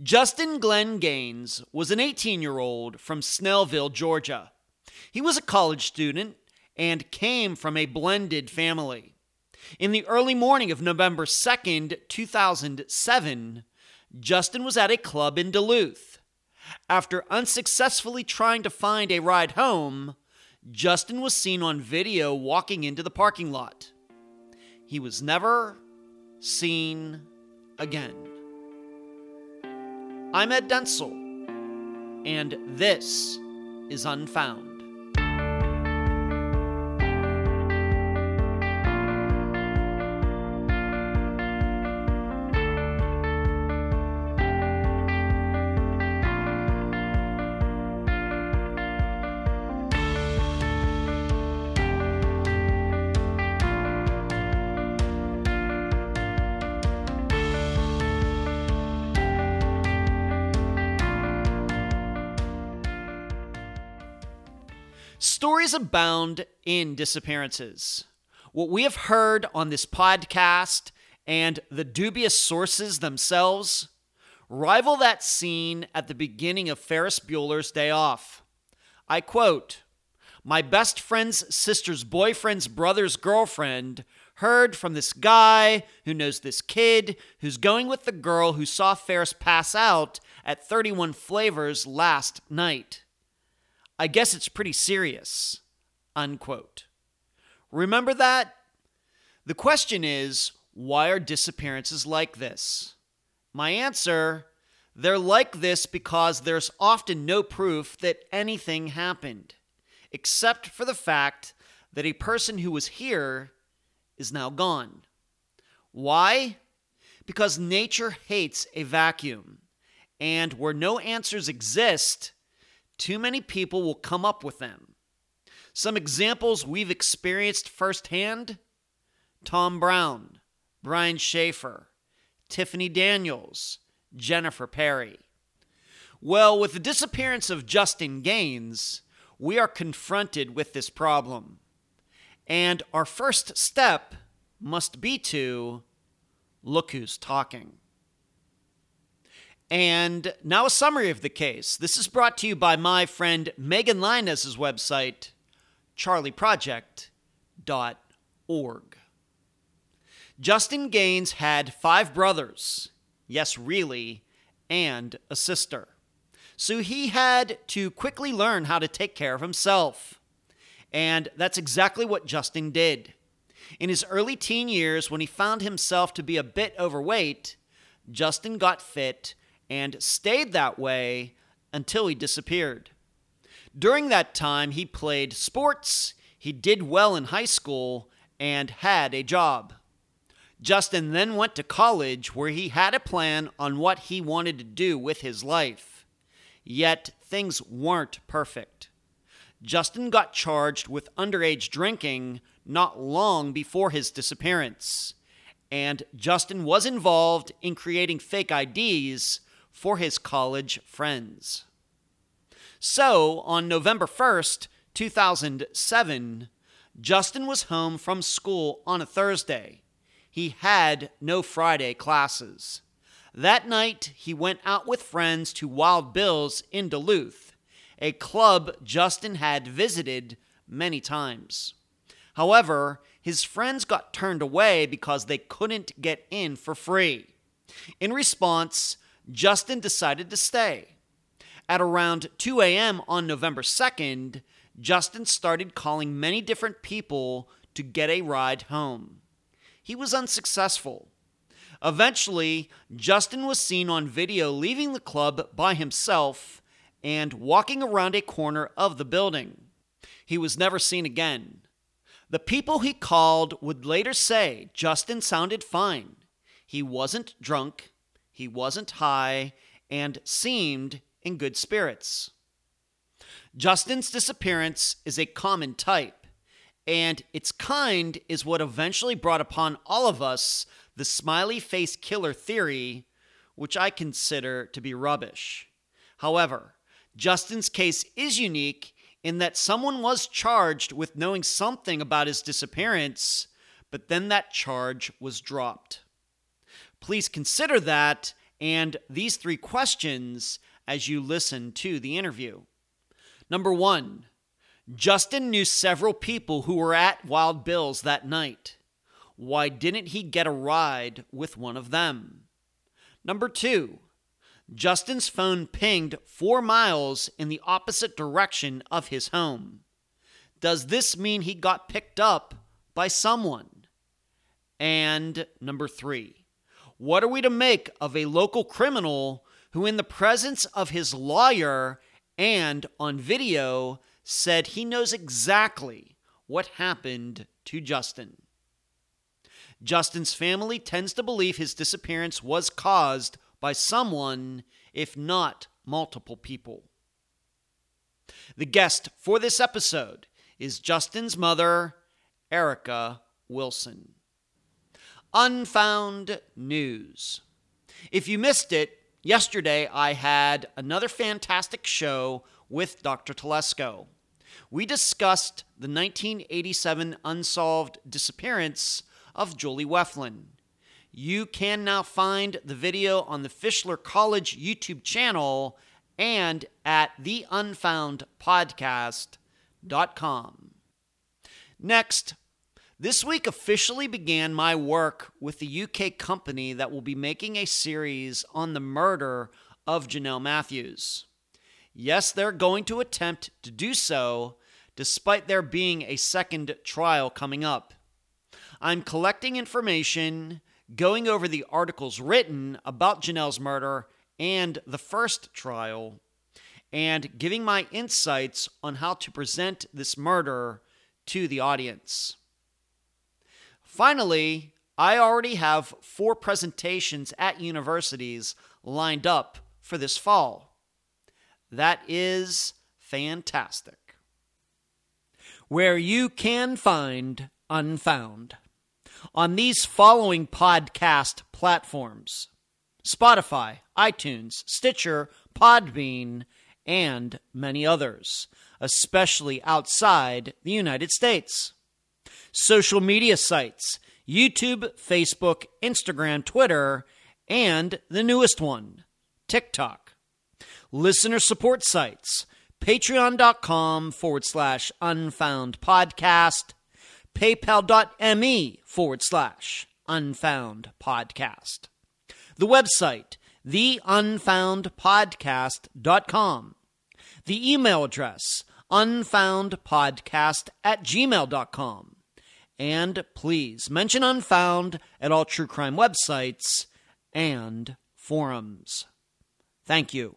Justin Glenn Gaines was an 18 year old from Snellville, Georgia. He was a college student and came from a blended family. In the early morning of November 2nd, 2007, Justin was at a club in Duluth. After unsuccessfully trying to find a ride home, Justin was seen on video walking into the parking lot. He was never seen again. I'm Ed Dentzel, and this is Unfound. Stories abound in disappearances. What we have heard on this podcast and the dubious sources themselves rival that scene at the beginning of Ferris Bueller's Day Off. I quote My best friend's sister's boyfriend's brother's girlfriend heard from this guy who knows this kid who's going with the girl who saw Ferris pass out at 31 Flavors last night. I guess it's pretty serious. Unquote. Remember that? The question is why are disappearances like this? My answer they're like this because there's often no proof that anything happened, except for the fact that a person who was here is now gone. Why? Because nature hates a vacuum, and where no answers exist, too many people will come up with them. Some examples we've experienced firsthand Tom Brown, Brian Shaffer, Tiffany Daniels, Jennifer Perry. Well, with the disappearance of Justin Gaines, we are confronted with this problem. And our first step must be to look who's talking. And now a summary of the case. This is brought to you by my friend Megan Linus's website, charleyproject.org. Justin Gaines had five brothers, yes, really, and a sister. So he had to quickly learn how to take care of himself. And that's exactly what Justin did. In his early teen years, when he found himself to be a bit overweight, Justin got fit and stayed that way until he disappeared. During that time, he played sports, he did well in high school, and had a job. Justin then went to college where he had a plan on what he wanted to do with his life. Yet things weren't perfect. Justin got charged with underage drinking not long before his disappearance. And Justin was involved in creating fake IDs for his college friends. So, on November 1st, 2007, Justin was home from school on a Thursday. He had no Friday classes. That night, he went out with friends to Wild Bill's in Duluth, a club Justin had visited many times. However, his friends got turned away because they couldn't get in for free. In response, Justin decided to stay. At around 2 a.m. on November 2nd, Justin started calling many different people to get a ride home. He was unsuccessful. Eventually, Justin was seen on video leaving the club by himself and walking around a corner of the building. He was never seen again. The people he called would later say Justin sounded fine. He wasn't drunk, he wasn't high, and seemed in good spirits. Justin's disappearance is a common type, and its kind is what eventually brought upon all of us the smiley face killer theory, which I consider to be rubbish. However, Justin's case is unique in that someone was charged with knowing something about his disappearance, but then that charge was dropped. Please consider that and these three questions as you listen to the interview. Number one, Justin knew several people who were at Wild Bill's that night. Why didn't he get a ride with one of them? Number two, Justin's phone pinged four miles in the opposite direction of his home. Does this mean he got picked up by someone? And number three, what are we to make of a local criminal who, in the presence of his lawyer and on video, said he knows exactly what happened to Justin? Justin's family tends to believe his disappearance was caused by someone, if not multiple people. The guest for this episode is Justin's mother, Erica Wilson. Unfound News. If you missed it, yesterday I had another fantastic show with Dr. Telesco. We discussed the 1987 unsolved disappearance of Julie Weflen. You can now find the video on the Fisher College YouTube channel and at theunfoundpodcast.com. Next, this week officially began my work with the UK company that will be making a series on the murder of Janelle Matthews. Yes, they're going to attempt to do so, despite there being a second trial coming up. I'm collecting information going over the articles written about Janelle's murder and the first trial, and giving my insights on how to present this murder to the audience. Finally, I already have four presentations at universities lined up for this fall. That is fantastic. Where you can find Unfound on these following podcast platforms Spotify, iTunes, Stitcher, Podbean, and many others, especially outside the United States. Social media sites YouTube, Facebook, Instagram, Twitter, and the newest one, TikTok. Listener support sites patreon.com forward slash unfound podcast paypal.me forward slash unfound podcast. The website, theunfoundpodcast.com. The email address, unfoundpodcast at gmail.com. And please mention Unfound at all true crime websites and forums. Thank you.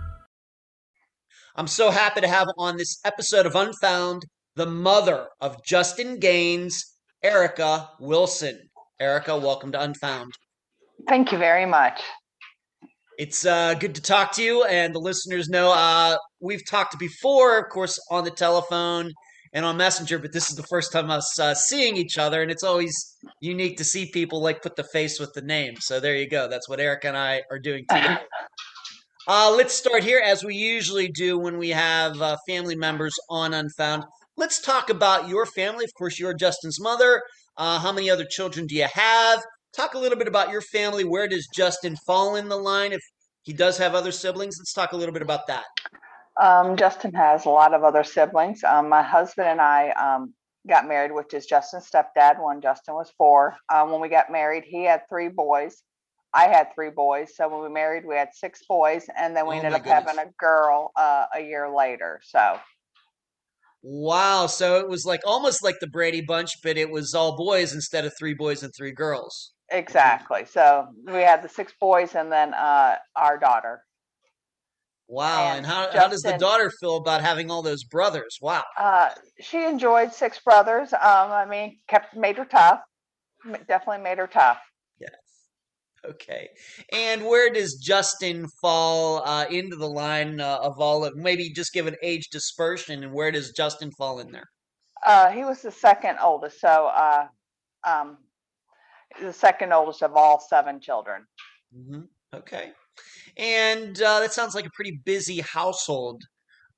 I'm so happy to have on this episode of Unfound the mother of Justin Gaines, Erica Wilson. Erica, welcome to Unfound. Thank you very much. It's uh, good to talk to you, and the listeners know uh, we've talked before, of course, on the telephone and on Messenger, but this is the first time us uh, seeing each other, and it's always unique to see people like put the face with the name. So there you go. That's what Erica and I are doing today. Uh, let's start here, as we usually do when we have uh, family members on Unfound. Let's talk about your family. Of course, you're Justin's mother. Uh, how many other children do you have? Talk a little bit about your family. Where does Justin fall in the line? If he does have other siblings, let's talk a little bit about that. Um, Justin has a lot of other siblings. Um, my husband and I um, got married, which is Justin's stepdad when Justin was four. Um, when we got married, he had three boys. I had three boys. So when we married, we had six boys, and then we Oh ended up having a girl uh, a year later. So Wow. So it was like almost like the Brady Bunch, but it was all boys instead of three boys and three girls. exactly. So we had the six boys, and then uh, our daughter. Wow. And And how, how does the daughter feel about having all those brothers? Wow. Uh, she enjoyed Six Brothers. Um, I mean, kept made her tough. Definitely made her tough. Okay. And where does Justin fall uh, into the line uh, of all of maybe just give an age dispersion and where does Justin fall in there? Uh, he was the second oldest, so uh, um, the second oldest of all seven children. hmm Okay. And uh, that sounds like a pretty busy household,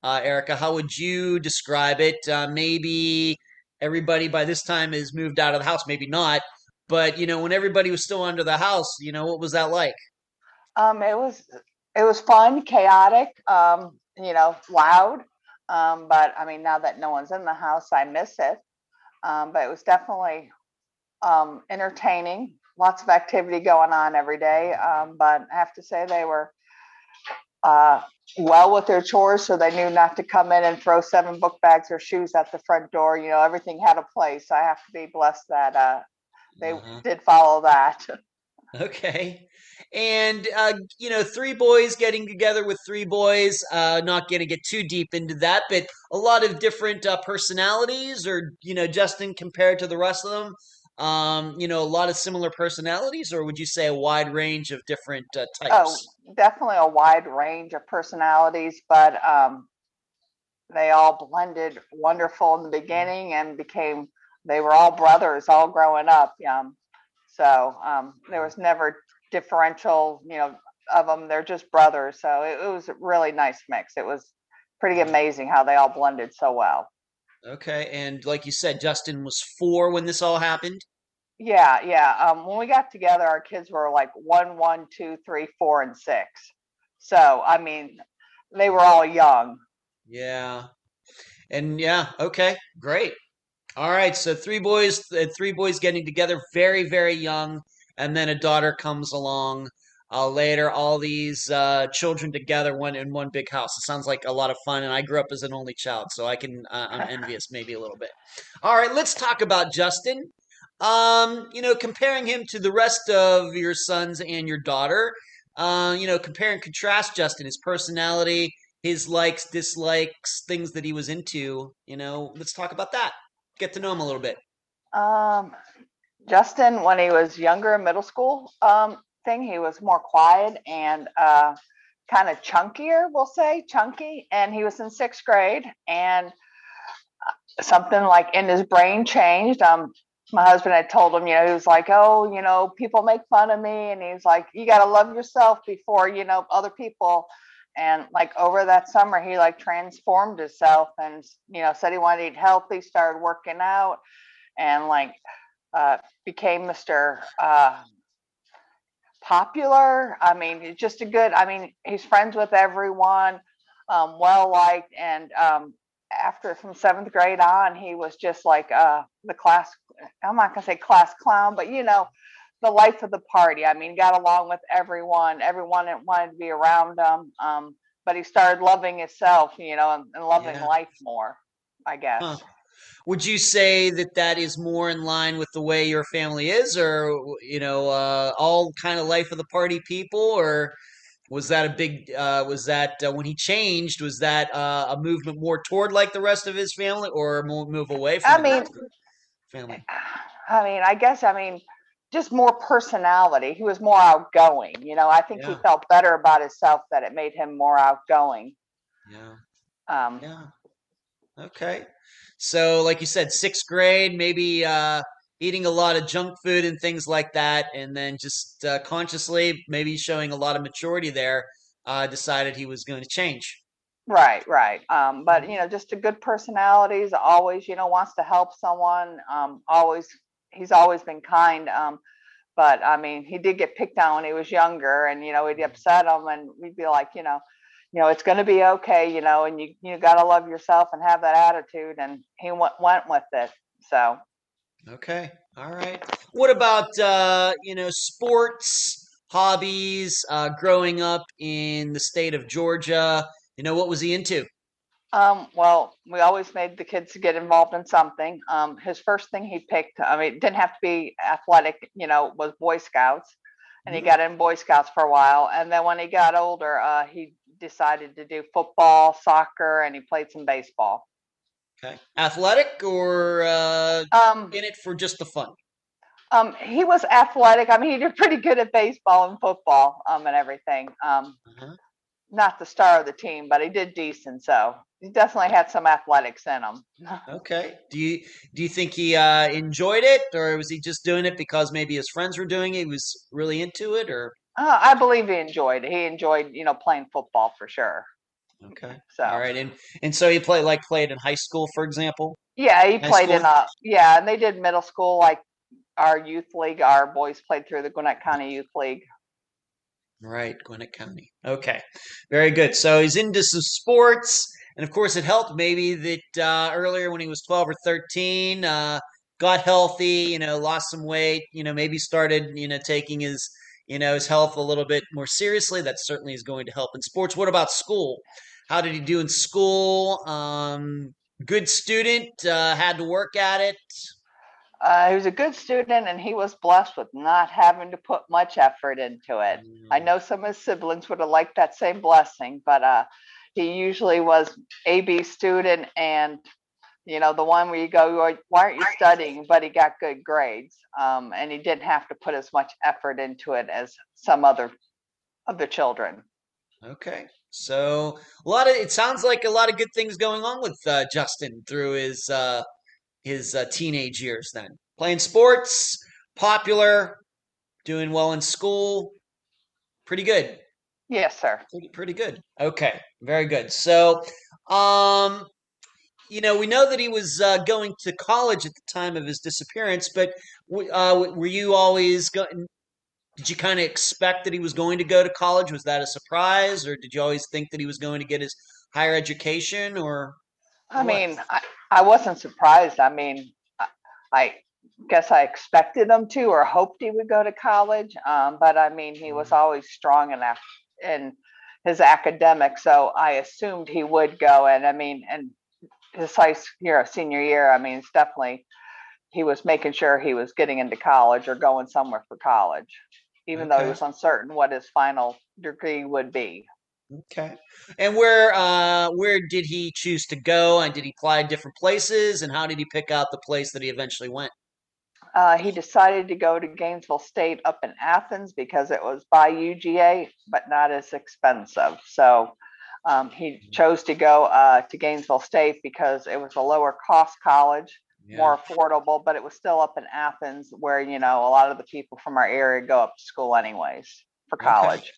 uh, Erica. How would you describe it? Uh, maybe everybody by this time has moved out of the house, maybe not. But you know, when everybody was still under the house, you know, what was that like? Um, it was it was fun, chaotic, um, you know, loud. Um, but I mean, now that no one's in the house, I miss it. Um, but it was definitely um, entertaining. Lots of activity going on every day. Um, but I have to say they were uh, well with their chores, so they knew not to come in and throw seven book bags or shoes at the front door. You know, everything had a place. I have to be blessed that uh, they Uh-huh. did follow that. Okay. And uh, you know, three boys getting together with three boys, uh, not gonna get too deep into that, but a lot of different uh, personalities, or you know, Justin compared to the rest of them, um, you know, a lot of similar personalities, or would you say a wide range of different uh, Oh, types? definitely a wide range of personalities, but um, they all blended wonderful in the beginning and became they were all brothers all growing up. Um, so um, there was never differential, you know, of them. They're just brothers. So it, it was a really nice mix. It was pretty amazing how they all blended so well. Okay, and like you said, Justin was four when this all happened. Yeah, yeah. Um, when we got together, our kids were like one, one, two, three, four, and six. So I mean, they were all young. Yeah. And yeah, okay, great. All right, so three boys, uh, three boys getting together, very, very young, and then a daughter comes along uh, later. All these uh, children together, one in one big house. It sounds like a lot of fun, and I grew up as an only child, so I can uh, I'm envious maybe a little bit. All right, let's talk about Justin. Um, you know, comparing him to the rest of your sons and your daughter. Uh, you know, compare and contrast Justin, his personality, his likes, dislikes, things that he was into. You know, let's talk about that. Get to know him a little bit. Um, Justin, when he was younger in middle school, um, thing, he was more quiet and uh, kind of chunkier, we'll say, chunky. And he was in sixth grade, and uh, something like in his brain changed. Um, my husband had told him, you know, he was like, "Oh, you know, people make fun of me," and he's like, "You got to love yourself before you know other people." And like over that summer, he like transformed himself, and you know, said he wanted to eat healthy, started working out, and like uh, became Mr. Uh, popular. I mean, he's just a good. I mean, he's friends with everyone, um, well liked, and um, after from seventh grade on, he was just like uh, the class. I'm not gonna say class clown, but you know, the life of the party. I mean, got along with everyone. Everyone wanted to be around him. Um, but he started loving himself, you know, and, and loving Yeah. life more. I guess. Huh. Would you say that that is more in line with the way your family is, or you know, uh, all kind of life of the party people, or was that a big? Uh, was that uh, when he changed? Was that uh, a movement more toward like the rest of his family, or move away from I mean, rest of the family? I mean, I guess, I mean, just more personality. He was more outgoing. You know, I think he felt better about himself that it made him more outgoing. Yeah. Um, Yeah. Okay. So, like you said, sixth grade, maybe uh, eating a lot of junk food and things like that, and then just uh, consciously, maybe showing a lot of maturity there, uh, decided he was going to change. Right, right. Um, but you know, just a good personalities. Always, you know, wants to help someone. Um, always, he's always been kind. Um, but I mean, he did get picked on when he was younger, and you know, it'd upset him, and we'd be like, you know, you know, it's going to be okay, you know, and you you got to love yourself and have that attitude. And he went went with it. So Okay. All right. What about uh, you know, sports, hobbies uh, growing up in the state of Georgia? You know, what was he into? Um, well, we always made the kids get involved in something. Um, his first thing he picked, I mean, it didn't have to be athletic, you know, was Boy Scouts. And he Mhm. got in Boy Scouts for a while. And then when he got older, uh, he decided to do football, soccer, and he played some baseball. Okay. Athletic or uh, Um, in it for just the fun? um, he was athletic. I mean, he did pretty good at baseball and football, um, and everything. Um, Uh-huh. not the star of the team, but he did decent. So definitely had some athletics in him. Okay. Do you do you think he uh, enjoyed it, or was he just doing it because maybe his friends were doing it? He was really into it, or Uh, I believe he enjoyed. it. He enjoyed, you know, playing football for sure. okay. So All right, and and so he played like played in high school, for example. yeah, he High played in a yeah, and they did middle school like our youth league. Our boys played through the Gwinnett County Youth League. Right, Gwinnett County. Okay, very good. So he's into some sports, and of course, it helped maybe that uh, earlier when he was twelve or thirteen, uh, got healthy. You know, lost some weight. You know, maybe started you know taking his you know his health a little bit more seriously. That certainly is going to help in sports. What about school? How did he do in school? Um, good student. Uh, had to work at it. Uh, he was a good student, and he was blessed with not having to put much effort into it. I Mm, know some of his siblings would have liked that same blessing, but uh, he usually was a B student, and you know the one where you go, "Why- "Why aren't you studying?" But he got good grades, um, and he didn't have to put as much effort into it as some other of the children. Okay. So a lot of it sounds like a lot of good things going on with uh, Justin through his uh, his uh, teenage years. Then playing sports, popular, doing well in school, pretty good, Yes, sir. pretty pretty good. Okay, very good. So, um, you know, we know that he was uh, going to college at the time of his disappearance, but w- uh, were you always going? Did you kind of expect that he was going to go to college? Was that a surprise, or did you always think that he was going to get his higher education? Or I What? mean, I, I wasn't surprised. I mean, I, I guess I expected him to or hoped he would go to college. Um, but I mean, he was always strong enough in his academics, so I assumed he would go. And I mean, and his high year, senior year, I mean, it's definitely he was making sure he was getting into college or going somewhere for college, even though he was uncertain what his final degree would be. okay, and where uh, where did he choose to go? And did he apply different places? And how did he pick out the place that he eventually went? Uh, he decided to go to Gainesville State up in Athens because it was by UGA, but not as expensive. So um, he chose to go uh, to Gainesville State because it was a lower cost college, more affordable, but it was still up in Athens where, you know, a lot of the people from our area go up to school anyways for Okay. college.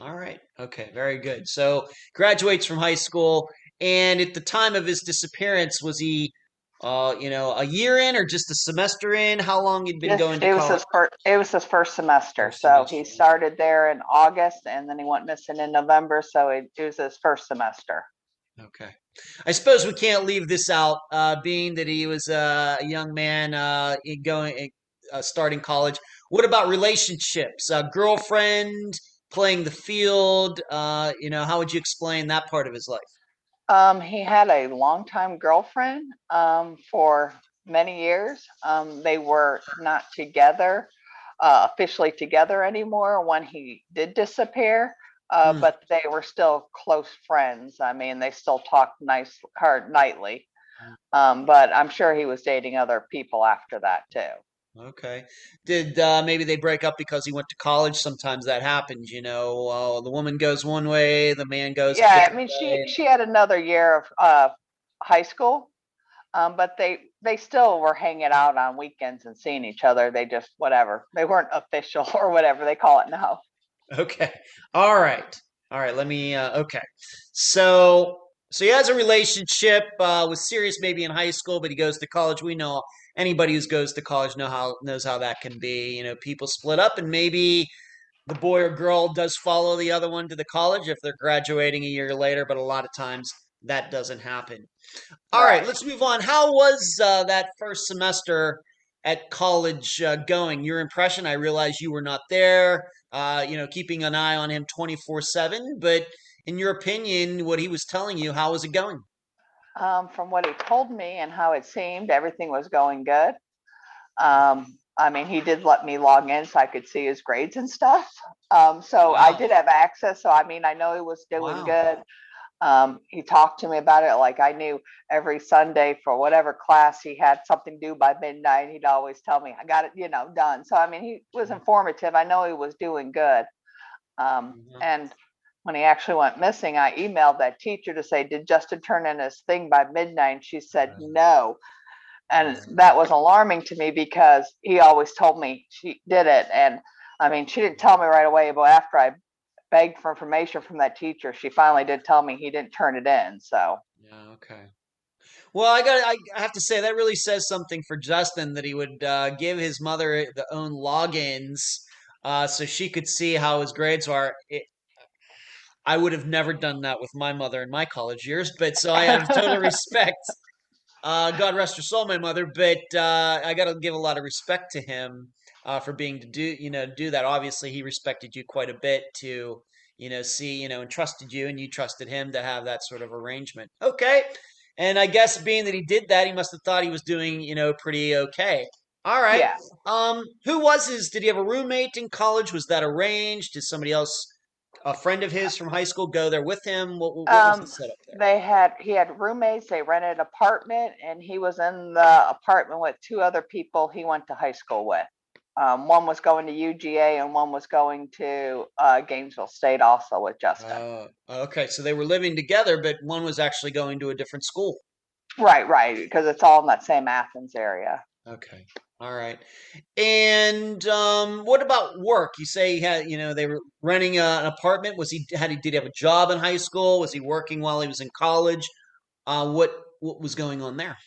All right. Okay. Very good. So graduates from high school, and at the time of his disappearance, was he, uh, you know, a year in or just a semester in? How long he'd been going to it was college? his first. It was his first semester. First so he started there in August, and then he went missing in November. So it, it was his first semester. Okay. I suppose we can't leave this out, uh, being that he was uh, a young man uh, going, uh, starting college. What about relationships? Uh, girlfriend, playing the field. Uh, you know, how would you explain that part of his life? Um, he had a longtime girlfriend um, for many years. Um, they were not together, uh, officially together anymore when he did disappear, uh, Hmm. but they were still close friends. I mean, they still talked nice, hard nightly. Um, but I'm sure he was dating other people after that too. Okay. Did uh, maybe they break up because he went to college? Sometimes that happens, you know. Uh, the woman goes one way, the man goes. Yeah, I mean, way. she she had another year of uh, high school, um, but they they still were hanging out on weekends and seeing each other. They just whatever they weren't official or whatever they call it now. Okay. All right. All right. Let me. Uh, okay. So, so he has a relationship. Uh, was serious maybe in high school, but he goes to college. We know anybody who goes to college know how knows how that can be. You know, people split up, and maybe the boy or girl does follow the other one to the college if they're graduating a year later. But a lot of times that doesn't happen. All right. Let's move on. How was uh, that first semester? at college uh, going? Your impression? I realize you were not there. Uh, you know, keeping an eye on him twenty four seven. But in your opinion, what he was telling you, how was it going? Um, from what he told me and how it seemed, everything was going good. Um, I mean, he did let me log in so I could see his grades and stuff. Um, so I did have access. So I mean, I know he was doing Wow. good. Um, he talked to me about it. Like I knew every Sunday for whatever class he had something due by midnight. He'd always tell me, I got it, you know, done. So I mean, he was informative. I know he was doing good. Um, Mhm. and when he actually went missing, I emailed that teacher to say, Did Justin turn in his thing by midnight? And she said. No. And that was alarming to me because he always told me she did it. And I mean, she didn't tell me right away, but after I begged for information from that teacher, she finally did tell me he didn't turn it in. So, Yeah, okay. Well, I got I I have to say that really says something for Justin that he would uh, give his mother the own logins uh, so she could see how his grades are. It, I would have never done that with my mother in my college years, but so I have total respect. Uh, God rest her soul, my mother, but uh, I got to give a lot of respect to him uh, for being to do you know do that. Obviously, he respected you quite a bit to you know see you know and trusted you, and you trusted him to have that sort of arrangement. Okay, and I guess being that he did that, he must have thought he was doing you know pretty okay. All right. yeah. Um, who was his? Did he have a roommate in college? Was that arranged? Did somebody else, a friend of his from high school, go there with him? What, what was Um, the setup there? They had, he had roommates, they rented an apartment, and he was in the apartment with two other people he went to high school with. Um, one was going to UGA and one was going to uh, Gainesville State also with Justin. Oh, okay. So they were living together, but one was actually going to a different school. Right, right, because it's all in that same Athens area. Okay. All right. And um, what about work? You say he had, you know, they were renting a, an apartment. Was he had he did he have a job in high school? Was he working while he was in college? Uh, what what was going on there?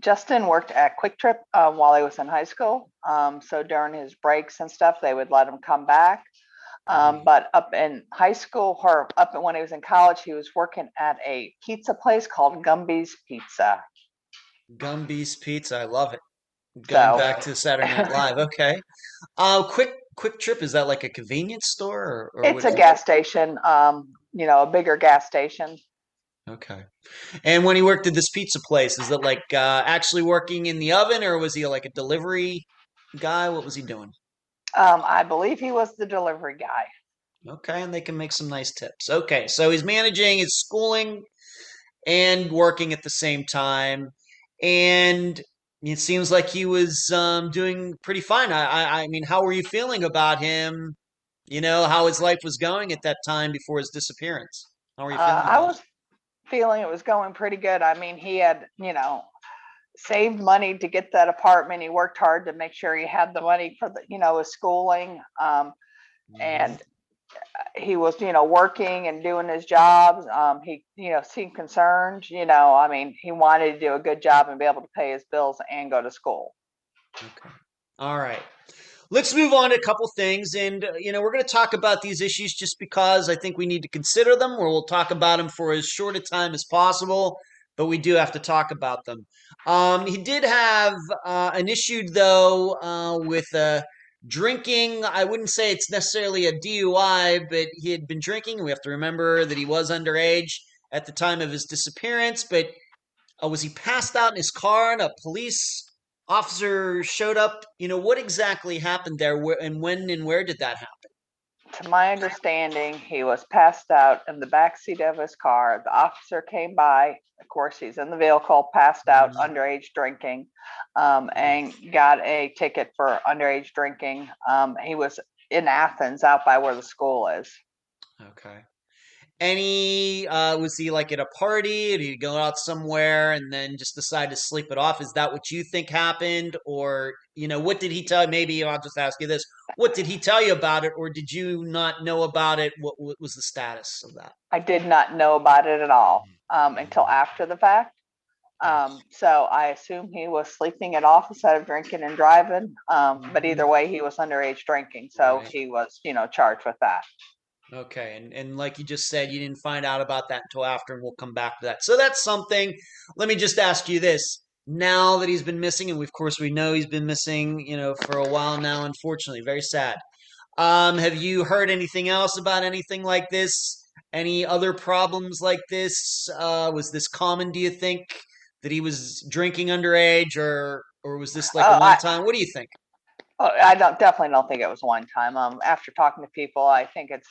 Justin worked at QuikTrip uh, while he was in high school. Um, so during his breaks and stuff, they would let him come back. Um, Mhm. but up in high school, or up when he was in college, he was working at a pizza place called Gumby's Pizza. Gumby's Pizza. I love it. Going So- back to Saturday Night Live. Okay. Uh, quick quick trip. Is that like a convenience store or, or It's a is it? gas station, um, you know, a bigger gas station. Okay. And when he worked at this pizza place, is it like uh, actually working in the oven or was he like a delivery guy? What was he doing? Um, I believe he was the delivery guy. Okay, and they can make some nice tips. Okay, so he's managing his schooling and working at the same time, and it seems like he was um, doing pretty fine. I, I, I mean, how were you feeling about him? You know, how his life was going at that time before his disappearance. How were you feeling? Uh, I was feeling it was going pretty good. I mean, he had, you know, saved money to get that apartment. He worked hard to make sure he had the money for the, you know, his schooling. Um, Mhm. and he was, you know, working and doing his jobs. Um, he, you know, seemed concerned, you know, I mean, he wanted to do a good job and be able to pay his bills and go to school. Okay. All right. Let's move on to a couple things. And, uh, you know, we're going to talk about these issues just because I think we need to consider them, or we'll talk about them for as short a time as possible, but we do have to talk about them. Um, he did have uh, an issue, though, uh, with uh, drinking. I wouldn't say it's necessarily a DUI, but he had been drinking. We have to remember that he was underage at the time of his disappearance, but uh, was he passed out in his car and a police officer showed up? You know, what exactly happened there and when and where did that happen? To my understanding, he was passed out in the back seat of his car. The officer came by. Of course, he's in the vehicle, passed out, Mhm. underage drinking, um, and got a ticket for underage drinking. Um, he was in Athens, out by where the school is. Okay. Any uh was he like at a party? Did he go out somewhere and then just decide to sleep it off? Is that what you think happened? Or, you know, what did he tell maybe I'll just ask you this. What did he tell you about it or did you not know about it? What, what was the status of that? I did not know about it at all um, until after the fact. Um, so I assume he was sleeping it off instead of drinking and driving. Um, but either way, he was underage drinking, so Right. he was, you know, charged with that. Okay, and and like you just said, you didn't find out about that until after, and we'll come back to that. So that's something. Let me just ask you this: now that he's been missing, and of course we know he's been missing, you know, for a while now. Unfortunately, very sad. Um, have you heard anything else about anything like this? Any other problems like this? Uh, was this common? Do you think that he was drinking underage, or or was this like Oh, a I- one time? What do you think? Oh, I don't definitely don't think it was one time. Um, after talking to people, I think it's.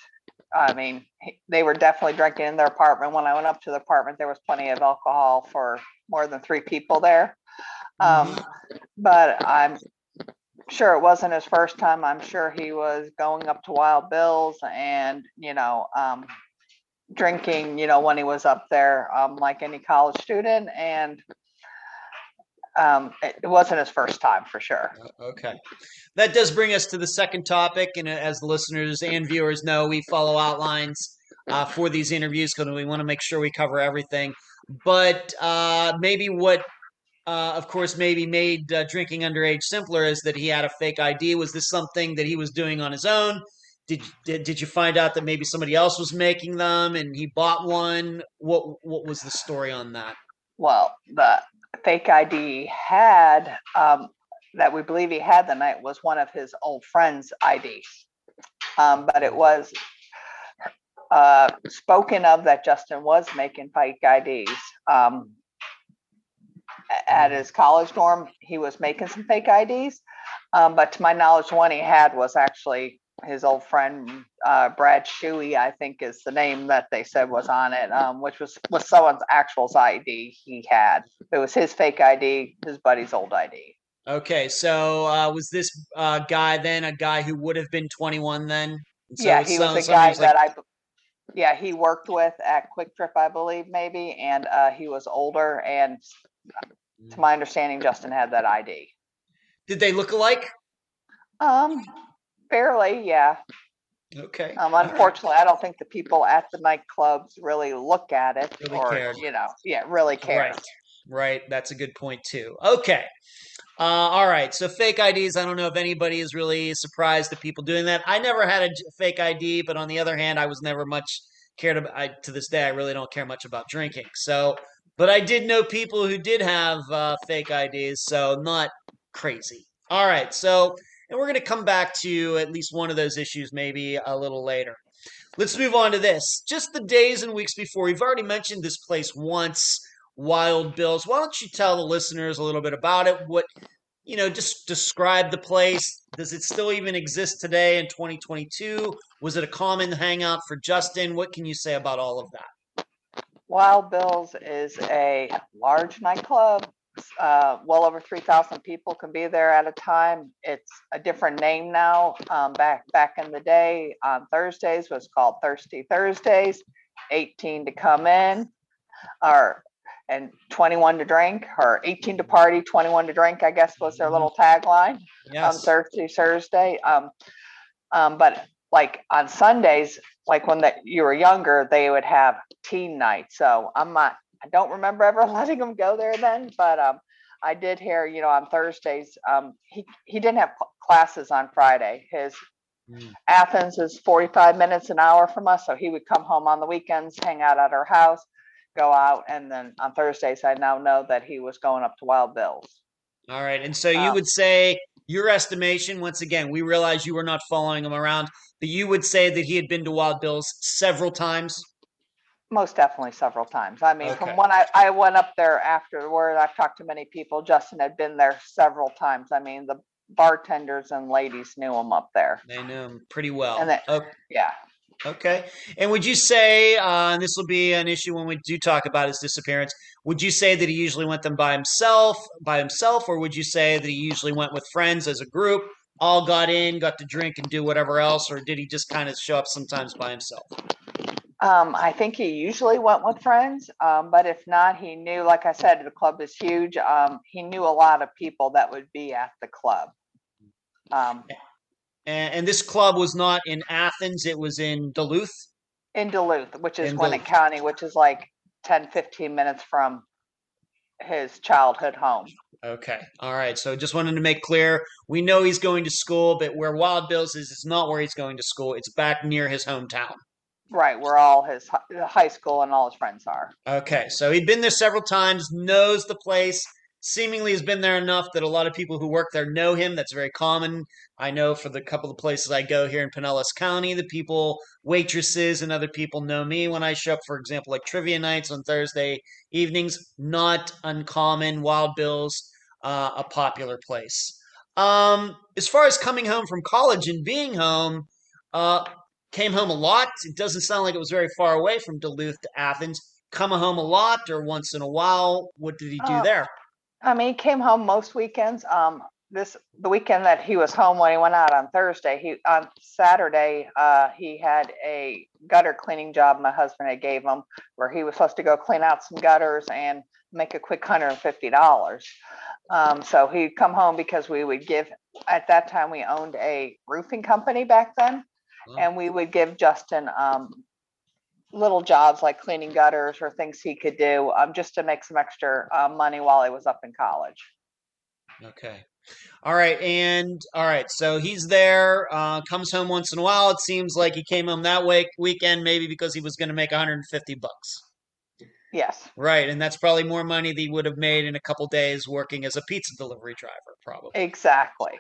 I mean, he- they were definitely drinking in their apartment. When I went up to the apartment, there was plenty of alcohol for more than three people there. Um, but I'm sure it wasn't his first time. I'm sure he was going up to Wild Bill's and you know, um, drinking. You know, when he was up there, um, like any college student, and um, it, wasn't his first time for sure. Okay. That does bring us to the second topic. And uh, as the listeners and viewers know, we follow outlines uh, for these interviews because we want to make sure we cover everything. But uh, maybe what, uh, of course, maybe made uh, drinking underage simpler is that he had a fake ID. Was this something that he was doing on his own? Did, did, did you find out that maybe somebody else was making them and he bought one? What what was the story on that? well, the fake ID had um, that we believe he had the night was one of his old friends' IDs. Um, but it was uh, spoken of that Justin was making fake IDs. Um, at his college dorm, he was making some fake IDs. Um, but to my knowledge, one he had was actually his old friend uh, Brad Shuey, I think is the name that they said was on it, um, which was was someone's actual ID he had. It was his fake ID, his buddy's old ID. Okay, so uh, was this uh, guy then a guy who would have been 21 then? So yeah, he some- was a guy like- that I. Yeah, he worked with at QuikTrip, I believe, maybe, and uh, he was older. And Mm. to my understanding, Justin had that ID. Did they look alike? Um, fairly, yeah. Okay. Um, unfortunately, I don't think the people at the nightclubs really look at it Really or cared. you know, yeah, really care. Right. Right. That's a good point too. Okay. Uh, all right. So fake IDs. I don't know if anybody is really surprised at people doing that. I never had a fake ID, but on the other hand, I was never much cared about. I, to this day, I really don't care much about drinking. So, but I did know people who did have uh, fake IDs. So not crazy. All right. So, and we're going to come back to at least one of those issues maybe a little later. Let's move on to this. Just the days and weeks before, we've already mentioned this place once, Wild Bills. Why don't you tell the listeners a little bit about it? What, you know, just describe the place. Does it still even exist today in 2022? Was it a common hangout for Justin? What can you say about all of that? Wild Bill's is a large nightclub. Uh, well over 3,000 people can be there at a time. It's a different name now. Um, back back in the day, on Thursdays was called Thirsty Thursdays. 18 to come in, or and 21 to drink, or 18 to party, 21 to drink. I guess was their little tagline on Yes. Thursday, Thursday. Um, um, but like on Sundays, like when the, you were younger, they would have teen night. So I'm not, I don't remember ever letting him go there then, but um, I did hear, you know, on Thursdays, um, he he didn't have classes on Friday. His Mm. Athens is 45 minutes an hour from us, so he would come home on the weekends, hang out at our house, go out, and then on Thursdays, I now know that he was going up to Wild Bill's. All right. And so you Um, would say, your estimation, once again, we realize you were not following him around, but you would say that he had been to Wild Bills several times. Most definitely several times. I mean, Okay. from when I, I went up there afterward, I've talked to many people. Justin had been there several times. I mean, the bartenders and ladies knew him up there. They knew him pretty well. And that- Oh, Yeah. Okay. And would you say, uh, and this will be an issue when we do talk about his disappearance, would you say that he usually went them by himself, by himself, or would you say that he usually went with friends as a group, all got in, got to drink and do whatever else, or did he just kind of show up sometimes by himself? Um, I think he usually went with friends, um, but if not, he knew, like I said, the club is huge. Um, he knew a lot of people that would be at the club. Um, And, and this club was not in Athens, it was in Duluth. in Duluth, which is In Gwinnett Duluth. County, which is like 10, 15 minutes from his childhood home. Okay. All right. So just wanted to make clear we know he's going to school, but where Wild Bills is, it's not where he's going to school. It's back near his hometown. Right, where all his hi- high school and all his friends are. Okay, so he'd been there several times, knows the place, seemingly has been there enough that a lot of people who work there know him. That's very common. I know for the couple of places I go here in Pinellas County, the people, waitresses, and other people know me when I show up, for example, like trivia nights on Thursday evenings. Not uncommon. Wild Bill's uh, a popular place. Um, as far as coming home from college and being home, uh, came home a lot. It doesn't sound like it was very far away from Duluth to Athens. Come home a lot or once in a while. What did he do Uh, there? I mean, he came home most weekends. Um, this the weekend that he was home when he went out on Thursday. He on Saturday, uh, he had a gutter cleaning job my husband had gave him, where he was supposed to go clean out some gutters and make a quick hundred and fifty dollars. Um, so he'd come home because we would give. At that time, we owned a roofing company back then, Wow. and we would give Justin um, little jobs like cleaning gutters or things he could do um, just to make some extra uh, money while he was up in college. Okay. All right. And all right. So he's there, uh, comes home once in a while. It seems like he came home that week, weekend, maybe because he was going to make 150 bucks. Yes, Right. And that's probably more money that he would have made in a couple days working as a pizza delivery driver, probably. exactly.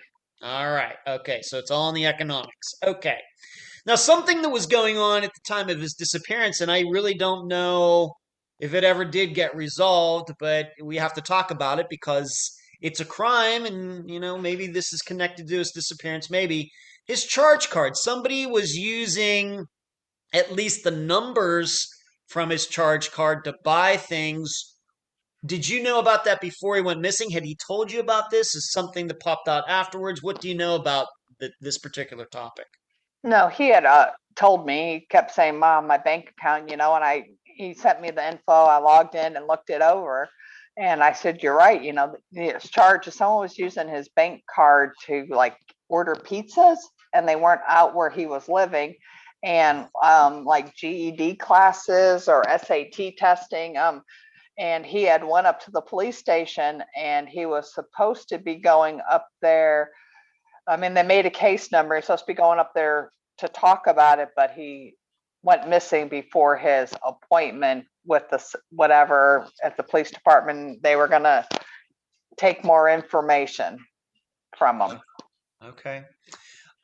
All right. Okay. So it's all in the economics. Okay. Now, something that was going on at the time of his disappearance, and I really don't know if it ever did get resolved, but we have to talk about it because it's a crime, and, you know, maybe this is connected to his disappearance. Maybe his charge card. Somebody was using at least the numbers from his charge card to buy things did you know about that before he went missing? Had he told you about this? Is something that popped out afterwards? What do you know about th- this particular topic? No, he had uh, told me. He kept saying, "Mom, my bank account," you know, and I he sent me the info. I logged in and looked it over, and I said, "You're right." You know, his charge. Someone was using his bank card to like order pizzas, and they weren't out where he was living, and um, like GED classes or SAT testing. Um, and he had went up to the police station, and he was supposed to be going up there. I mean, they made a case number. He's supposed to be going up there to talk about it, but he went missing before his appointment with the whatever at the police department. They were gonna take more information from him. Okay.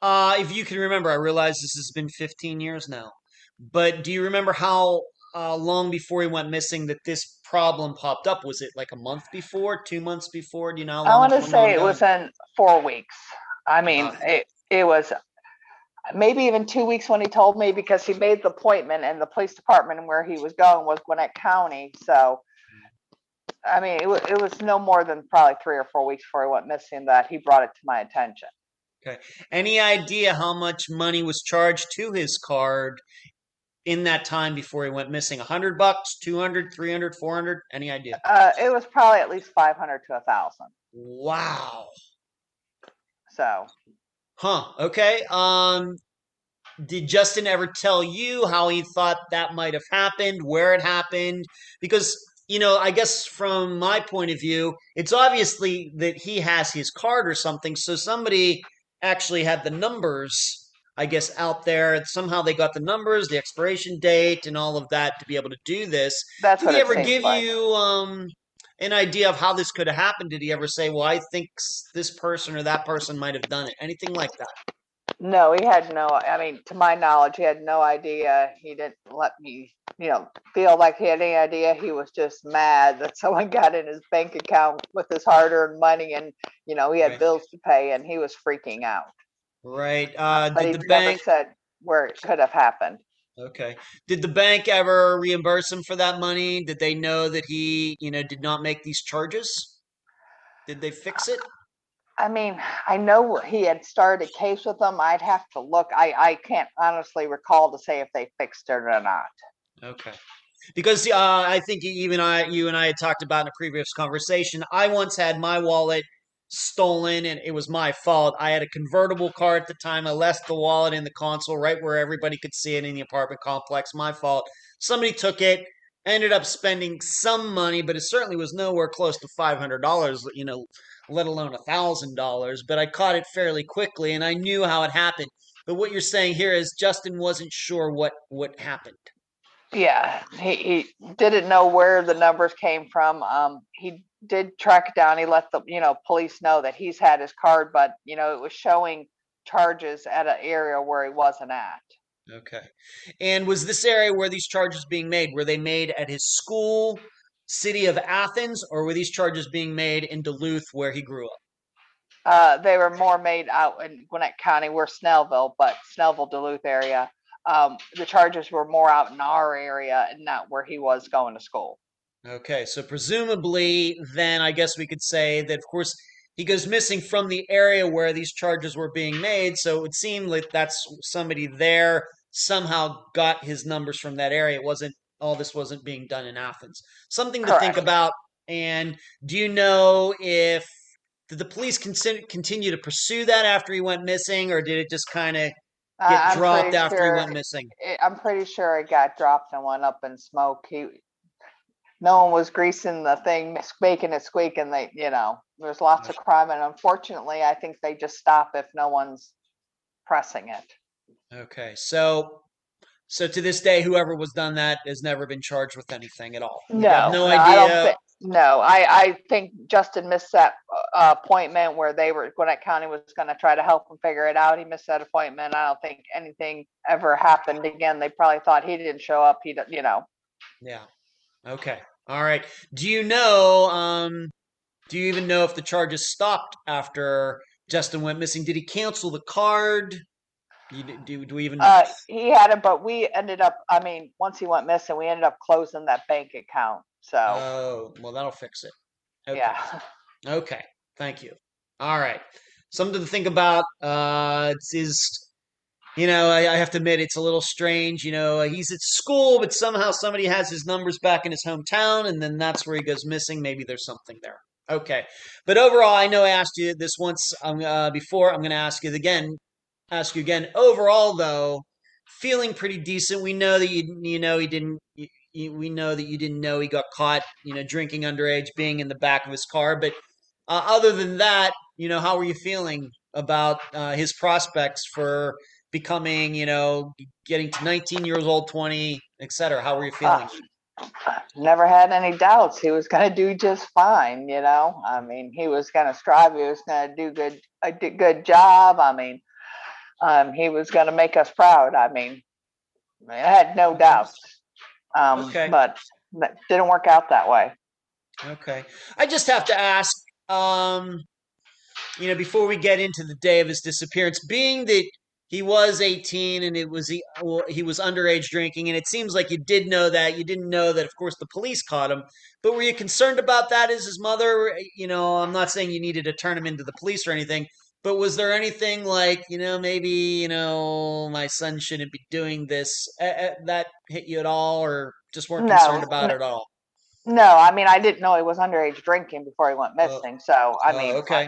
Uh, if you can remember, I realize this has been 15 years now, but do you remember how uh, long before he went missing that this problem popped up? Was it like a month before, two months before? Do you know I want to say it was in four weeks. I mean, Uh, it it was maybe even two weeks when he told me because he made the appointment and the police department where he was going was Gwinnett County. So, I mean, it was it was no more than probably three or four weeks before he went missing that he brought it to my attention. Okay. Any idea how much money was charged to his card in that time before he went missing? A hundred bucks, 200, 300, 400? Any idea? Uh, it was probably at least five hundred to a thousand. Wow. So, Huh. Okay. Um, did Justin ever tell you how he thought that might have happened, where it happened? Because, you know, I guess from my point of view, it's obviously that he has his card or something. So somebody actually had the numbers, I guess, out there. Somehow they got the numbers, the expiration date, and all of that to be able to do this. that's Did he ever give like. you um an idea of how this could have happened? Did he ever say, "Well, I think this person or that person might have done it"? Anything like that? No, he had no, I mean, to my knowledge, he had no idea. He didn't let me, you know, feel like he had any idea. He was just mad that someone got in his bank account with his hard-earned money and, you know, he had Right. bills to pay and he was freaking out. Right. Uh, But he did the never bank? said where it could have happened. Okay. Did the bank ever reimburse him for that money? Did they know that he, you know, did not make these charges? Did they fix it? I mean, I know he had started a case with them. I'd have to look. I, I can't honestly recall to say if they fixed it or not. Okay. Because uh, I think even I, you and I had talked about in a previous conversation. I once had my wallet stolen, and it was my fault. I had a convertible car at the time. I left the wallet in the console, right where everybody could see it in the apartment complex. My fault. Somebody took it. Ended up spending some money, but it certainly was nowhere close to five hundred dollars. You know, let alone a thousand dollars. But I caught it fairly quickly, and I knew how it happened. But what you're saying here is Justin wasn't sure what what happened. Yeah, he, he didn't know where the numbers came from. Um, he did track down. He let the, you know, police know that he's had his card, but, you know, it was showing charges at an area where he wasn't at. Okay. And was this area where these charges being made, were they made at his school, city of Athens, or were these charges being made in Duluth where he grew up? Uh, they were more made out in Gwinnett County, we're Snellville, but Snellville, Duluth area. Um, the charges were more out in our area and not where he was going to school. Okay, so presumably, then I guess we could say that, of course, he goes missing from the area where these charges were being made. So it would seem like that's somebody there somehow got his numbers from that area. It wasn't all this wasn't being done in Athens. Something to think about. And do you know if did the police con- continue to pursue that after he went missing, or did it just kind of get I'm dropped after sure he went missing? I'm pretty sure it got dropped and went up in smoke. He, no one was greasing the thing, making it squeak, and they, you know, there's lots of crime, and unfortunately, I think they just stop if no one's pressing it. Okay, so so to this day, whoever was done that has never been charged with anything at all. No, no, no, I don't idea. no, I, I think Justin missed that uh, appointment where they were, Gwinnett County was gonna try to help him figure it out. He missed that appointment. I don't think anything ever happened again. They probably thought he didn't show up. He, you know, Yeah. Okay. All right. Do you know? Um, do you even know if the charges stopped after Justin went missing? Did he cancel the card? Do, you, do, do we even know? Uh, he had it, but we ended up, I mean, once he went missing, we ended up closing that bank account. So, oh, well, that'll fix it. Okay. yeah. Okay. Thank you. All right. Something to think about. Uh, it's is, you know, I, I have to admit it's a little strange. You know, he's at school, but somehow somebody has his numbers back in his hometown, and then that's where he goes missing. Maybe there's something there. Okay. But overall, I know I asked you this once um, uh, before. I'm going to ask you again. Ask you again. Overall, though, feeling pretty decent. We know that you you know he didn't. You, you, we know that you didn't know he got caught. You know, drinking underage, being in the back of his car. But uh, other than that, you know, how were you feeling about uh, his prospects for becoming, you know, getting to 19 years old, 20, et cetera? How were you feeling? Never had any doubts. He was going to do just fine, you know. I mean, he was going to strive. He was going to do good, a good job. I mean, um, he was going to make us proud. I mean, I had no doubts. Um, Okay. but that didn't work out that way. Okay. I just have to ask, um, you know, before we get into the day of his disappearance, being that he was 18 and it was he, well, he was underage drinking, and it seems like you did know that. You didn't know that, of course, the police caught him. But were you concerned about that as his mother? You know, I'm not saying you needed to turn him into the police or anything, but was there anything like, you know, maybe, you know, my son shouldn't be doing this? Uh, uh, that hit you at all, or just weren't No, concerned about no. it at all? No, I mean, I didn't know he was underage drinking before he went Oh. missing. So, I Oh, mean, okay.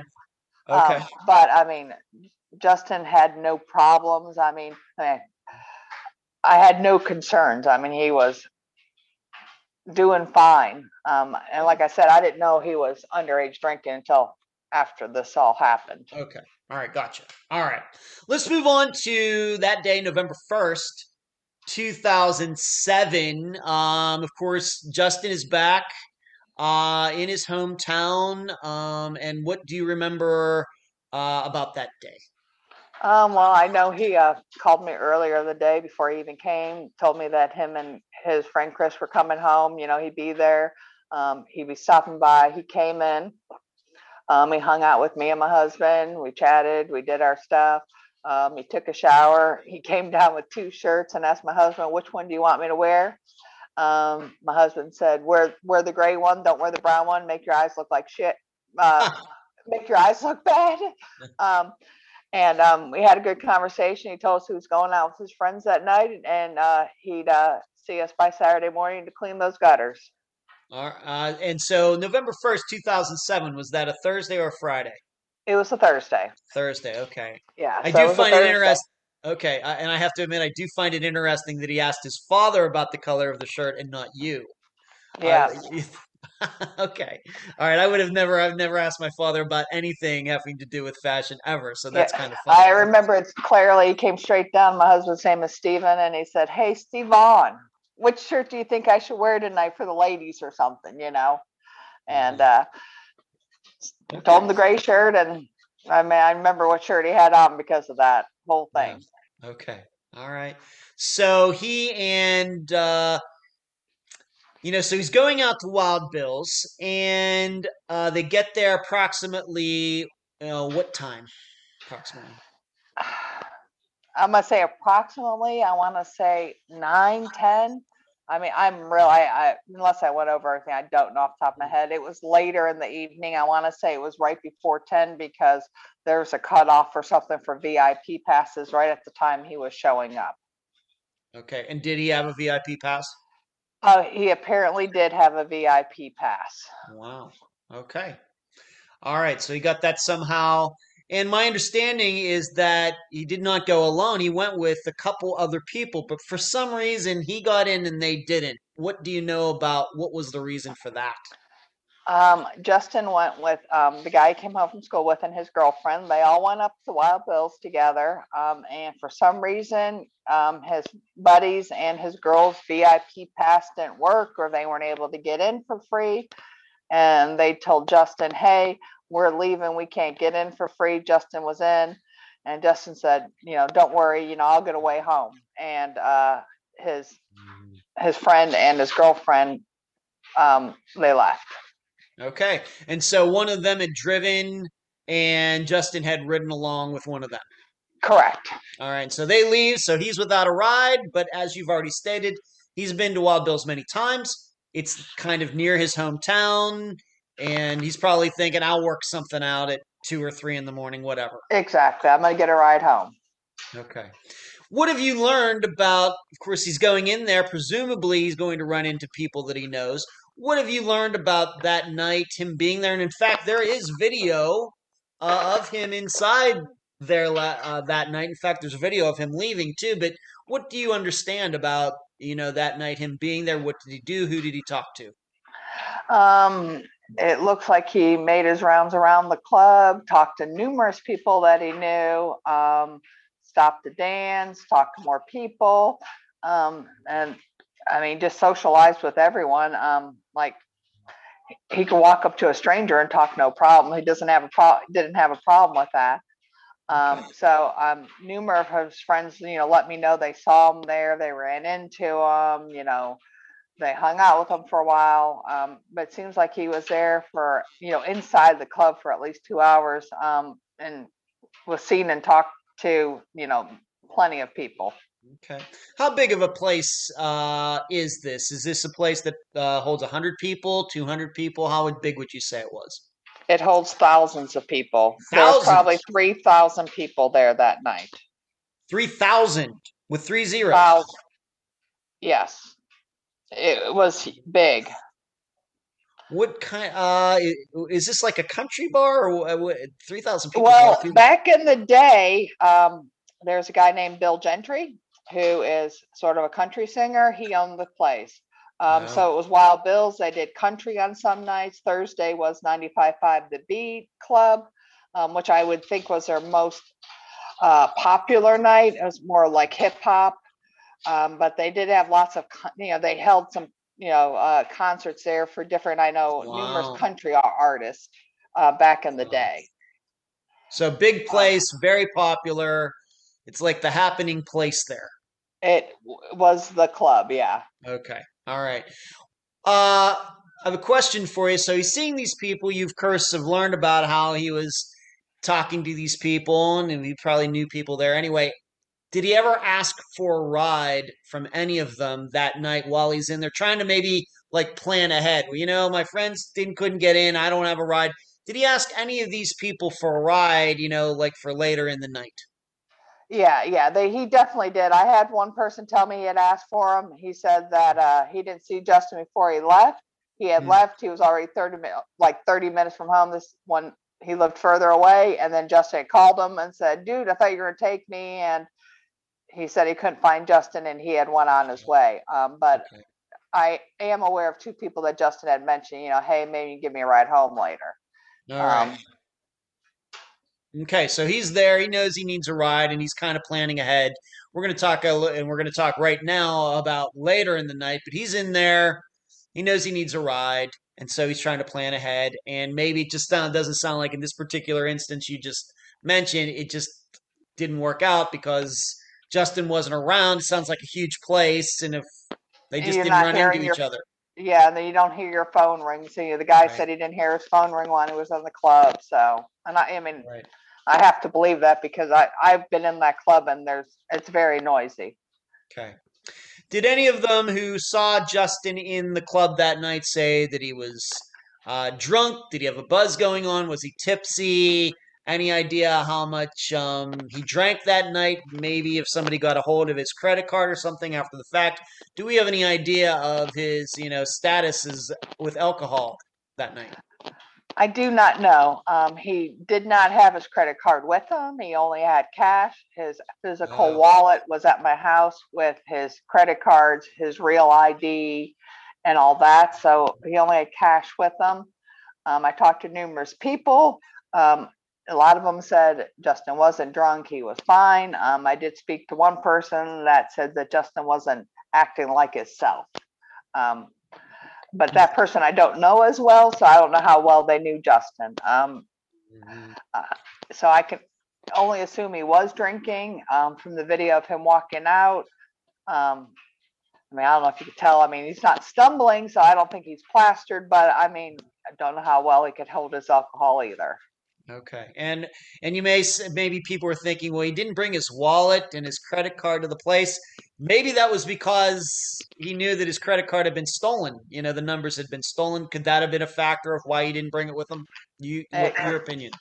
Um, Okay. but I mean, Justin had no problems. I mean, I, I had no concerns. I mean, he was doing fine. Um, and like I said, I didn't know he was underage drinking until after this all happened. Okay. All right. Gotcha. All right. Let's move on to that day, November 1st, 2007. Um, of course, Justin is back uh, in his hometown. Um, and what do you remember uh, about that day? Um, well, I know he uh, called me earlier the day before he even came, told me that him and his friend Chris were coming home. You know, he'd be there. Um, he'd be stopping by. He came in. Um, he hung out with me and my husband. We chatted. We did our stuff. Um, he took a shower. He came down with two shirts and asked my husband, "Which one do you want me to wear?" Um, my husband said, "Wear wear the gray one. Don't wear the brown one. Make your eyes look like shit. Uh, make your eyes look bad." Um, and um, we had a good conversation. He told us he was going out with his friends that night, and uh, he'd uh, see us by Saturday morning to clean those gutters. All right, uh, and so November 1st, 2007, was that a Thursday or a Friday? It was a Thursday. Thursday. Okay. Yeah, I so do find it interesting. Okay, I, and I have to admit, I do find it interesting that he asked his father about the color of the shirt and not you. Uh, Yeah, okay. All right. I would have never, I've never asked my father about anything having to do with fashion ever. So that's Yeah, kind of funny. I remember it clearly. Came straight down. My husband's name is Stephen, and he said, "Hey, Steve Vaughn." which shirt do you think I should wear tonight for the ladies or something, you know? And uh, told him the gray shirt, and I mean, I remember what shirt he had on because of that whole Yeah. thing. Okay. All right. So he and uh you know, so he's going out to Wild Bills and uh they get there approximately you know what time? Approximately. I'm gonna say approximately. I want to say nine, ten. I mean, I'm real. I, I unless I went over everything, I don't know off the top of my head. It was later in the evening. I want to say it was right before ten because there's a cutoff or something for VIP passes right at the time he was showing up. Okay. And did he have a VIP pass? Uh, he apparently did have a VIP pass. Wow. Okay. All right. So he got that somehow. And my understanding is that he did not go alone. He went with a couple other people, but for some reason he got in and they didn't. What do you know about what was the reason for that? Um, Justin went with um, the guy he came home from school with and his girlfriend. They all went up to Wild Bills together. Um, and for some reason, um, his buddies and his girls' VIP pass didn't work or they weren't able to get in for free. And they told Justin, hey, we're leaving. We can't get in for free. Justin was in. And Justin said, you know, don't worry, you know, I'll get away home. And uh, his his friend and his girlfriend, um, they left. Okay. And so one of them had driven and Justin had ridden along with one of them. Correct. All right. So they leave. So he's without a ride. But as you've already stated, he's been to Wild Bills many times. It's kind of near his hometown. And he's probably thinking, I'll work something out at two or three in the morning, whatever. Exactly. I'm gonna get a ride home. Okay. What have you learned about? Of course, he's going in there. Presumably, he's going to run into people that he knows. What have you learned about that night, him being there? And in fact, there is video uh, of him inside there la- uh, that night. In fact, there's a video of him leaving too. But what do you understand about you know that night, him being there? What did he do? Who did he talk to? Um, it looks like he made his rounds around the club, talked to numerous people that he knew, um, stopped to dance, talked to more people, um, and I mean, just socialized with everyone. Um, like he- could walk up to a stranger and talk no problem. He doesn't have a pro, didn't have a problem with that. Um, so um, numerous of his friends, you know, let me know they saw him there. They ran into him, you know, they hung out with him for a while. Um, but it seems like he was there for, you know, inside the club for at least two hours um, and was seen and talked to, you know, plenty of people. Okay. How big of a place uh, is this? Is this a place that uh, holds 100 people, 200 people? How big would you say it was? It holds thousands of people. There was probably 3,000 people there that night. 3,000 with three zeros. Thousand. Yes. It was big. What kind? Uh, is this like a country bar or wha- wha- 3,000 people? Well, back in the day, um, there's a guy named Bill Gentry who is sort of a country singer. He owned the place. Um, Wow. so it was Wild Bills. They did country on some nights. Thursday was 95.5 The Beat Club, um, which I would think was their most uh, popular night. It was more like hip hop. Um, but they did have lots of, you know, they held some, you know, uh, concerts there for different, I know, Wow. numerous country artists uh, back in the Wow. day. So big place, very popular. It's like the happening place there. It was the club, yeah. Okay. All right. Uh, I have a question for you. So he's seeing these people. You've, of course, have learned about how he was talking to these people, and he probably knew people there anyway. Did he ever ask for a ride from any of them that night while he's in there, trying to maybe like plan ahead? Well, you know, my friends didn't couldn't get in. I don't have a ride. Did he ask any of these people for a ride? You know, like for later in the night. Yeah, yeah, they, he definitely did. I had one person tell me he had asked for him. He said that uh, he didn't see Justin before he left. He had Hmm. left. He was already 30 like 30 minutes from home. This one, he lived further away. And then Justin had called him and said, dude, I thought you were going to take me. And he said he couldn't find Justin and he had one on his way. Um, but Okay. I am aware of two people that Justin had mentioned, you know, hey, maybe you give me a ride home later. All right. Okay, so he's there. He knows he needs a ride, and he's kind of planning ahead. we're going to talk a and we're going to talk right now about later in the night. But he's in there. He knows he needs a ride, and so he's trying to plan ahead. And maybe it just sound, doesn't sound like in this particular instance you just mentioned it just didn't work out because Justin wasn't around. It sounds like a huge place, and if they just you're didn't run into your each other. Yeah, and then you don't hear your phone ring. So you know, the guy Right. said he didn't hear his phone ring when he was in the club. So, and I, I mean, Right. I have to believe that because I I've been in that club and there's it's very noisy. Okay. Did any of them who saw Justin in the club that night say that he was uh, drunk? Did he have a buzz going on? Was he tipsy? Any idea how much um, he drank that night? Maybe if somebody got a hold of his credit card or something after the fact. Do we have any idea of his, you know, statuses with alcohol that night? I do not know. Um, he did not have his credit card with him. He only had cash. His physical Oh. wallet was at my house with his credit cards, his real ID, and all that. So he only had cash with him. Um, I talked to numerous people. Um, a lot of them said Justin wasn't drunk. He was fine. Um, I did speak to one person that said that Justin wasn't acting like himself. Um, but that person I don't know as well, so I don't know how well they knew Justin. Um, so I can only assume he was drinking um, from the video of him walking out. Um, I mean, I don't know if you could tell. I mean, he's not stumbling, so I don't think he's plastered. But I mean, I don't know how well he could hold his alcohol either. Okay, and and you may maybe people are thinking, well, he didn't bring his wallet and his credit card to the place. Maybe that was because he knew that his credit card had been stolen. You know, the numbers had been stolen. Could that have been a factor of why he didn't bring it with him? You, what, Eh, your opinion?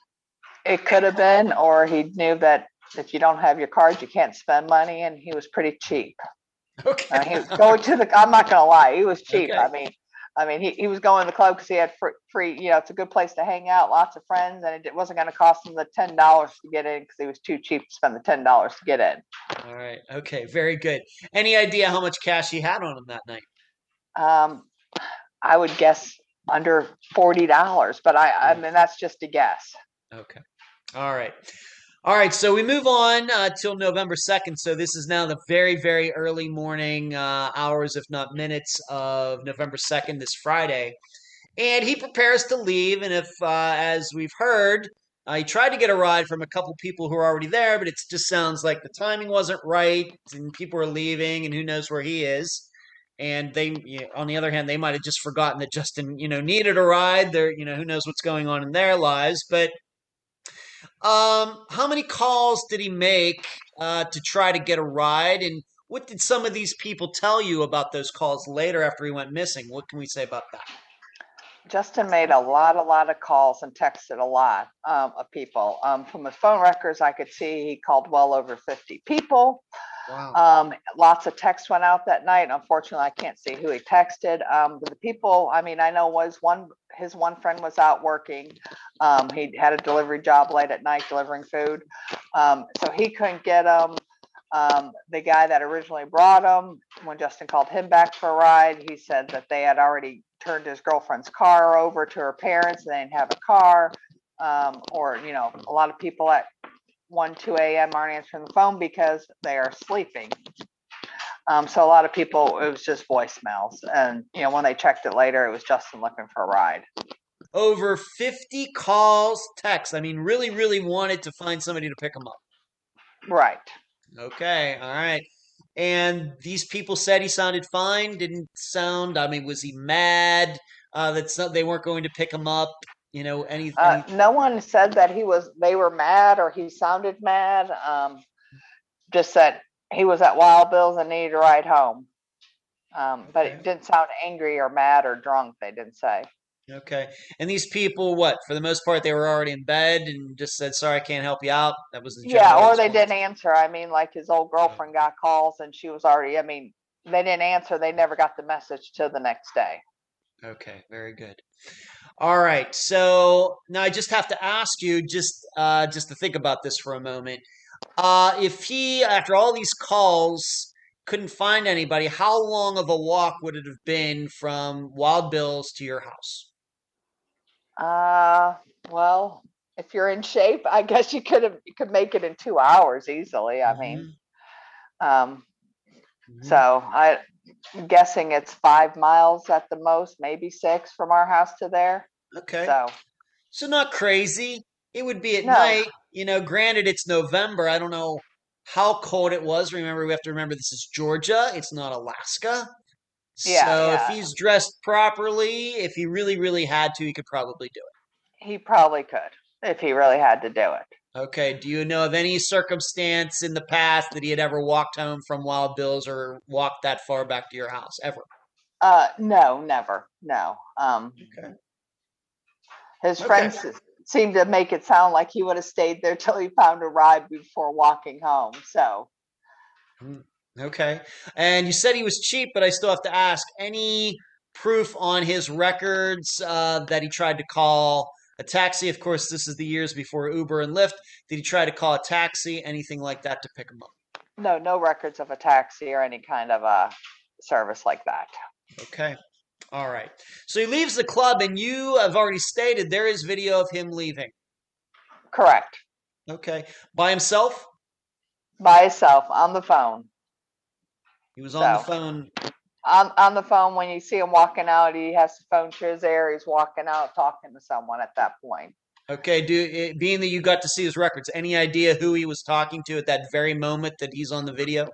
It could have been, or he knew that if you don't have your cards, you can't spend money, and he was pretty cheap. Okay, mean, he was going to the. I'm not gonna lie, he was cheap. Okay. I mean, I mean, he, he was going to the club because he had free, free. You know, it's a good place to hang out, lots of friends, and it wasn't going to cost him the ten dollars to get in because he was too cheap to spend the ten dollars to get in. all right, okay, very good. Any idea how much cash he had on him that night? Um, I would guess under forty dollars, but I, I mean, that's just a guess. Okay. All right. All right. So we move on uh, till November 2nd. So this is now the very, very early morning uh, hours, if not minutes, of November 2nd, this Friday. And he prepares to leave. And if, uh, as we've heard, uh, he tried to get a ride from a couple people who are already there, but it just sounds like the timing wasn't right and people are leaving and who knows where he is. And they, you know, on the other hand, they might have just forgotten that Justin, you know, needed a ride. They're, you know, who knows what's going on in their lives. But um, how many calls did he make uh, to try to get a ride? And what did some of these people tell you about those calls later after he went missing? What can we say about that? Justin made a lot, a lot of calls and texted a lot um, of people. Um, from his phone records, I could see he called well over 50 people. Wow. Um, lots of texts went out that night. Unfortunately, I can't see who he texted. Um, but the people, I mean, I know was one, his one friend was out working. Um, he had a delivery job late at night delivering food. Um, so he couldn't get him. Um, the guy that originally brought him, when Justin called him back for a ride, he said that they had already turned his girlfriend's car over to her parents. They didn't have a car. Um, or, you know, a lot of people at 1, 2 a.m. aren't answering the phone because they are sleeping. Um, so a lot of people, it was just voicemails. And, you know, when they checked it later, it was Justin looking for a ride. Over 50 calls, texts. I mean, really, really wanted to find somebody to pick him up. Right. Okay. All right. And these people said he sounded fine. Didn't sound. I mean, was he mad uh, that some, they weren't going to pick him up? You know, any, Uh, no one said that he was, they were mad or he sounded mad. Um, just that he was at Wild Bill's and needed a ride home. Um, but Okay. it didn't sound angry or mad or drunk, they didn't say. Okay. And these people, what? For the most part, they were already in bed and just said, "Sorry, I can't help you out." That was the Yeah, or they didn't answer. I mean, like his old girlfriend got calls and she was already, I mean, they didn't answer. They never got the message till the next day. Okay, very good. All right. So now I just have to ask you, just uh, just to think about this for a moment. Uh, if he, after all these calls, couldn't find anybody, how long of a walk would it have been from Wild Bill's to your house? Uh, well, if you're in shape, I guess you could have, you could make it in two hours easily. I mean, Um, Mhm. so I, I'm guessing it's five miles at the most, maybe six from our house to there. Okay. So, So not crazy. It would be at No. night. You know, granted it's November. I don't know how cold it was. Remember, we have to remember this is Georgia. It's not Alaska. Yeah, so yeah. if he's dressed properly, if he really, really had to, he could probably do it. he probably could if he really had to do it. Okay. Do you know of any circumstance in the past that he had ever walked home from Wild Bill's or walked that far back to your house ever? Uh, no, never, no. Um, Okay. his Okay. friends seemed to make it sound like he would have stayed there till he found a ride before walking home. So, Okay. And you said he was cheap, but I still have to ask any proof on his records uh, that he tried to call a taxi? Of course, this is the years before Uber and Lyft. Did he try to call a taxi, anything like that to pick him up? no, no records of a taxi or any kind of a service like that. Okay. All right. So he leaves the club, and you have already stated there is video of him leaving. Correct. Okay. By himself? By himself on the phone. He was on the phone. On, on the phone, when you see him walking out, he has the phone to his ear. He's walking out talking to someone at that point. Okay. Do eh, being that you got to see his records, any idea who he was talking to at that very moment that he's on the video?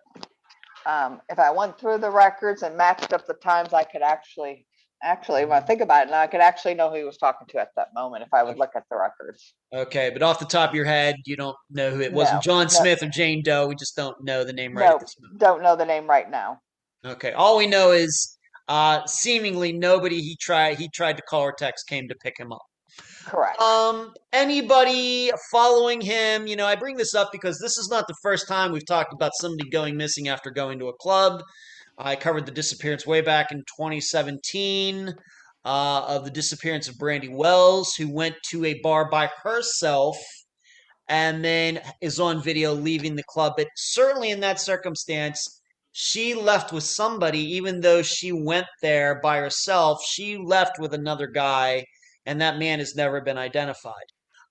um, if I went through the records and matched up the times, I could actually, actually, when I think about it now, I could actually know who he was talking to at that moment if I would look at the records. Okay, but off the top of your head, you don't know who it wasn't No, John no. Smith or Jane Doe. We just don't know the name right No, at this moment. don't know the name right now. Okay, all we know is uh, seemingly nobody he tried he tried to call or text came to pick him up. Correct. Um, anybody following him? You know, I bring this up because this is not the first time we've talked about somebody going missing after going to a club. I covered the disappearance way back in 2017 uh, of the disappearance of Brandy Wells, who went to a bar by herself and then is on video leaving the club. But certainly in that circumstance, she left with somebody, even though she went there by herself. She left with another guy and that man has never been identified.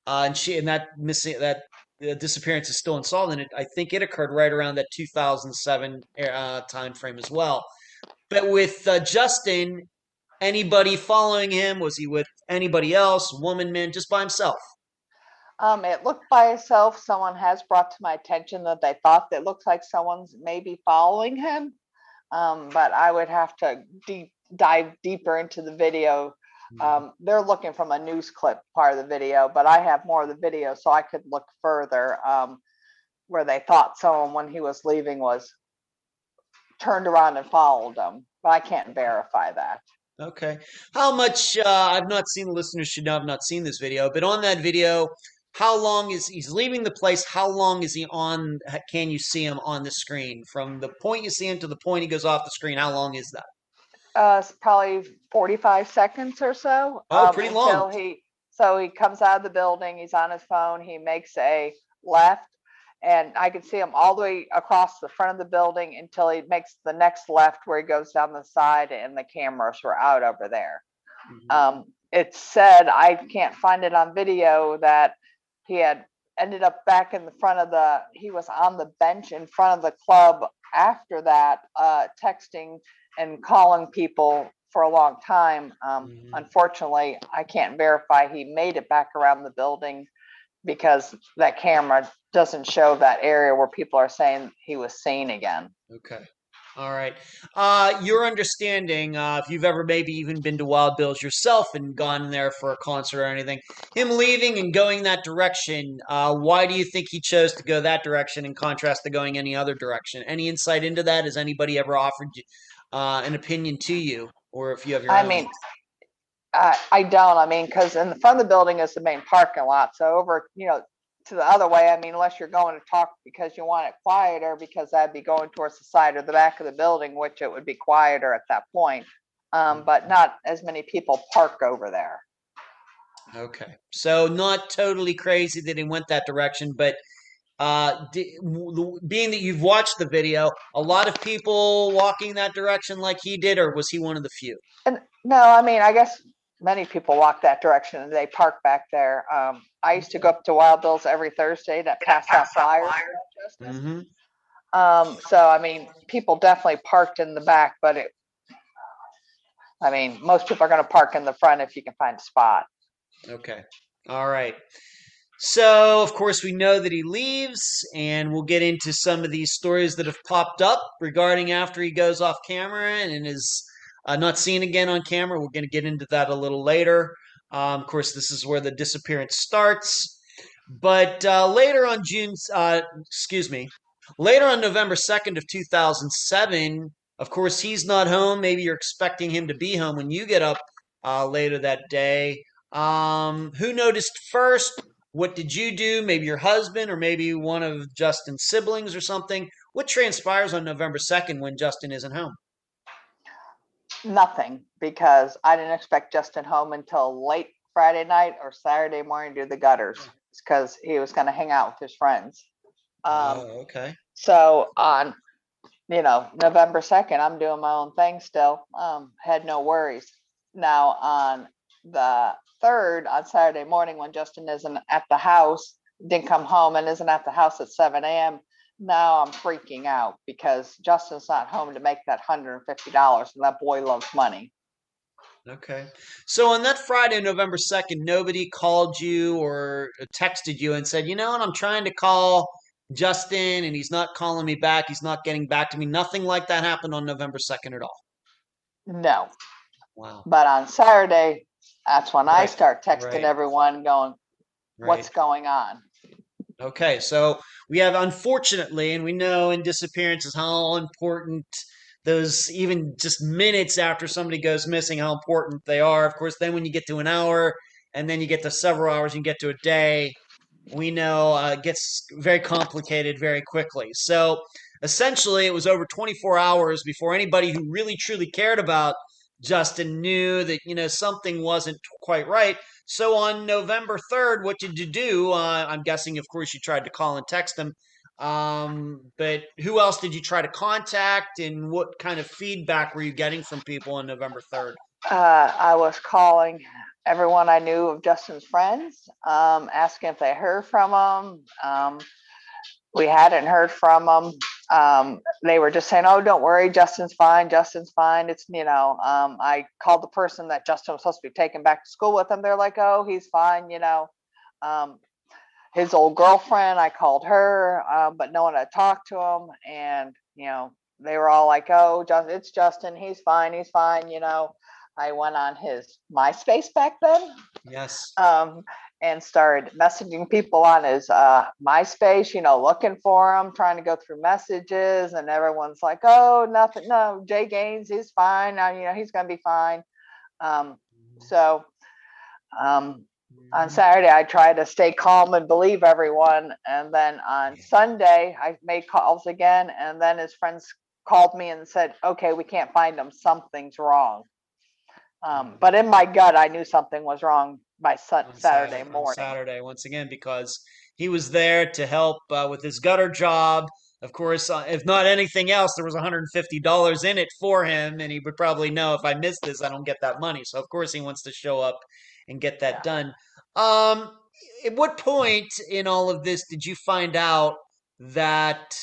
Uh, and she and that missing that uh, disappearance is still unsolved, and it, I think it occurred right around that 2007 uh, time frame as well. But with uh, Justin, anybody following him? Was he with anybody else? Woman, man, just by himself? Um, it looked by itself. Someone has brought to my attention that they thought that looks like someone's maybe following him. Um, but I would have to deep dive deeper into the video. Um, they're looking from a news clip part of the video, but I have more of the video, so I could look further. Um, where they thought someone when he was leaving was turned around and followed him, but I can't verify that. Okay. How much? Uh, I've not seen. The listeners should know I've not seen this video, but on that video, how long is he's leaving the place? How long is he on? Can you see him on the screen from the point you see him to the point he goes off the screen? How long is that? Uh, probably 45 seconds or so. Oh, pretty long. He, so he comes out of the building, he's on his phone, he makes a left, and I can see him all the way across the front of the building until he makes the next left where he goes down the side and the cameras were out over there. Mhm. Um, it said, I can't find it on video, that he had ended up back in the front of the, he was on the bench in front of the club after that, uh, texting and calling people for a long time. Um, Mhm. unfortunately, I can't verify he made it back around the building because that camera doesn't show that area where people are saying he was seen again. Okay. All right. Uh, your understanding, uh, if you've ever maybe even been to Wild Bill's yourself and gone there for a concert or anything, him leaving and going that direction, uh, why do you think he chose to go that direction in contrast to going any other direction? Any insight into that? Has anybody ever offered you, uh, an opinion to you? Or if you have your I own? mean, I, I don't, I mean, because in the front of the building is the main parking lot. So over, you know, to the other way, I mean, unless you're going to talk because you want it quieter, because that'd be going towards the side or the back of the building, which it would be quieter at that point. Um, but not as many people park over there. Okay. So not totally crazy that he went that direction, but uh, di- w- the- being that you've watched the video, a lot of people walking that direction like he did, or was he one of the few? And no, I mean, I guess many people walk that direction and they park back there. Um, I used to go up to Wild Bill's every Thursday to pass out flyers. Mm-hmm. Um, so I mean, people definitely parked in the back, but it, I mean, most people are gonna park in the front if you can find a spot. Okay. All right. So, of course, we know that he leaves, and we'll get into some of these stories that have popped up regarding after he goes off camera and is uh, not seen again on camera. We're going to get into that a little later. Um, of course, this is where the disappearance starts. But uh, later on June, uh, excuse me, later on November 2nd of 2007, of course, he's not home. Maybe you're expecting him to be home when you get up uh, later that day. Um, who noticed first? What did you do? Maybe your husband or maybe one of Justin's siblings or something. What transpires on November 2nd when Justin isn't home? Nothing, because I didn't expect Justin home until late Friday night or Saturday morning to do the gutters, because he was gonna hang out with his friends. Um, oh, okay. so on, you know, November second, I'm doing my own thing still. Um, had no worries. Now on the third, on Saturday morning, when Justin isn't at the house, didn't come home and isn't at the house at seven AM. Now I'm freaking out because Justin's not home to make that hundred and fifty dollars and that boy loves money. Okay. So on that Friday, November 2nd, nobody called you or texted you and said, you know what, I'm trying to call Justin and he's not calling me back. He's not getting back to me. Nothing like that happened on November 2nd at all. No, Wow. but on Saturday, that's when I Right, start texting right. everyone going, what's Right. going on? Okay. So we have, unfortunately, and we know in disappearances how important those even just minutes after somebody goes missing, how important they are. Of course, then when you get to an hour and then you get to several hours, you get to a day, we know uh, it gets very complicated very quickly. So essentially, it was over 24 hours before anybody who really truly cared about Justin knew that you know something wasn't quite right. So on November 3rd, what did you do? Uh, I'm guessing, of course, you tried to call and text them. Um, but who else did you try to contact, and what kind of feedback were you getting from people on November 3rd? Uh, I was calling everyone I knew of Justin's friends, um, asking if they heard from him. Um, we hadn't heard from them. Um, they were just saying, "Oh, don't worry, Justin's fine. Justin's fine." It's you know, um, I called the person that Justin was supposed to be taking back to school with him. They're like, "Oh, he's fine," you know. Um, his old girlfriend, I called her, uh, but no one had talked to him, and you know, they were all like, "Oh, just it's Justin. He's fine. He's fine," you know. I went on his MySpace back then Yes. um, and started messaging people on his uh, MySpace, you know, looking for him, trying to go through messages, and everyone's like, "Oh, nothing, no, Jay Gaines, is fine. Now, you know, he's gonna be fine." Um, so um, on Saturday, I tried to stay calm and believe everyone, and then on Sunday, I made calls again, and then his friends called me and said, "Okay, we can't find him. Something's wrong." Um, but in my gut, I knew something was wrong by sun- Saturday on morning. Saturday, once again, because he was there to help uh, with his gutter job. Of course, uh, if not anything else, there was $150 in it for him, and he would probably know if I miss this, I don't get that money. So, of course, he wants to show up and get that done. Um, at what point in all of this did you find out that,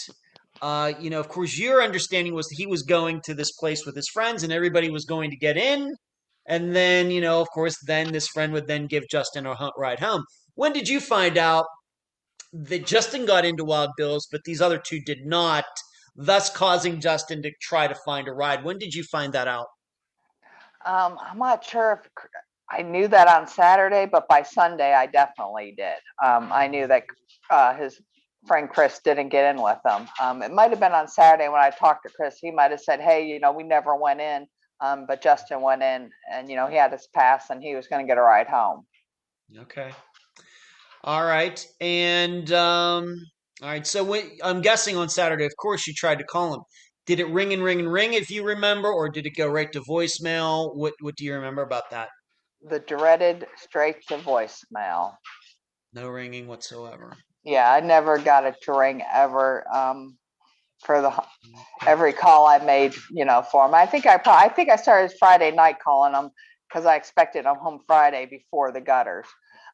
uh, you know, of course, your understanding was he was going to this place with his friends and everybody was going to get in? And then, you know, of course, then this friend would then give Justin a hunt ride home. When did you find out that Justin got into Wild Bills, but these other two did not, thus causing Justin to try to find a ride? When did you find that out? Um, I'm not sure if I knew that on Saturday, but by Sunday, I definitely did. Um, I knew that uh, his friend Chris didn't get in with them. Um, it might have been on Saturday when I talked to Chris. He might have said, "Hey, you know, we never went in." Um, but Justin went in and, you know, he had his pass and he was going to get a ride home. Okay. All right. And, um, all right. So when, I'm guessing on Saturday, of course, you tried to call him. Did it ring and ring and ring, if you remember, or did it go right to voicemail? What What do you remember about that? The dreaded straight to voicemail. No ringing whatsoever. Yeah, I never got it to ring ever. Um, for the every call I made, you know, for him. I think I probably, I think I started Friday night calling him because I expected him home Friday before the gutters.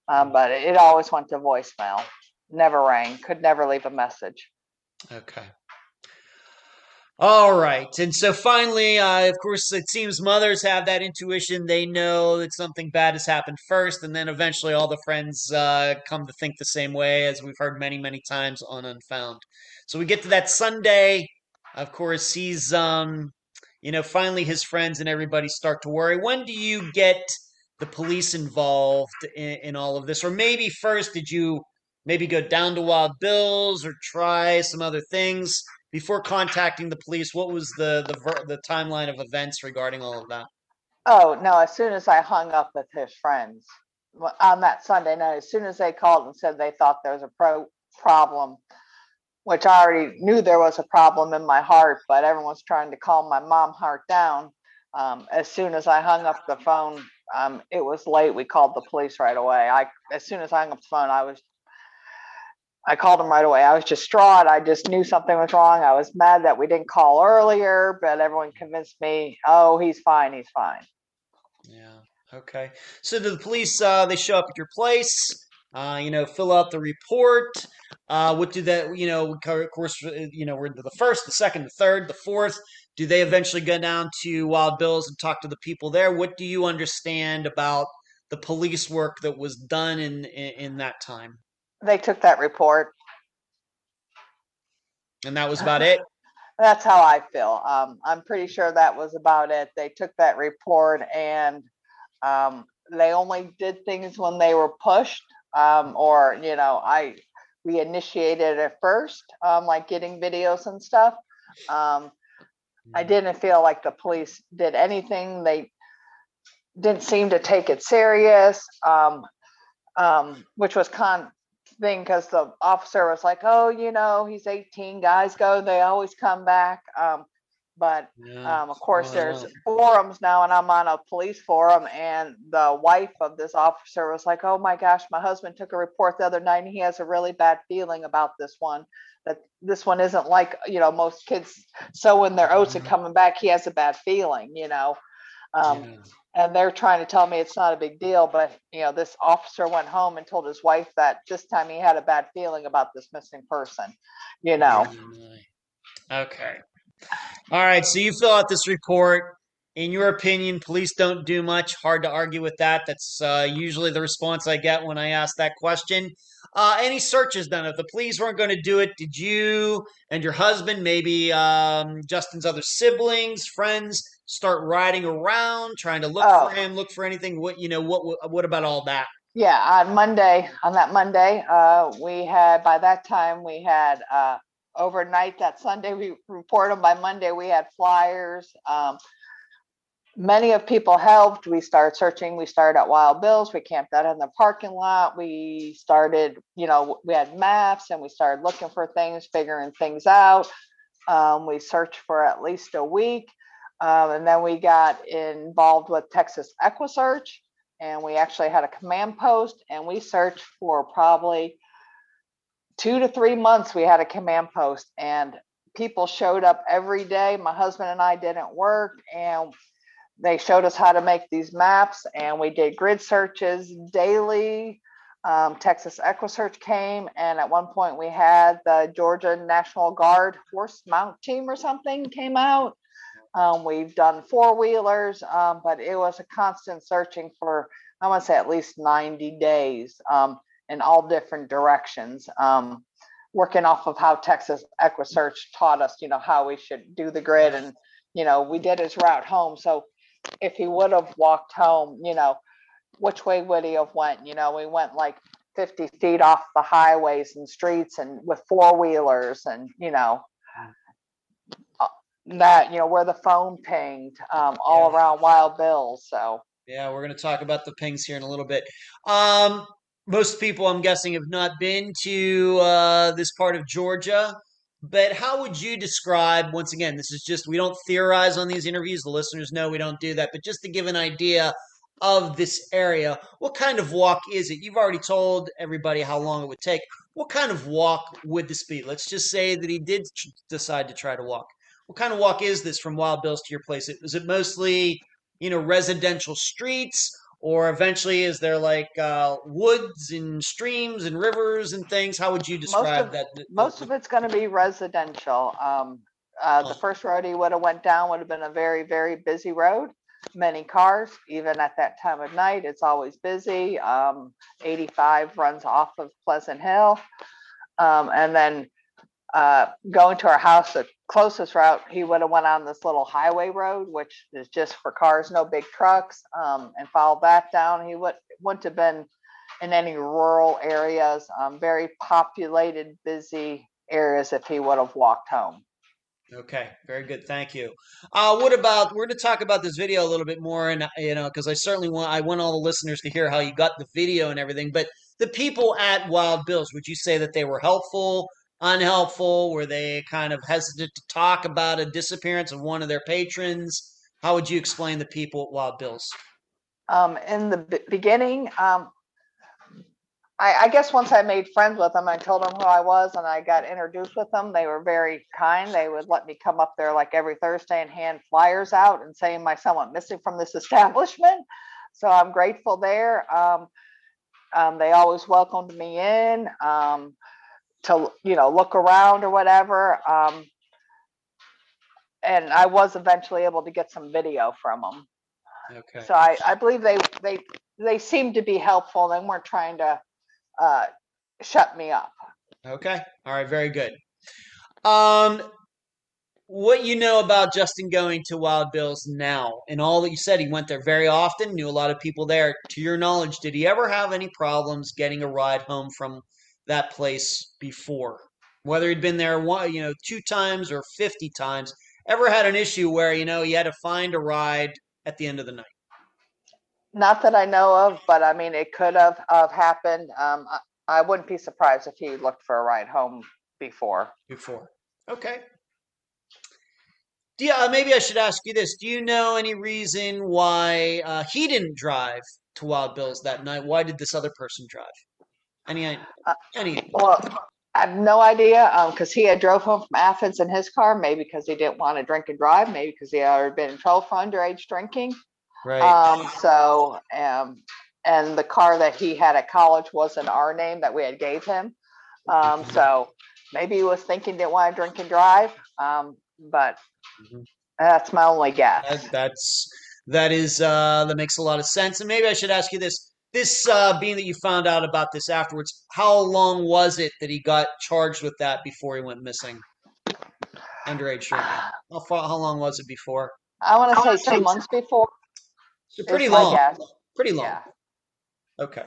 Um, but it always went to voicemail. Never rang. Could never leave a message. Okay. All right. And so finally, uh, of course, it seems mothers have that intuition. They know that something bad has happened first, and then eventually all the friends uh, come to think the same way, as we've heard many, many times on Unfound. So we get to that Sunday. Of course, he's, um, you know, finally his friends and everybody start to worry. When do you get the police involved in, in all of this? Or maybe first, did you maybe go down to Wild Bill's or try some other things? before contacting the police, what was the the the timeline of events regarding all of that? Oh, no, as soon as I hung up with his friends on that Sunday night, as soon as they called and said they thought there was a pro problem, which I already knew there was a problem in my heart, but everyone's trying to calm my mom heart down. Um, as soon as I hung up the phone, um, it was late. We called the police right away. I, as soon as I hung up the phone, I was I called them right away. I was distraught. I just knew something was wrong. I was mad that we didn't call earlier, but everyone convinced me, oh, he's fine. He's fine. Yeah. Okay. So the police, uh, they show up at your place, uh, you know, fill out the report. Uh, what do that, you know, of course, uh, you know, we're into the first, the second, the third, the fourth. Do they eventually go down to Wild Bill's and talk to the people there? What do you understand about the police work that was done in, in, in that time? They took that report. And that was about it. That's how I feel. Um, I'm pretty sure that was about it. They took that report and um, they only did things when they were pushed, um, or you know, I we initiated it first, um, like getting videos and stuff. Um, I didn't feel like the police did anything. They didn't seem to take it serious, um, um, which was con thing because the officer was like, "Oh, you know, he's 18. Guys go; they always come back." Um, but Yeah. um, of course, there's forums now, and I'm on a police forum, and the wife of this officer was like, "Oh my gosh, my husband took a report the other night, and he has a really bad feeling about this one. That this one isn't like you know most kids sowing their oats and Mhm. coming back. He has a bad feeling, you know." Um, Yeah. and they're trying to tell me it's not a big deal but you know this officer went home and told his wife that this time he had a bad feeling about this missing person you know Okay. All right. So you fill out this report. In your opinion, police don't do much. Hard to argue with that. That's uh, usually the response I get when I ask that question. Uh, any searches done? If the police weren't going to do it, did you and your husband, maybe um, Justin's other siblings, friends, start riding around trying to look Oh. for him, look for anything? What you know? What what, what about all that? yeah on monday on that monday uh we had by that time we had uh overnight that sunday we reported by monday we had flyers um many of people helped we started searching we started at wild bills we camped out in the parking lot we started you know we had maps and we started looking for things figuring things out um, we searched for at least a week um, and then we got involved with texas EquuSearch and we actually had a command post and we searched for probably two to three months we had a command post and people showed up every day. My husband and i didn't work and they showed us how to make these maps and we did grid searches daily. Um, texas EquuSearch came and at one point we had the georgia national guard horse mount team or something came out. Um, we've done four wheelers, um, but it was a constant searching for, I want to say at least 90 days. Um, in all different directions. Um, working off of how Texas EquuSearch taught us, you know, how we should do the grid. And, you know, we did his route home. So if he would have walked home, you know, which way would he have went? You know, we went like 50 feet off the highways and streets and with four wheelers and, you know, that you know where the phone pinged um, all Yeah. around Wild Bill. So Yeah, we're going to talk about the pings here in a little bit. Um, most people, I'm guessing, have not been to uh, this part of Georgia. But how would you describe, once again, this is just, we don't theorize on these interviews. The listeners know we don't do that. But just to give an idea of this area, what kind of walk is it? You've already told everybody how long it would take. What kind of walk would this be? Let's just say that he did tr- decide to try to walk. What kind of walk is this from Wild Bill's to your place? Is it mostly you know residential streets or eventually is there like uh, woods and streams and rivers and things how would you describe of- that most of it's going to be residential. Um, Uh, the Oh. first road he would have went down would have been a very, very busy road. Many cars, even at that time of night, it's always busy. Um, 85 runs off of Pleasant Hill. Um, and then uh, going to our house, the closest route, he would have went on this little highway road, which is just for cars, no big trucks, um, and followed that down. He would, wouldn't have been in any rural areas, um, very populated, busy areas if he would have walked home. Okay, very good. Thank you. Uh, what about we're going to talk about this video a little bit more, and you know, because I certainly want I want all the listeners to hear how you got the video and everything. But the people at Wild Bills, would you say that they were helpful, unhelpful? Were they kind of hesitant to talk about a disappearance of one of their patrons? How would you explain the people at Wild Bills? Um, in the be- beginning, um, I, I guess once I made friends with them, I told them who I was and I got introduced with them. They were very kind. They would let me come up there like every Thursday and hand flyers out and saying my son went missing from this establishment. So I'm grateful there. Um, um, they always welcomed me in um, to, you know, look around or whatever. Um, and I was eventually able to get some video from them. Okay. So I, I believe they, they, they seemed to be helpful. They weren't trying to, uh, shut me up. Okay. All right. Very good. Um, what you know about Justin going to Wild Bills now, and all that you said, he went there very often, knew a lot of people there. To your knowledge, did he ever have any problems getting a ride home from that place before? Whether he'd been there one, you know, two times or fifty times, ever had an issue where you know he had to find a ride at the end of the night? Not that I know of, but I mean, it could have, have happened. Um, I, I wouldn't be surprised if he looked for a ride home before. before. Okay. Do you, uh, maybe I should ask you this. Do you know any reason why uh, he didn't drive to Wild Bills that night? Why did this other person drive? Any i- Uh, any Well, I have no idea, um, because he had drove home from Athens in his car, maybe because he didn't want to drink and drive, maybe because he had already been in trouble for underage drinking. right? Um, so, um, and the car that he had at college wasn't our name that we had gave him. Um, so maybe he was thinking didn't want to drink and drive, um, but Mhm. that's my only guess. That, that's that is uh, that makes a lot of sense. And maybe I should ask you this: this uh, being that you found out about this afterwards, how long was it that he got charged with that before he went missing? Underage drinking. How far? How long was it before? I want to say two months before. So pretty is long. Pretty long. Yeah. Okay.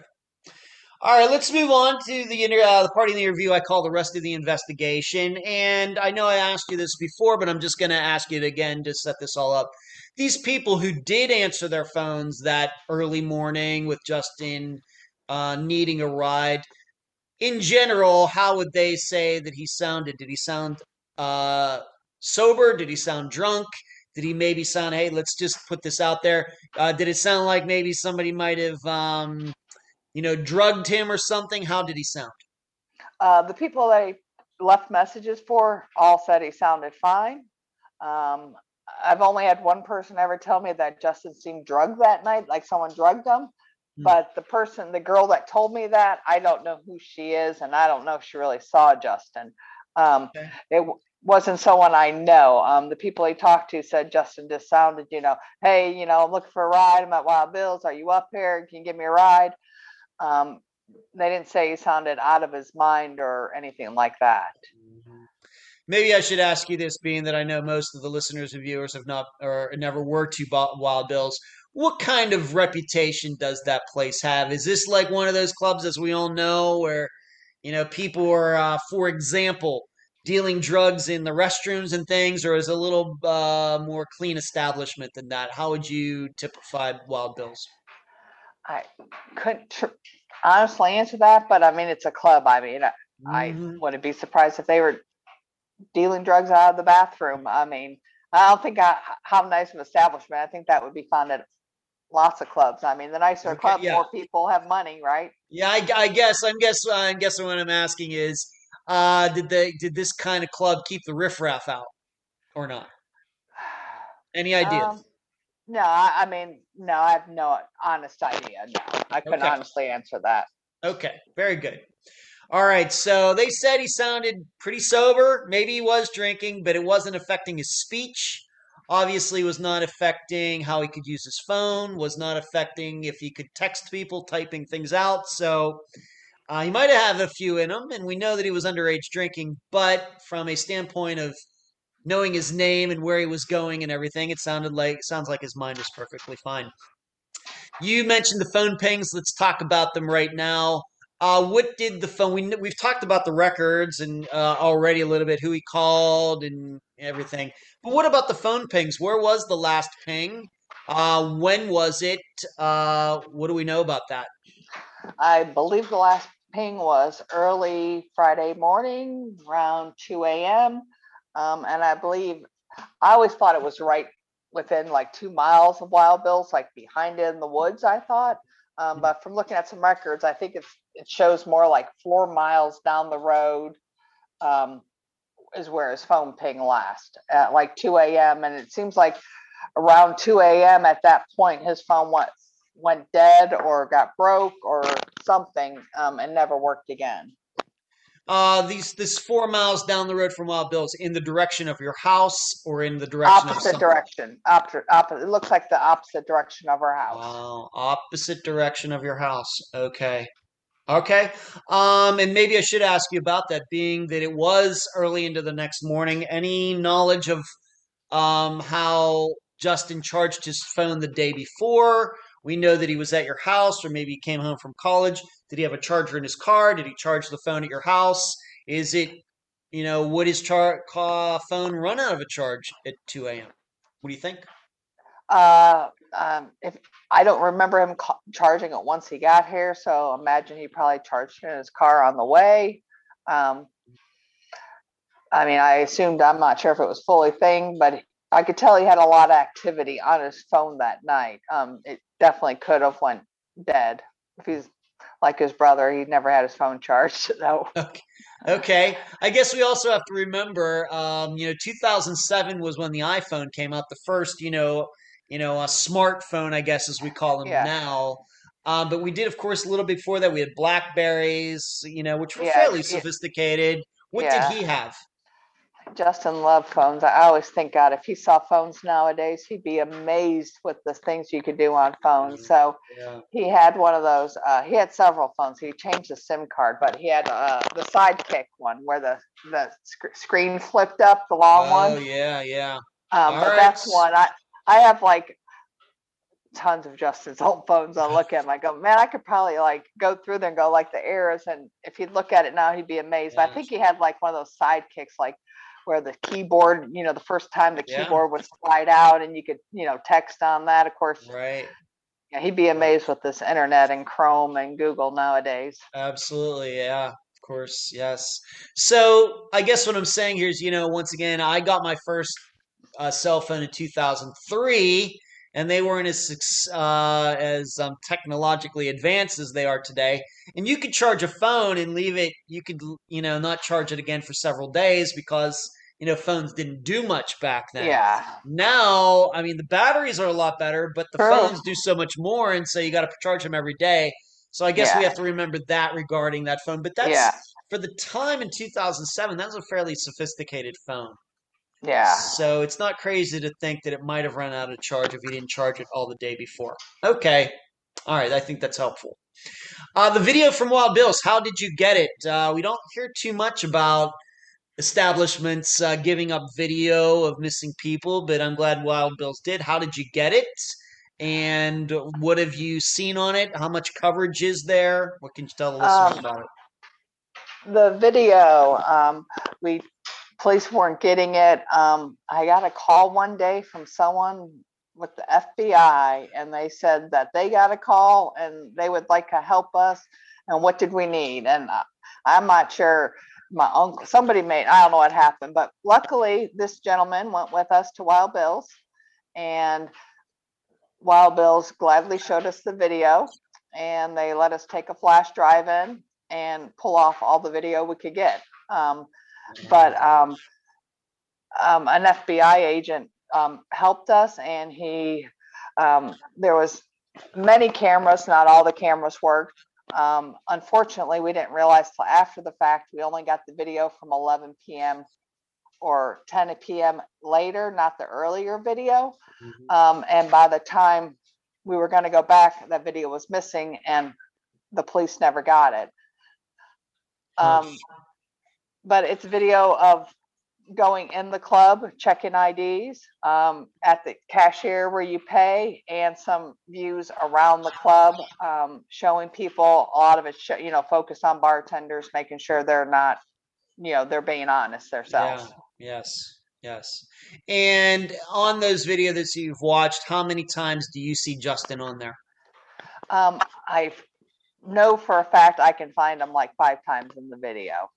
All right, let's move on to the inter- uh, the part of the interview I call the rest of the investigation. And I know I asked you this before, but I'm just going to ask you it again to set this all up. These people who did answer their phones that early morning with Justin uh, needing a ride, in general, how would they say that he sounded? Did he sound uh, sober? Did he sound drunk? Did he maybe sound, hey, let's just put this out there? Uh, did it sound like maybe somebody might have, um, you know, drugged him or something? How did he sound? Uh, the people that left messages for all said he sounded fine. Um, I've only had one person ever tell me that Justin seemed drugged that night, like someone drugged him. Hmm. But the person, the girl that told me that, I don't know who she is, and I don't know if she really saw Justin. Um, Okay. It wasn't someone I know. Um, the people he talked to said Justin just sounded, you know, hey, you know, I'm looking for a ride. I'm at Wild Bills. Are you up here? Can you give me a ride? Um, they didn't say he sounded out of his mind or anything like that. Maybe I should ask you this, being that I know most of the listeners and viewers have not or never were to Wild Bills. What kind of reputation does that place have? Is this like one of those clubs, as we all know, where you know people are, uh, for example, dealing drugs in the restrooms and things, or is it a little uh, more clean establishment than that? How would you typify Wild Bills? I couldn't tr- honestly answer that, but I mean, it's a club. I mean, I, I Mhm. wouldn't be surprised if they were dealing drugs out of the bathroom. I mean, I don't think I, how nice of an establishment. I think that would be found at lots of clubs. I mean, the nicer Okay, club, yeah. more people have money, right? Yeah, I, I guess. I'm guess. I'm guessing what I'm asking is, uh, did they did this kind of club keep the riffraff out or not? Any ideas? Um, no, I, I mean, no, I have no honest idea. No, I couldn't Okay. honestly answer that. Okay, very good. All right, so they said he sounded pretty sober. Maybe he was drinking, but it wasn't affecting his speech. Obviously, was not affecting how he could use his phone. Was not affecting if he could text people, typing things out. So uh, he might have a few in him, and we know that he was underage drinking. But from a standpoint of knowing his name and where he was going and everything, it sounded like sounds like his mind was perfectly fine. You mentioned the phone pings. Let's talk about them right now. Uh, what did the phone? We we've talked about the records and uh, already a little bit who he called and everything. But what about the phone pings? Where was the last ping? Uh, when was it? Uh, what do we know about that? I believe the last ping was early Friday morning, around 2 a.m. Um, and I believe I always thought it was right within like two miles of Wild Bill's, like behind it in the woods. I thought, um, but from looking at some records, I think it's it shows more like four miles down the road um, is where his phone ping last at like 2 a.m. And it seems like around 2 a.m. at that point, his phone went went dead or got broke or something um, and never worked again. Uh, these this four miles down the road from Wild Bill's in the direction of your house or in the direction Opposite direction. Opposite, opposite. It looks like the opposite direction of our house. Wow, opposite direction of your house. Okay. Okay. Um, and maybe I should ask you about that, being that it was early into the next morning. Any knowledge of um how Justin charged his phone the day before? We know that he was at your house, or maybe he came home from college. Did he have a charger in his car? Did he charge the phone at your house? Is it, you know, would his char- phone run out of a charge at 2 a.m.? What do you think? Uh, um, if I don't remember him ca- charging it once he got here, so imagine he probably charged it in his car on the way. Um, I mean, I assumed I'm not sure if it was fully thing, but I could tell he had a lot of activity on his phone that night. Um, it definitely could have went dead if he's like his brother. He never had his phone charged. So Okay. Okay. I guess we also have to remember, um, you know, 2007 was when the iPhone came out, the first, you know, you know, a smartphone, I guess, as we call them Yeah. now. Um, but we did, of course, a little before that. We had Blackberries, you know, which were Yeah, fairly sophisticated. What Yeah. did he have? Justin loved phones. I always think, God, if he saw phones nowadays, he'd be amazed with the things you could do on phones. So Yeah. he had one of those. Uh, he had several phones. He changed the SIM card, but he had uh, the sidekick one where the the sc- screen flipped up, the long Oh, one. yeah, yeah. Um, but Alright. that's one I I have like tons of Justin's old phones. I look at them, I go, man, I could probably like go through there and go like the errors. and if he'd look at it now, he'd be amazed. I think he had like one of those sidekicks, like where the keyboard, you know, the first time the Yeah. keyboard would slide out and you could, you know, text on that. Of course, Right. yeah, he'd be amazed with this internet and Chrome and Google nowadays. Absolutely, yeah. Of course, yes. So I guess what I'm saying here is, you know, once again, I got my first uh, cell phone in 2003, and they weren't as uh, as um, technologically advanced as they are today. And you could charge a phone and leave it. You could, you know, not charge it again for several days because you know phones didn't do much back then. Yeah. Now, I mean, the batteries are a lot better, but the True. phones do so much more, and so you got to charge them every day. So I guess we have to remember that regarding that phone. But that's Yeah. for the time in 2007. That was a fairly sophisticated phone. Yeah. So it's not crazy to think that it might have run out of charge if you didn't charge it all the day before. Okay, all right. I think that's helpful. Uh, the video from Wild Bills. How did you get it? Uh, we don't hear too much about establishments uh, giving up video of missing people, but I'm glad Wild Bills did. How did you get it? And what have you seen on it? How much coverage is there? What can you tell the listeners Um, about it? the video um we police weren't getting it um i got a call one day from someone with the fbi and they said that they got a call and they would like to help us and what did we need and uh, i'm not sure my uncle somebody made i don't know what happened but luckily this gentleman went with us to wild bills and wild bills gladly showed us the video and they let us take a flash drive in and pull off all the video we could get. Um, but um, um, an FBI agent um, helped us, and he um, there was many cameras. Not all the cameras worked. Um, unfortunately, we didn't realize till after the fact. We only got the video from 11 p.m. or 10 p.m. later, not the earlier video. Um, and by the time we were going to go back, that video was missing, and the police never got it. Um, but it's video of going in the club, checking IDs, um, at the cashier where you pay, and some views around the club, um, showing people a lot of it, you know, focus on bartenders, making sure they're not, you know, they're being honest themselves. Yeah. Yes. Yes. And on those videos that you've watched, how many times do you see Justin on there? Um, I know for a fact I can find him like five times in the video.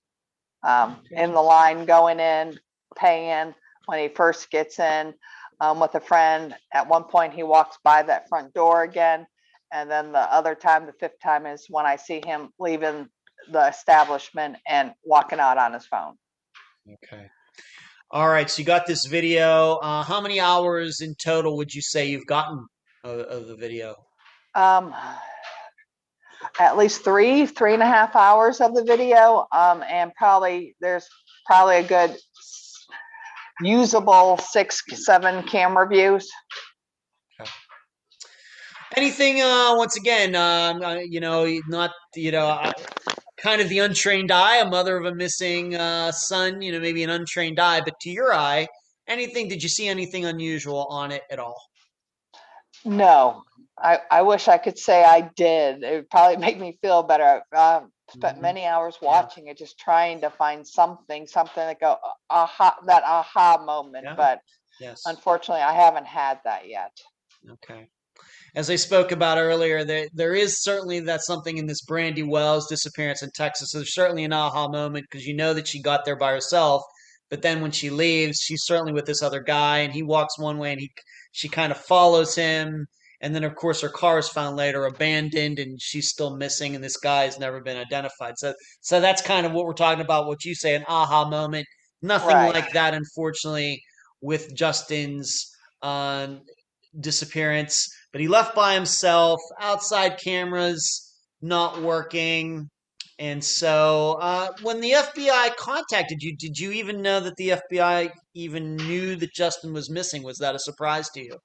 Um, in the line, going in, paying, when he first gets in, um, with a friend. At one point, he walks by that front door again. And then the other time, the fifth time is when I see him leaving the establishment and walking out on his phone. Okay. All right. So you got this video. Uh, how many hours in total would you say you've gotten of, of the video? Um, at least three, three and a half hours of the video. Um, and probably there's probably a good usable six, seven camera views. Anything? Uh, once again, um, uh, you know, not you know, uh, kind of the untrained eye, a mother of a missing uh, son. You know, maybe an untrained eye, but to your eye, anything? Did you see anything unusual on it at all? No, I, I wish I could say I did. It would probably make me feel better. I've um, spent Mhm. many hours watching it, just trying to find something, something that go aha, that aha moment. Yeah. But Yes. unfortunately, I haven't had that yet. Okay. As I spoke about earlier, there there is certainly that something in this Brandy Wells disappearance in Texas. There's certainly an aha moment because you know that she got there by herself, but then when she leaves, she's certainly with this other guy, and he walks one way, and he she kind of follows him, and then of course her car is found later abandoned, and she's still missing, and this guy has never been identified. So so that's kind of what we're talking about. What you say, an aha moment. Nothing Right. like that, unfortunately, with Justin's uh, disappearance but he left by himself outside cameras not working and so uh, when the fbi contacted you did you even know that the fbi even knew that justin was missing was that a surprise to you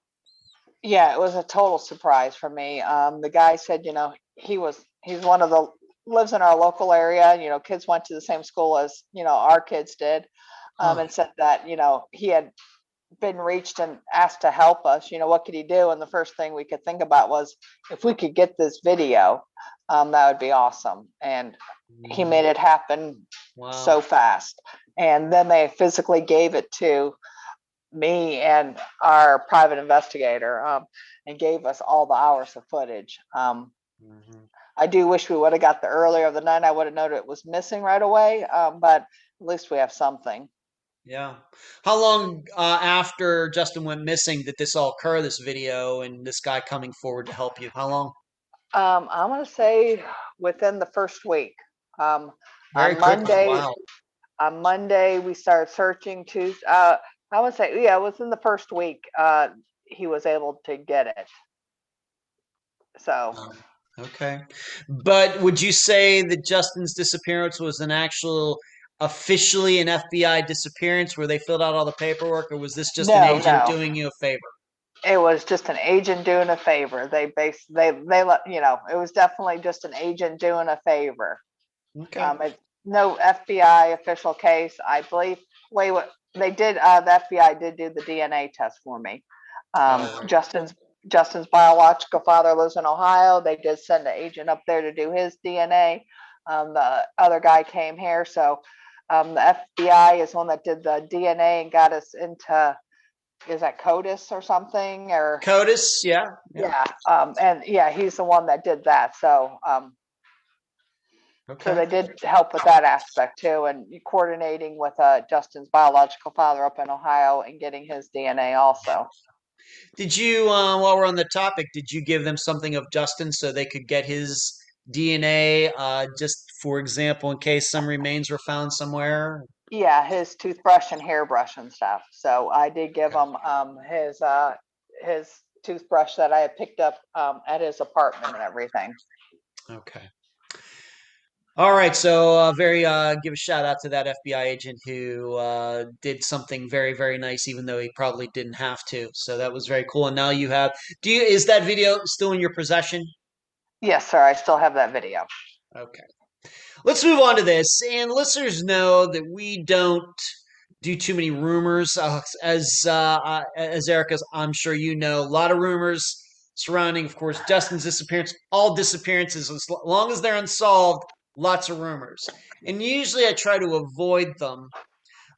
Yeah, it was a total surprise for me. Um, the guy said, you know, he was he's one of the lives in our local area. You know, kids went to the same school as you know our kids did, um, Huh. and said that you know he had been reached and asked to help us. You know, what could he do? And the first thing we could think about was if we could get this video, um, that would be awesome. And he made it happen wow so fast. And then they physically gave it to me and our private investigator um, and gave us all the hours of footage. Um, Mhm. I do wish we would have got the earlier of the night. I would have known it was missing right away, um, but at least we have something. yeah how long uh, after justin went missing did this all occur this video and this guy coming forward to help you how long Um, I'm going to say within the first week. Um, very on quickly Monday, wow on Monday we started searching. Tuesday, uh, I would say yeah, within the first week, uh, he was able to get it. So. Okay. But would you say that Justin's disappearance was an actual officially an FBI disappearance where they filled out all the paperwork or was this just an agent no. doing you a favor? it was just an agent doing a favor. They base they they let you know it was definitely just an agent doing a favor. Okay. Um, it, no FBI official case. I believe. Wait, what they did? Uh, the FBI did do the DNA test for me. Um, Oh. Justin's Justin's biological father lives in Ohio. They did send an agent up there to do his DNA. Um, the other guy came here, so um, the FBI is the one that did the DNA and got us into. Is that CODIS or something or? CODIS, yeah. Yeah, um, and yeah, he's the one that did that. So, um, so they did help with that aspect too, and coordinating with uh, Justin's biological father up in Ohio and getting his DNA also. Did you, uh, while we're on the topic, did you give them something of Justin so they could get his DNA, uh, just for example, in case some remains were found somewhere? Yeah, his toothbrush and hairbrush and stuff. So I did give Okay. him um, his uh, his toothbrush that I had picked up um, at his apartment and everything. Okay. All right, so uh, very uh, give a shout out to that FBI agent who uh, did something very very nice, even though he probably didn't have to. So that was very cool. And now you have. Do you is that video still in your possession? Yes, sir. I still have that video. Okay. Let's move on to this. And listeners know that we don't do too many rumors. Uh, as uh, uh, as Erica, I'm sure you know, a lot of rumors surrounding, of course, Justin's disappearance. All disappearances, as long as they're unsolved, lots of rumors. And usually I try to avoid them.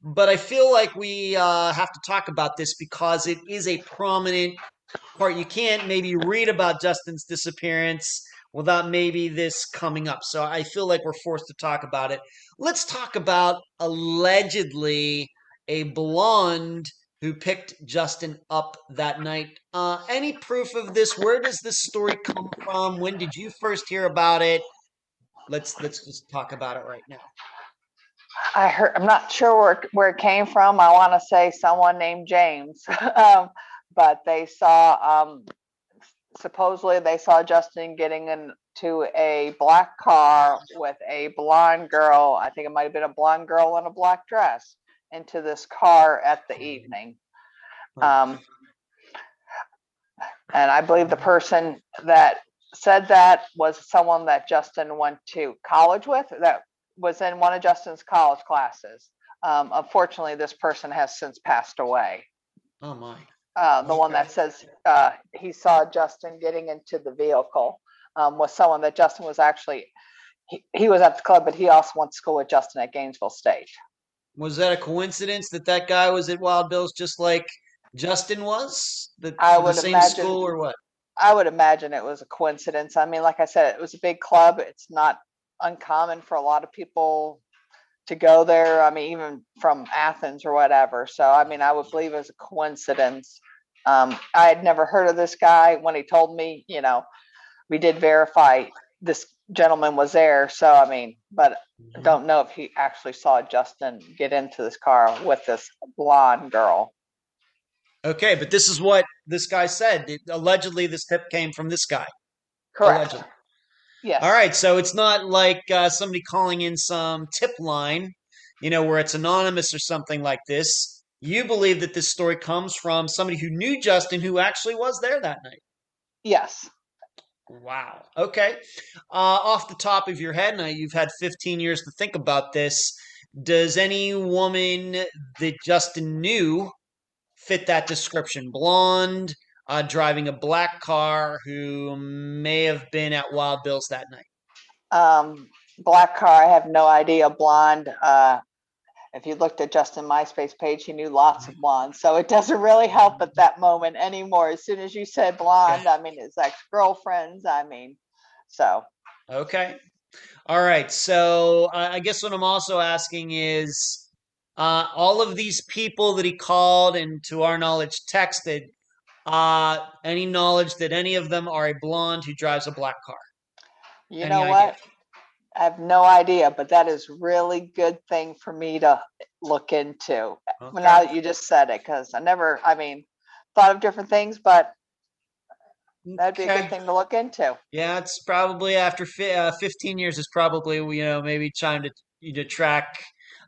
But I feel like we uh, have to talk about this because it is a prominent part. You can't maybe read about Justin's disappearance without maybe this coming up. So I feel like we're forced to talk about it. Let's talk about allegedly a blonde who picked Justin up that night. Uh, any proof of this? Where does this story come from? When did you first hear about it? Let's let's just talk about it right now. I heard. I'm not sure where where it came from. I want to say someone named James, um, but they saw. Um, supposedly, they saw Justin getting into a black car with a blonde girl. I think it might have been a blonde girl in a black dress into this car at the evening. Um, and I believe the person that said that was someone that Justin went to college with, that was in one of Justin's college classes. Um, unfortunately, this person has since passed away. Oh my. Uh, the one that says uh, he saw Justin getting into the vehicle um, was someone that Justin was actually, he, he was at the club, but he also went to school with Justin at Gainesville State. Was that a coincidence that that guy was at Wild Bill's just like Justin was? The, I the same imagine- school or what? I would imagine it was a coincidence. I mean, like I said, it was a big club. It's not uncommon for a lot of people to go there. I mean, even from Athens or whatever. So, I mean, I would believe it was a coincidence. Um, I had never heard of this guy when he told me, you know, we did verify this gentleman was there. So, I mean, but I don't know if he actually saw Justin get into this car with this blonde girl. Okay, but this is what this guy said. It- allegedly, this tip came from this guy. Correct. Allegedly. Yes. All right, so it's not like uh, somebody calling in some tip line, you know, where it's anonymous or something like this. You believe that this story comes from somebody who knew Justin, who actually was there that night. Yes. Wow. Okay. Uh, off the top of your head, now you've had 15 years to think about this. Does any woman that Justin knew fit that description? Blonde, uh, driving a black car, who may have been at Wild Bill's that night. um, black car i have no idea blonde uh, if you looked at justin myspace page he knew lots of blondes so it doesn't really help at that moment anymore as soon as you said blonde i mean his ex-girlfriends i mean so Okay. All right. So uh, I guess what I'm also asking is uh, all of these people that he called and to our knowledge texted, uh, any knowledge that any of them are a blonde who drives a black car? you Any know idea? what i have no idea but that is really good thing for me to look into Okay. now that you just said it because i never i mean thought of different things but that'd be a good thing to look into Yeah, it's probably after fi- uh, 15 years is probably you know maybe time to to track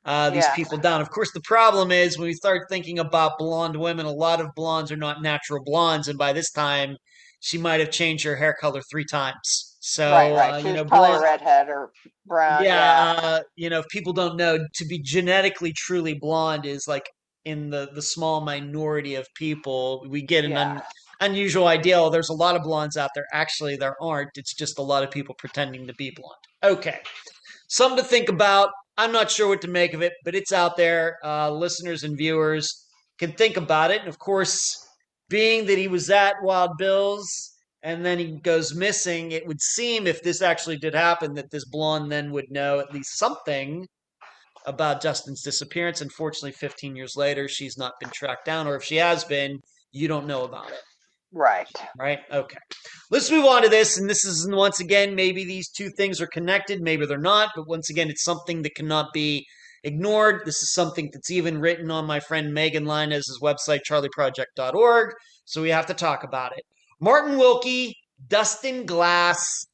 uh, these Yeah. people down. Of course, the problem is when we start thinking about blonde women, a lot of blondes are not natural blondes, and by this time, she might have changed her hair color three times. So right right uh, you know, probably blonde, redhead or brown yeah, yeah uh, you know, if people don't know, to be genetically truly blonde is like in the the small minority of people. We get an un, unusual idea. Oh, there's a lot of blondes out there. Actually, there aren't. It's just a lot of people pretending to be blonde. Okay, something to think about. I'm not sure what to make of it, but it's out there. Uh, listeners and viewers can think about it. And of course, being that he was at Wild Bill's and then he goes missing, it would seem if this actually did happen that this blonde then would know at least something about Justin's disappearance. Unfortunately, 15 years later, she's not been tracked down, or if she has been, you don't know about it. Right Right? Okay. Let's move on to this. And this is once again, maybe these two things are connected, maybe they're not, but once again, it's something that cannot be ignored. This is something that's even written on my friend Megan Linus' website, charleyproject.org. So we have to talk about it. Martin Wilkie, Dustin Glass,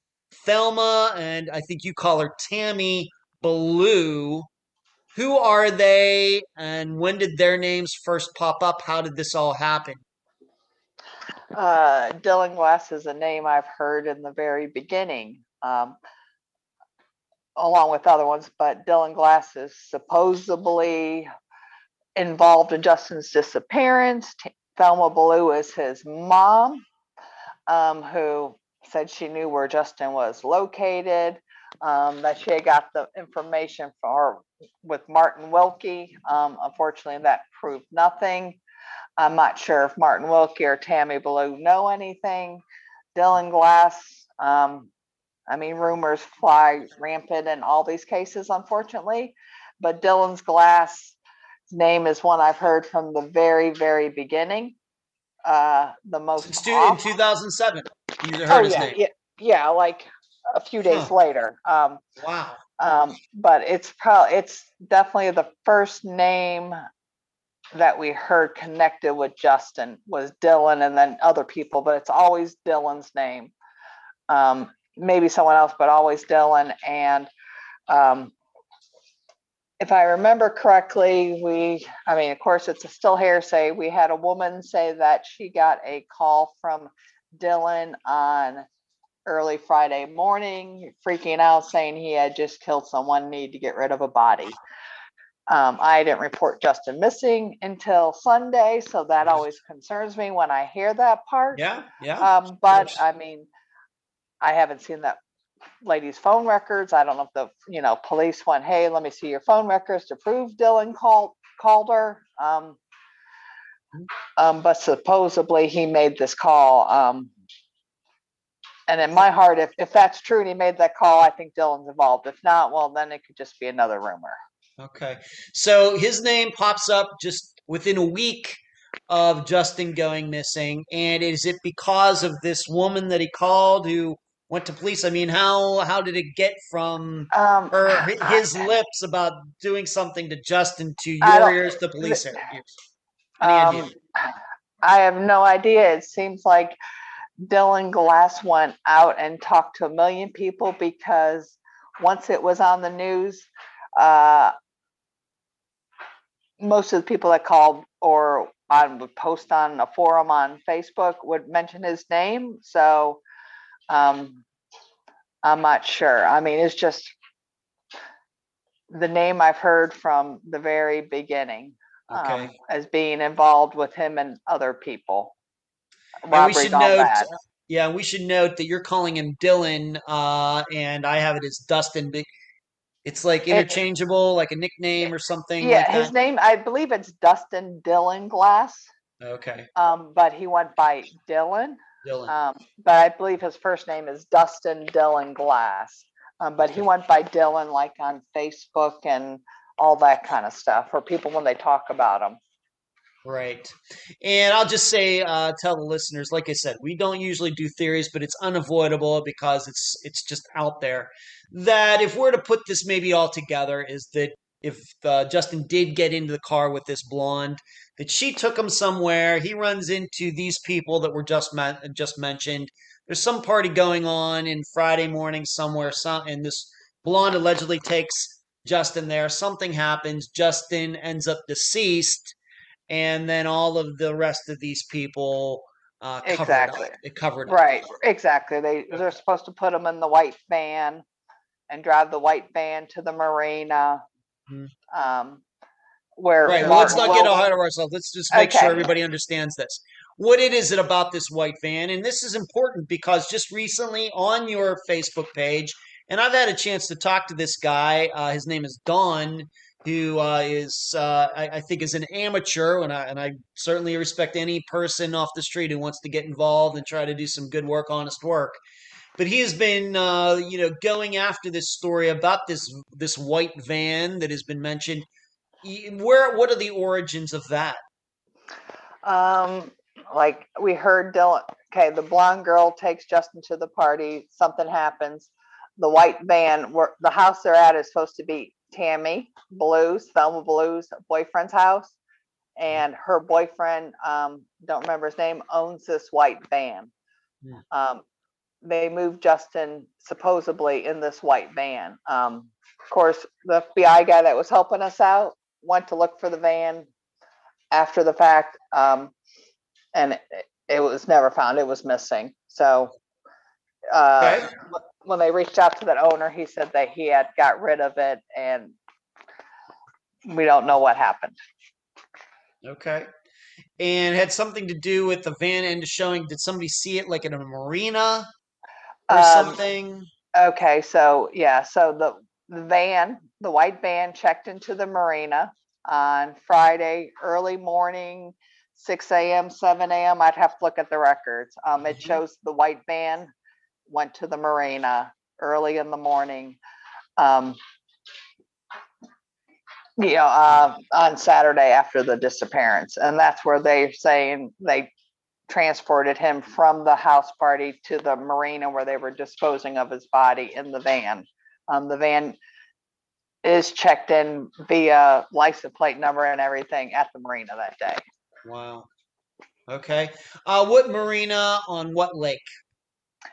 Thelma, and I think you call her Tammy Blue. Who are they, and when did their names first pop up? How did this all happen? Uh, Dylan Glass is a name I've heard in the very beginning, um, along with other ones, but Dylan Glass is supposedly involved in Justin's disappearance. Thelma Blue is his mom, um, who said she knew where Justin was located, um, that she had got the information for with Martin Wilkie. Um, unfortunately, that proved nothing. I'm not sure if Martin Wilkie or Tammy Blue know anything. Dylan Glass, um, I mean, rumors fly rampant in all these cases, unfortunately. But Dylan's Glass name is one I've heard from the very, very beginning. Uh, the most Since in 2007, you heard oh, his yeah, name. yeah, yeah, like a few days Huh. later. Um, Wow. um, but it's probably it's definitely the first name that we heard connected with Justin was Dylan and then other people, but it's always Dylan's name. Um, maybe someone else, but always Dylan. And um, if I remember correctly, we, I mean, of course, it's a still hearsay. We had a woman say that she got a call from Dylan on early Friday morning, freaking out, saying he had just killed someone, need to get rid of a body. Um, I didn't report Justin missing until Sunday, so that always concerns me when I hear that part. Yeah, yeah. Um, but. I mean, I haven't seen that lady's phone records. I don't know if the, you know, police went, hey, let me see your phone records to prove Dylan called, called her. Um, um, but supposedly he made this call. Um, and in my heart, if, if that's true and he made that call, I think Dylan's involved. If not, well, then it could just be another rumor. Okay. So his name pops up just within a week of Justin going missing. And is it because of this woman that he called who went to police? I mean, how how did it get from Um, her hi- his lips about doing something to Justin to your ears to police ears? Um, I have no idea. It seems like Dylan Glass went out and talked to a million people because once it was on the news, uh, most of the people that called or on would post on a forum on Facebook would mention his name. So um, I'm not sure. I mean, it's just the name I've heard from the very beginning um, as being involved with him and other people. And we should note, that. yeah, we should note that you're calling him Dylan, uh, and I have it as Dustin. But it's like interchangeable, like a nickname or something Yeah, like his that. name, I believe it's Dustin Dylan Glass, Okay, um, but he went by Dylan. Dylan. Um, but I believe his first name is Dustin Dylan Glass. Um, but he went by Dylan like on Facebook and all that kind of stuff, or people when they talk about him. Right. And I'll just say, uh, tell the listeners, like I said, we don't usually do theories, but it's unavoidable because it's it's just out there. That if we're to put this maybe all together, is that if uh, Justin did get into the car with this blonde, that she took him somewhere, he runs into these people that were just men- just mentioned. There's some party going on in Friday morning somewhere, some and this blonde allegedly takes Justin there. Something happens. Justin ends up deceased and then all of the rest of these people uh, covered Exactly. up. It covered up. Right, exactly. They, they're supposed to put them in the white van and drive the white van to the marina. Mhm. Um, where. Right. Well, let's not get ahead of ourselves. Let's just make sure everybody understands this. What it is it about this white van? And this is important because just recently on your Facebook page, and I've had a chance to talk to this guy. Uh, his name is Don, who uh, is uh, I, I think is an amateur, and I and I certainly respect any person off the street who wants to get involved and try to do some good work, honest work. But he has been, uh, you know, going after this story about this this white van that has been mentioned. Where what are the origins of that? Um, like we heard Dylan, okay, the blonde girl takes Justin to the party, something happens. The white van, where the house they're at is supposed to be Tammy Blues, Thelma Blues boyfriend's house. And her boyfriend, um, don't remember his name, owns this white van. Hmm. Um, they moved Justin supposedly in this white van. Um, of course, the FBI guy that was helping us out went to look for the van after the fact, um, and it, it was never found. It was missing. So uh, Okay. Wh- when they reached out to that owner, he said that he had got rid of it, and we don't know what happened. Okay. And had something to do with the van end showing. Did somebody see it like in a marina or Um, something? Okay, so yeah, so the the van, the white van checked into the marina on Friday, early morning, six AM, seven AM. I'd have to look at the records. Um, it Mhm. shows the white van went to the marina early in the morning. Um, you know, uh, on Saturday after the disappearance, and that's where they're saying they transported him from the house party to the marina where they were disposing of his body in the van. Um, the van is checked in via license plate number and everything at the marina that day. Wow. Okay. Uh, what marina on what lake?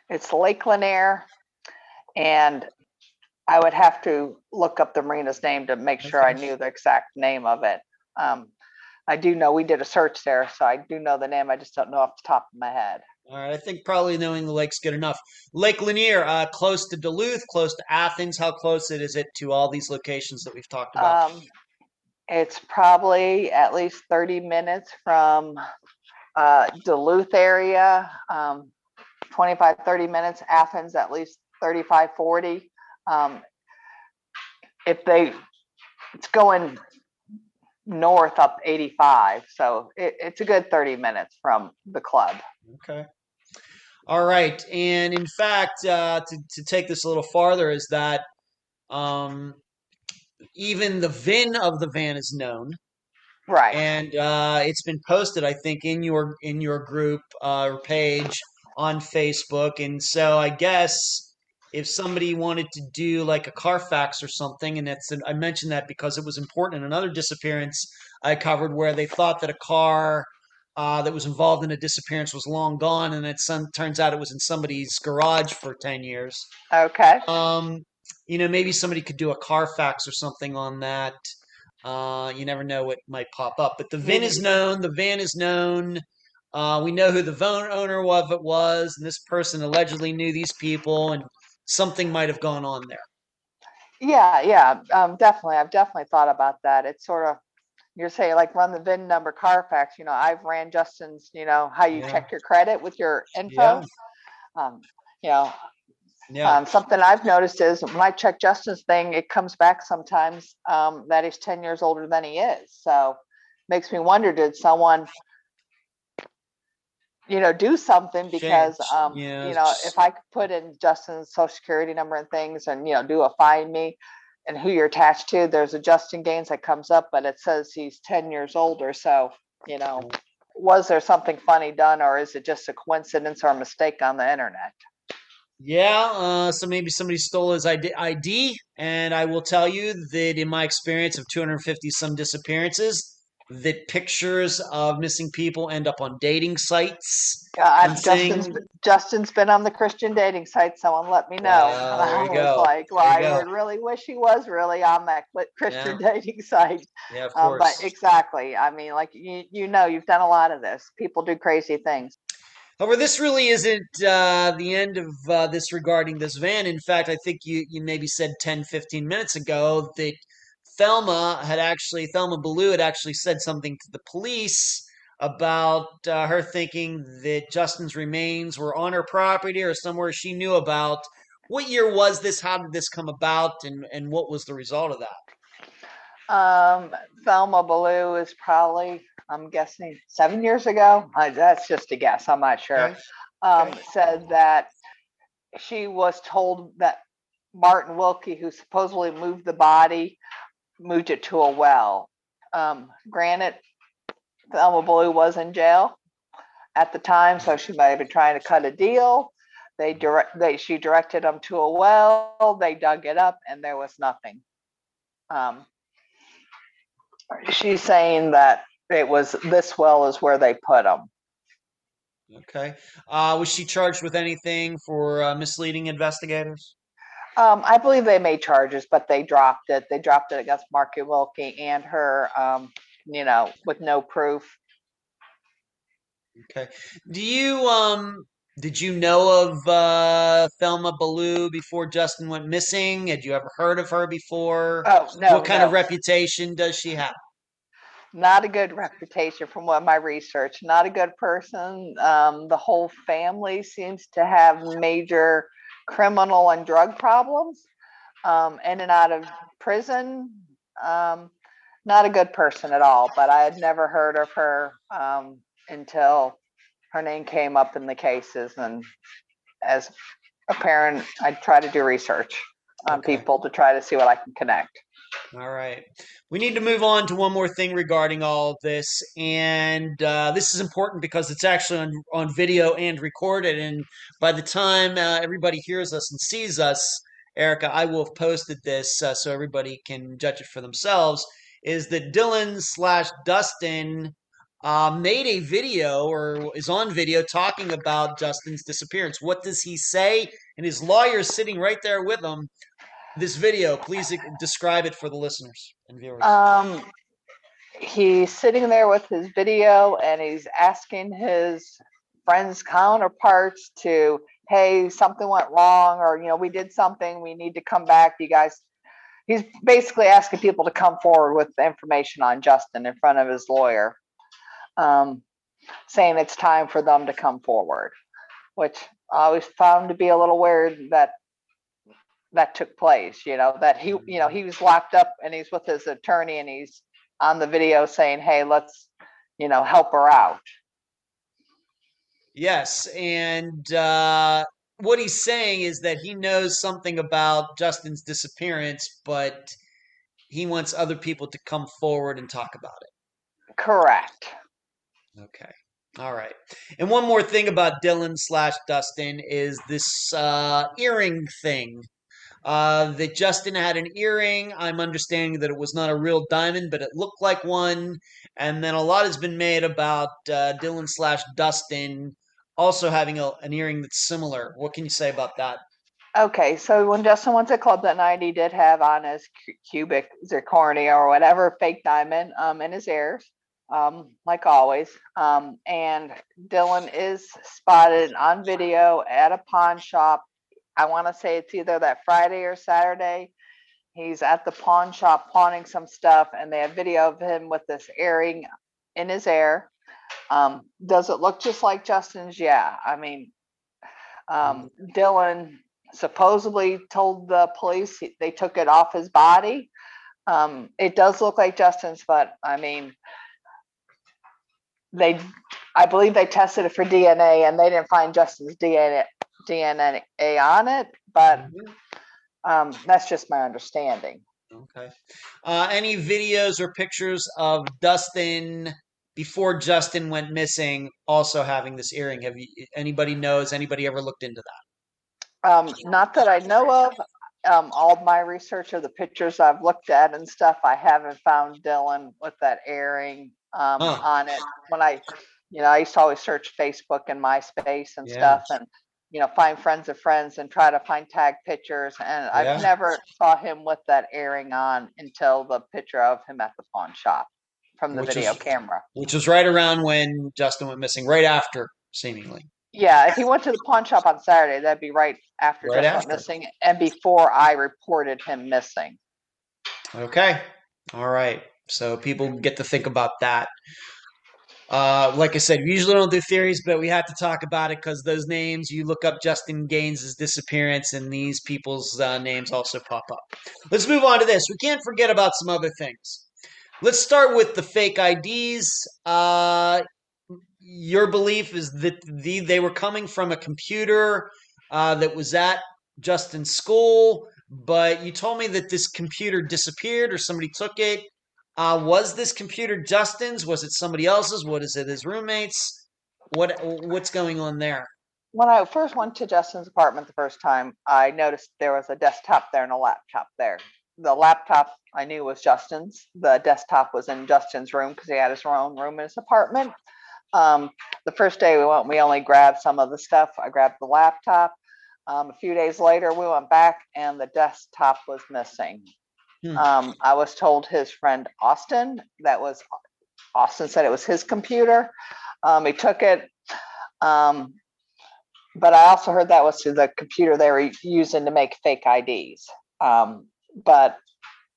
It's Lake Lanier, and I would have to look up the marina's name to make sure I knew the exact name of it. Um, I do know we did a search there, so I do know the name. I just don't know off the top of my head. All right. I think probably knowing the lake's good enough. Lake Lanier, uh, close to Duluth, close to Athens. How close is it to all these locations that we've talked about? Um, it's probably at least thirty minutes from uh, Duluth area, um, 25, 30 minutes, Athens at least 35, 40. Um, if they, it's going north up eighty-five, so it, it's a good thirty minutes from the club. Okay. All right. And in fact, uh, to, to take this a little farther, is that um, even the VIN of the van is known, Right. and uh, it's been posted, I think, in your in your group uh, page on Facebook. And so I guess if somebody wanted to do like a Carfax or something, and that's I mentioned that because it was important in another disappearance I covered where they thought that a car uh, that was involved in a disappearance was long gone, and it some, turns out it was in somebody's garage for ten years. Okay. Um, you know, maybe somebody could do a Carfax or something on that. Uh, you never know what might pop up. But the VIN is known. The van is known. Uh, we know who the owner of it was, and this person allegedly knew these people, and something might have gone on there. Yeah, yeah, um, definitely. I've definitely thought about that. It's sort of, you're saying like run the VIN number Carfax, you know, I've ran Justin's, you know, how you Yeah. check your credit with your info. Yeah. Um, you know, Yeah. um, something I've noticed is when I check Justin's thing, it comes back sometimes, um, that he's ten years older than he is. So makes me wonder, did someone, you know, do something because, um, you know, if I could put in Justin's social security number and things and, you know, do a find me and who you're attached to, there's a Justin Gaines that comes up, but it says he's ten years older. So, you know, was there something funny done or is it just a coincidence or a mistake on the internet? Yeah, uh, so maybe somebody stole his ID, ID, and I will tell you that in my experience of 250 some disappearances, that pictures of missing people end up on dating sites. Uh, saying- Justin's, Justin's been on the Christian dating site. Someone let me know. And there I was go. like, well, I go. would really wish he was really on that Christian dating site. Yeah, of Um, course. but exactly. I mean, like you, you know, you've done a lot of this. People do crazy things. However, this really isn't uh, the end of uh, this regarding this van. In fact, I think you, you maybe said 10, 15 minutes ago that Thelma had actually, Thelma Ballou had actually said something to the police about uh, her thinking that Justin's remains were on her property or somewhere she knew about. What year was this? How did this come about? And, and what was the result of that? Um, Thelma Ballou is probably, I'm guessing, seven years ago. Uh, that's just a guess. I'm not sure. Okay. Um, Okay. said that she was told that Martin Wilkie, who supposedly moved the body, moved it to a well. Um, granted, Thelma Ballou was in jail at the time, so she might have been trying to cut a deal. They direct, they, she directed them to a well, they dug it up and there was nothing. Um, she's saying that it was, this well is where they put them. Okay. Uh, was she charged with anything for uh, misleading investigators? Um, I believe they made charges, but they dropped it. They dropped it against Marky Wilkie and her, um, you know, with no proof. Okay. Do you um did you know of uh Thelma Ballou before Justin went missing? Had you ever heard of her before? Oh, no. what kind of reputation does she have? Not a good reputation from what my research. Not a good person. Um, the whole family seems to have major criminal and drug problems. Um, in and out of prison. Um, not a good person at all. But I had never heard of her um, until her name came up in the cases, and as a parent, I try to do research on Okay. people to try to see what I can connect. All right. We need to move on to one more thing regarding all of this. And uh, this is important because it's actually on, on video and recorded. And by the time uh, everybody hears us and sees us, Erica, I will have posted this uh, so everybody can judge it for themselves. Is that Dylan slash Dustin uh, made a video or is on video talking about Justin's disappearance? What does he say? And his lawyer is sitting right there with him this video please describe it for the listeners and viewers Um, he's sitting there with his video and he's asking his friends counterparts to, hey, something went wrong, or you know, we did something, we need to come back. You guys, he's basically asking people to come forward with information on Justin in front of his lawyer, um, saying it's time for them to come forward, which I always found to be a little weird that that took place, you know, that he, you know, he was locked up and he's with his attorney and he's on the video saying, hey, let's, you know, help her out. yes and uh, what he's saying is that he knows something about justin's disappearance but he wants other people to come forward and talk about it. Correct. okay. All right. And one more thing about dylan slash dustin is this uh, earring thing uh, that Justin had an earring. I'm understanding that it was not a real diamond, but it looked like one. And then a lot has been made about uh, Dylan slash Dustin also having a, an earring that's similar. What can you say about that? Okay, so when Justin went to club that night, he did have on his cubic zirconia or whatever fake diamond um, in his ears, um, like always. Um, and Dylan is spotted on video at a pawn shop. I want to say it's either that Friday or Saturday. He's at the pawn shop pawning some stuff, and they have video of him with this earring in his ear. Um, does it look just like Justin's? Yeah. I mean, um, Dylan supposedly told the police he- they took it off his body. Um, it does look like Justin's, but I mean, they, I believe they tested it for DNA and they didn't find Justin's DNA DNA on it, but um, that's just my understanding. Okay. Uh, any videos or pictures of Dustin before Justin went missing also having this earring? Have you anybody knows? Anybody ever looked into that? Um, not that I know of. Um, all my research of the pictures I've looked at and stuff, I haven't found Dylan with that earring um, Huh. on it. When I, you know, I used to always search Facebook and MySpace and Yeah. stuff, and you know, find friends of friends and try to find tag pictures. And Yeah. I've never saw him with that earring on until the picture of him at the pawn shop from the Which video is- camera. Which was right around when Justin went missing, right after, seemingly. Yeah, if he went to the pawn shop on Saturday, that'd be right after Right Justin after. went missing and before I reported him missing. Okay. All right. So people get to think about that. Uh, like I said, we usually don't do theories, but we have to talk about it because those names, you look up Justin Gaines' disappearance, and these people's uh, names also pop up. Let's move on to this. We can't forget about some other things. Let's start with the fake IDs. Uh, your belief is that the, they were coming from a computer uh, that was at Justin's school, but you told me that this computer disappeared or somebody took it. Uh, was this computer Justin's? Was it somebody else's? What is it? His roommates? What what's going on there? When I first went to Justin's apartment the first time, I noticed there was a desktop there and a laptop there. The laptop I knew was Justin's. The desktop was in Justin's room because he had his own room in his apartment. Um, the first day we went, we only grabbed some of the stuff. I grabbed the laptop. Um, a few days later, we went back and the desktop was missing. Hmm. Um, I was told his friend Austin, that was, Austin said it was his computer. Um, he took it. Um, but I also heard that was to the computer they were using to make fake IDs. Um, but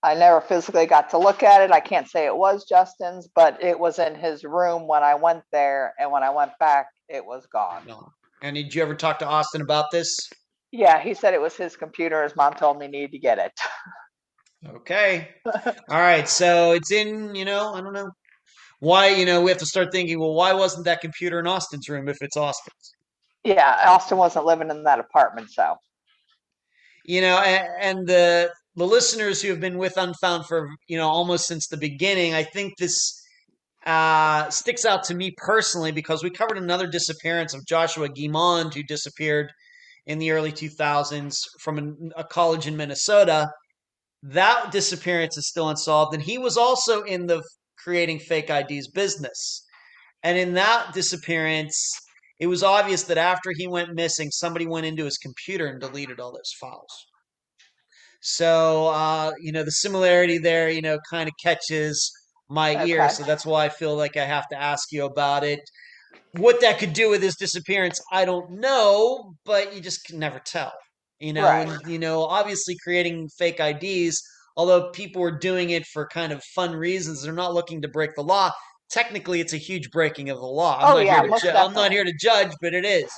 I never physically got to look at it. I can't say it was Justin's, but it was in his room when I went there. And when I went back, it was gone. No. And did you ever talk to Austin about this? Yeah, he said it was his computer. His mom told me he needed to get it. Okay. All right. So it's in, you know, I don't know. Why, you know, we have to start thinking, well, why wasn't that computer in Austin's room if it's Austin's? Yeah, Austin wasn't living in that apartment, so You know, and, and the the listeners who have been with Unfound for, you know, almost since the beginning, I think this uh, sticks out to me personally because we covered another disappearance of Joshua Guimond, who disappeared in the early 2000s from a college in Minnesota. That disappearance is still unsolved, and he was also in the creating fake IDs business. And in that disappearance, it was obvious that after he went missing, somebody went into his computer and deleted all those files. So, uh, you know, the similarity there, you know, kind of catches my ear. So that's why I feel like I have to ask you about it. What that could do with his disappearance, I don't know, but you just can never tell. You know, Right. and, you know, obviously creating fake IDs, although people are doing it for kind of fun reasons, they're not looking to break the law. Technically, it's a huge breaking of the law. I'm Oh, not yeah, here to ju- I'm not here to judge, but it is.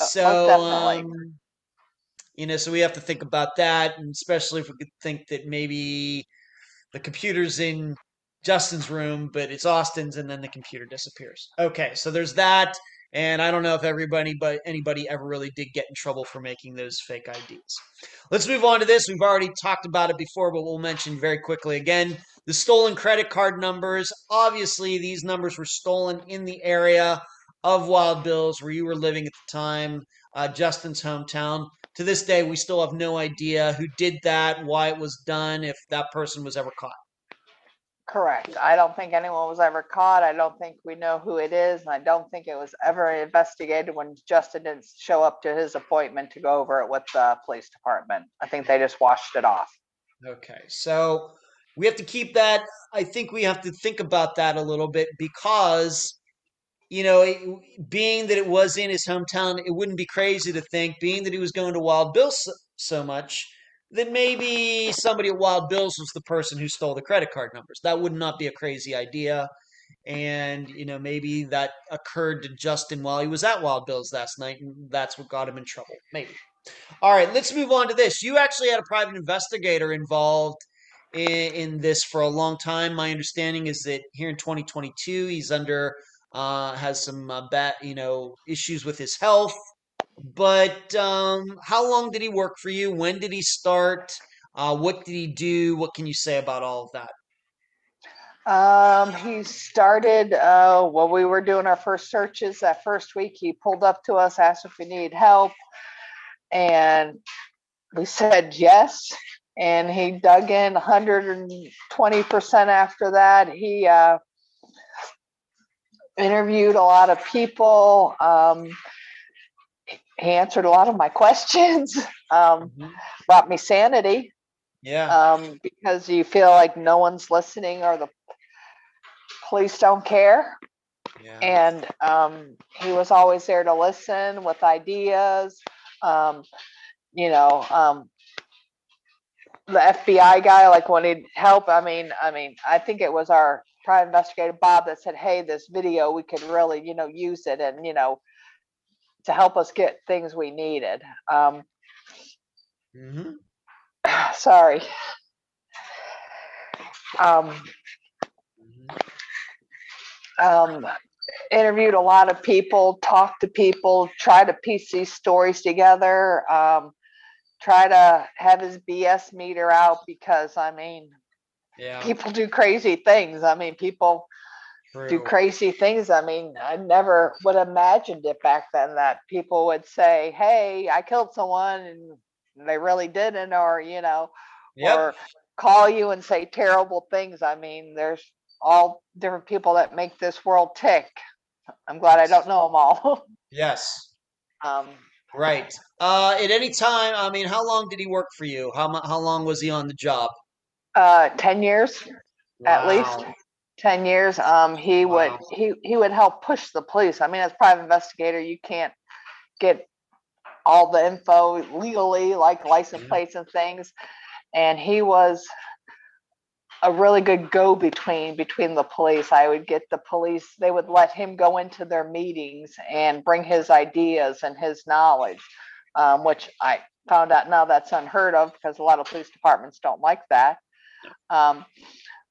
Uh, So, um, you know, so we have to think about that, and especially if we could think that maybe the computer's in Justin's room, but it's Austin's, and then the computer disappears. Okay, so there's that, and I don't know if everybody, but anybody ever really did get in trouble for making those fake IDs. Let's move on to this. We've already talked about it before, but we'll mention very quickly again the stolen credit card numbers. Obviously, these numbers were stolen in the area of Wild Bills where you were living at the time, uh, Justin's hometown. To this day, we still have no idea who did that, why it was done, if that person was ever caught. Correct. I don't think anyone was ever caught. I don't think we know who it is. And I don't think it was ever investigated when Justin didn't show up to his appointment to go over it with the police department. I think they just washed it off. Okay, so we have to keep that. I think we have to think about that a little bit because, you know, it- being that it was in his hometown, it wouldn't be crazy to think, being that he was going to Wild Bill so, so much, that maybe somebody at Wild Bills was the person who stole the credit card numbers. That would not be a crazy idea. And, you know, maybe that occurred to Justin while he was at Wild Bills last night, and that's what got him in trouble. Maybe. All right, let's move on to this. You actually had a private investigator involved in, in this for a long time. My understanding is that here in 2022, he's under uh, has some uh, bad, you know, issues with his health. But um, how long did he work for you? When did he start? Uh, what did he do? What can you say about all of that? Um, he started uh, when we were doing our first searches that first week. He pulled up to us, asked if we need help, and we said yes. And he dug in 120% after that. He uh, interviewed a lot of people. Um, he answered a lot of my questions, um, brought me sanity Yeah. um, because you feel like no one's listening or the police don't care. yeah. And um, he was always there to listen with ideas. Um, you know, um, the FBI guy, like wanted help. I mean, I mean, I think it was our private investigator Bob that said, "Hey, this video, we could really, you know, use it, and you know, to help us get things we needed." Um, hmm sorry. Um, um, interviewed a lot of people, talked to people, try to piece these stories together, um, try to have his BS meter out because I mean, Yeah. people do crazy things. I mean, people do crazy things. I mean, I never would have imagined it back then that people would say, Hey, I killed someone and they really didn't, or, you know, Yep. or call you and say terrible things. I mean, there's all different people that make this world tick. I'm glad I don't know them all. Yes. um, Right. Uh, at any time, I mean, how long did he work for you? How how long was he on the job? uh, 10 years at least. Wow. 10 years um he would Wow. he he would help push the police i mean as private investigator you can't get all the info legally like license Mhm. plates and things and he was a really good go between between the police i would get the police they would let him go into their meetings and bring his ideas and his knowledge um, which i found out now that's unheard of because a lot of police departments don't like that um,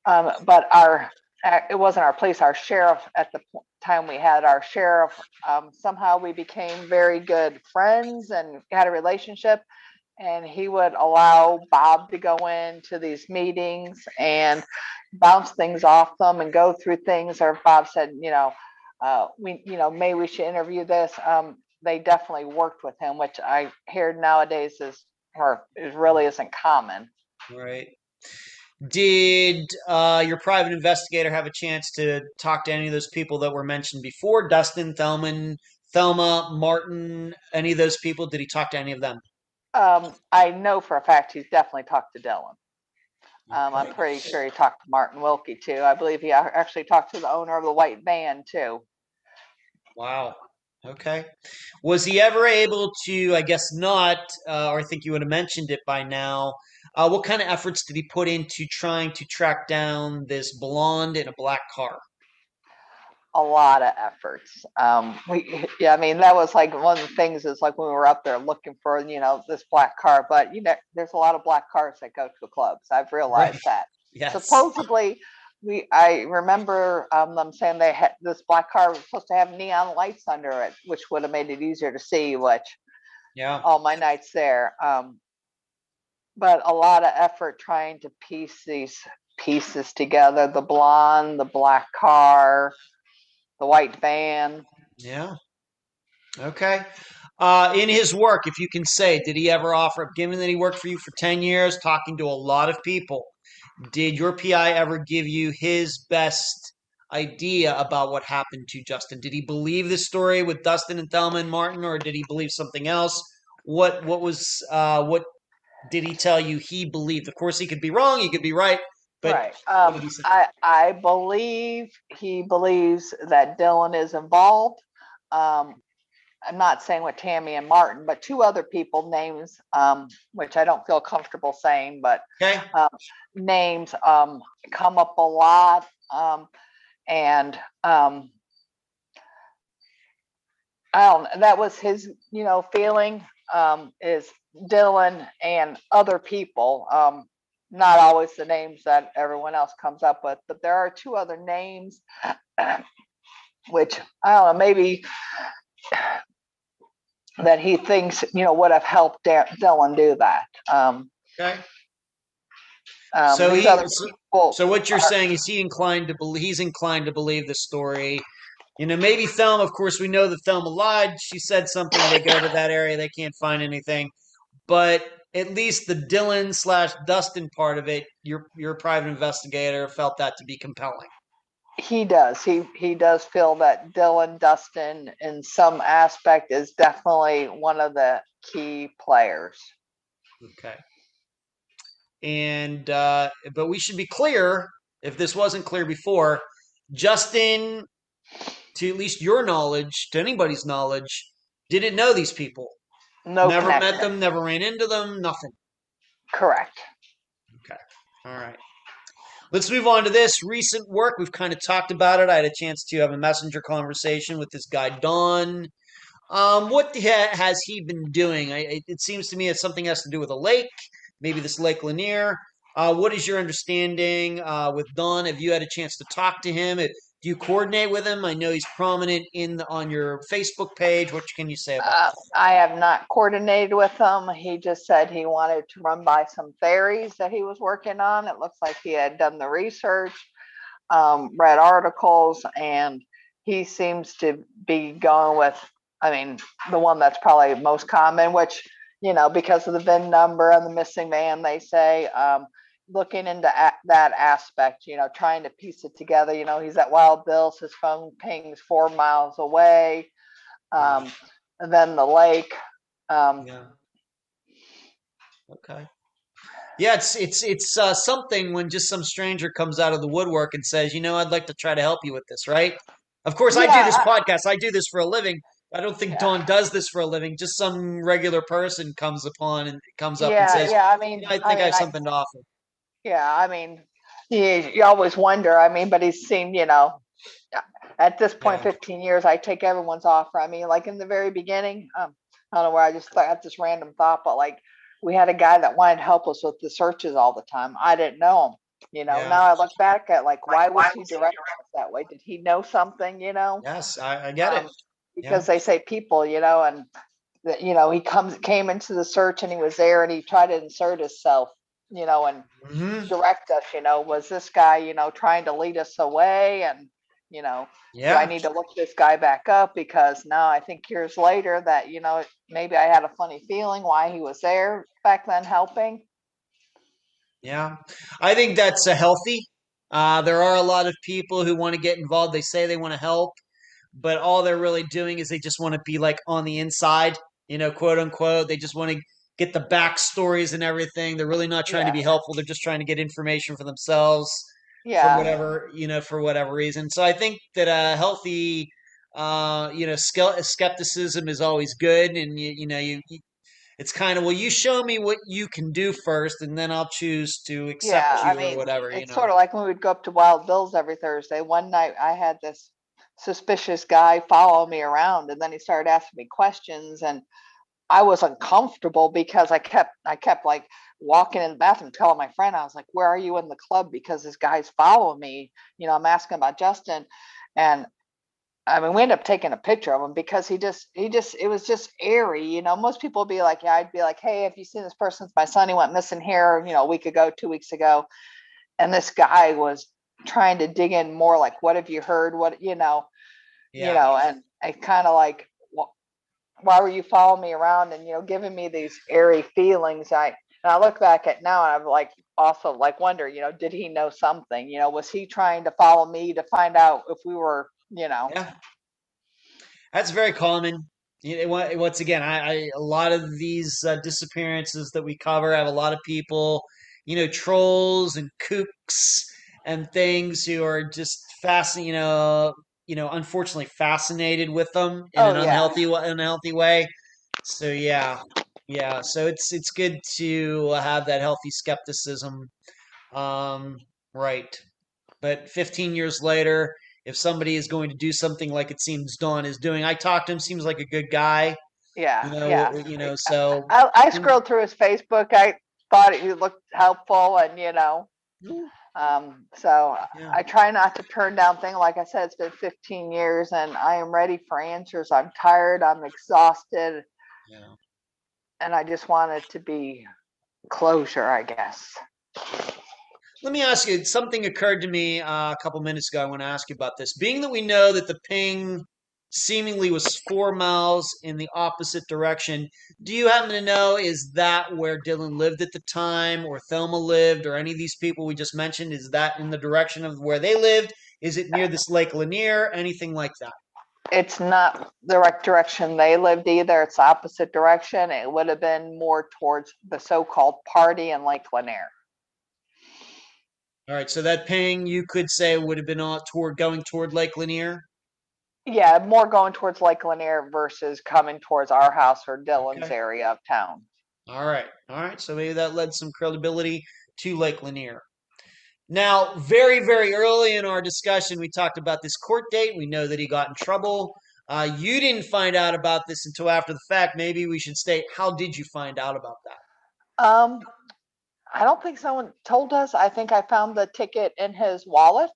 um, but our it wasn't our police, our sheriff at the time we had our sheriff. Um, somehow we became very good friends and had a relationship. And he would allow Bob to go into these meetings and bounce things off them and go through things. Or Bob said, you know, uh, we, you know, maybe we should interview this. Um, they definitely worked with him, which I hear nowadays is or is really isn't common. Right. Did uh, your private investigator have a chance to talk to any of those people that were mentioned before? Dustin, Thelman, Thelma, Martin, any of those people? Did he talk to any of them? Um, I know for a fact he's definitely talked to Dylan. Um, I'm pretty sure he talked to Martin Wilkie too. I believe he actually talked to the owner of the white van too. Wow. Okay. Was he ever able to, I guess not, uh, or I think you would have mentioned it by now. Uh, what kind of efforts did he put into trying to track down this blonde in a black car? A lot of efforts. Um, we, yeah, I mean, that was like one of the things is like when we were up there looking for, you know, this black car, but you know, there's a lot of black cars that go to the clubs. I've realized that. Yes. Supposedly, we, I remember, um, them saying they had, this black car was supposed to have neon lights under it, which would have made it easier to see, which Yeah. all my nights there. Um, but a lot of effort trying to piece these pieces together the blonde, the black car, the white van. Yeah. Okay. Uh, in his work, if you can say, did he ever offer up, given that he worked for you for 10 years, talking to a lot of people, did your PI ever give you his best idea about what happened to Justin? Did he believe this story with Dustin and Thelma and Martin, or did he believe something else? What what was uh, what did he tell you he believed? Of course, he could be wrong, he could be right, but right. Um, did he say? I, I believe he believes that Dylan is involved. Um, I'm not saying with Tammy and Martin, but two other people names, um, which I don't feel comfortable saying, but okay, names um, come up a lot. Um, and um, I don't, that was his, you know, feeling um, is Dylan and other people. Um, not always the names that everyone else comes up with, but there are two other names, which I don't know, maybe that he thinks, you know, would have helped Dylan do that. Um, okay. um, So he- so- So what you're are- saying is he inclined to believe he's inclined to believe the story. You know, maybe Thelma, of course, we know that Thelma lied. She said something, they go to that area, they can't find anything. But at least the Dylan slash Dustin part of it, your your private investigator felt that to be compelling. He does. He he does feel that Dylan Dustin in some aspect is definitely one of the key players. Okay. And uh but we should be clear, if this wasn't clear before, Justin, to at least your knowledge, to anybody's knowledge, didn't know these people. No never met them, never ran into them, nothing. Correct. Okay. All right. Let's move on to this recent work. We've kind of talked about it. I had a chance to have a messenger conversation with this guy, Don. Um, what ha- has he been doing? I, it, it seems to me that something has to do with a lake, maybe this Lake Lanier. Uh, what is your understanding uh, with Don? Have you had a chance to talk to him? Uh, Do you coordinate with him? I know he's prominent in the, on your Facebook page. What can you say about Uh, I have not coordinated with him. He just said he wanted to run by some theories that he was working on. It looks like he had done the research, um, read articles, and he seems to be going with, I mean, the one that's probably most common, which, you know, because of the VIN number and the missing man, they say, um, looking into a- that aspect, you know, trying to piece it together. You know, he's at Wild Bill's, his phone pings four miles away. Um, and then the lake. Um, Yeah. Okay. Yeah, it's it's it's uh, something when just some stranger comes out of the woodwork and says, "You know, I'd like to try to help you with this." Right? Of course, I do this I- podcast. I do this for a living. I don't think Yeah. Don does this for a living. Just some regular person comes upon and comes up and says, yeah. I mean, "I think I, mean, have something to offer." Yeah, I mean, you, you always wonder. I mean, but he's seen, you know, at this point, Yeah. 15 years, I take everyone's offer. I mean, like in the very beginning, um, I don't know where I just thought had this random thought, but like we had a guy that wanted to help us with the searches all the time. I didn't know him. You know, Yeah. now I look back at like, why was he directing us that way? Did he know something? You know, Yes, I, I get it. Um, because they say people, you know, and that you know he comes came into the search and he was there and he tried to insert himself, you know, and hmm direct us, you know, was this guy, you know, trying to lead us away? And, you know, do Yeah. I need to look this guy back up? Because now I think years later that, you know, maybe I had a funny feeling why he was there back then helping. Yeah, I think that's a healthy. Uh, there are a lot of people who want to get involved. They say they want to help, but all they're really doing is they just want to be like on the inside, you know, quote unquote. They just want to get the backstories and everything. They're really not trying to be helpful. They're just trying to get information for themselves Yeah. for Yeah. whatever, you know, for whatever reason. So I think that a healthy, uh, you know, skepticism is always good, and you, you know, you. you it's kind of well, you show me what you can do first, and then I'll choose to accept Yeah. you I or mean, whatever. You it's know, sort of like when we'd go up to Wild Bill's every Thursday. One night I had this suspicious guy follow me around and then he started asking me questions and I was uncomfortable because I kept I kept like walking in the bathroom telling my friend I was like where are you in the club? Because this guy's following me. You know I'm asking about Justin and I mean we ended up taking a picture of him because he just he just it was just airy you know? Most people would be like yeah I'd be like hey have you seen this person? My son he went missing here you know a week ago two weeks ago. And this guy was trying to dig in more like what have you heard? What you know? Yeah. you know, and I kind of like, why were you following me around and you know giving me these airy feelings? I and I look back at now and I'm like also like wonder, you know, did he know something? You know, was he trying to follow me to find out if we were, you know, Yeah, that's very common. Once again, I, I a lot of these uh, disappearances that we cover have a lot of people, you know, trolls and kooks and things who are just fascinating. You know, you know, unfortunately fascinated with them in Oh, an unhealthy, wa- unhealthy way. So yeah, yeah. So it's it's good to have that healthy skepticism, um, right? But 15 years later, if somebody is going to do something like it seems Don is doing, I talked to him. Seems like a good guy, yeah, you know. yeah. You know, so I, I scrolled through his Facebook. I thought he looked helpful, and you know, um, so Yeah. I try not to turn down things. Like I said, it's been 15 years, and I am ready for answers. I'm tired. I'm exhausted. yeah. and I just want it to be closure, I guess. Let me ask you. Something occurred to me uh, a couple minutes ago. I want to ask you about this. Being that we know that the ping seemingly was four miles in the opposite direction, do you happen to know is that where Dylan lived at the time, or Thelma lived, or any of these people we just mentioned? Is that in the direction of where they lived? Is it near this Lake Lanier? Anything like that? It's not the right direction they lived either. It's the opposite direction. It would have been more towards the so-called party in Lake Lanier. All right, so that ping you could say would have been on toward going toward Lake Lanier. Yeah, more going towards Lake Lanier versus coming towards our house or Dylan's Okay. area of town. All right, all right. So maybe that led some credibility to Lake Lanier. Now, very, very early in our discussion, we talked about this court date. We know that he got in trouble. Uh, you didn't find out about this until after the fact. Maybe we should state how did you find out about that? Um, I don't think someone told us. I think I found the ticket in his wallet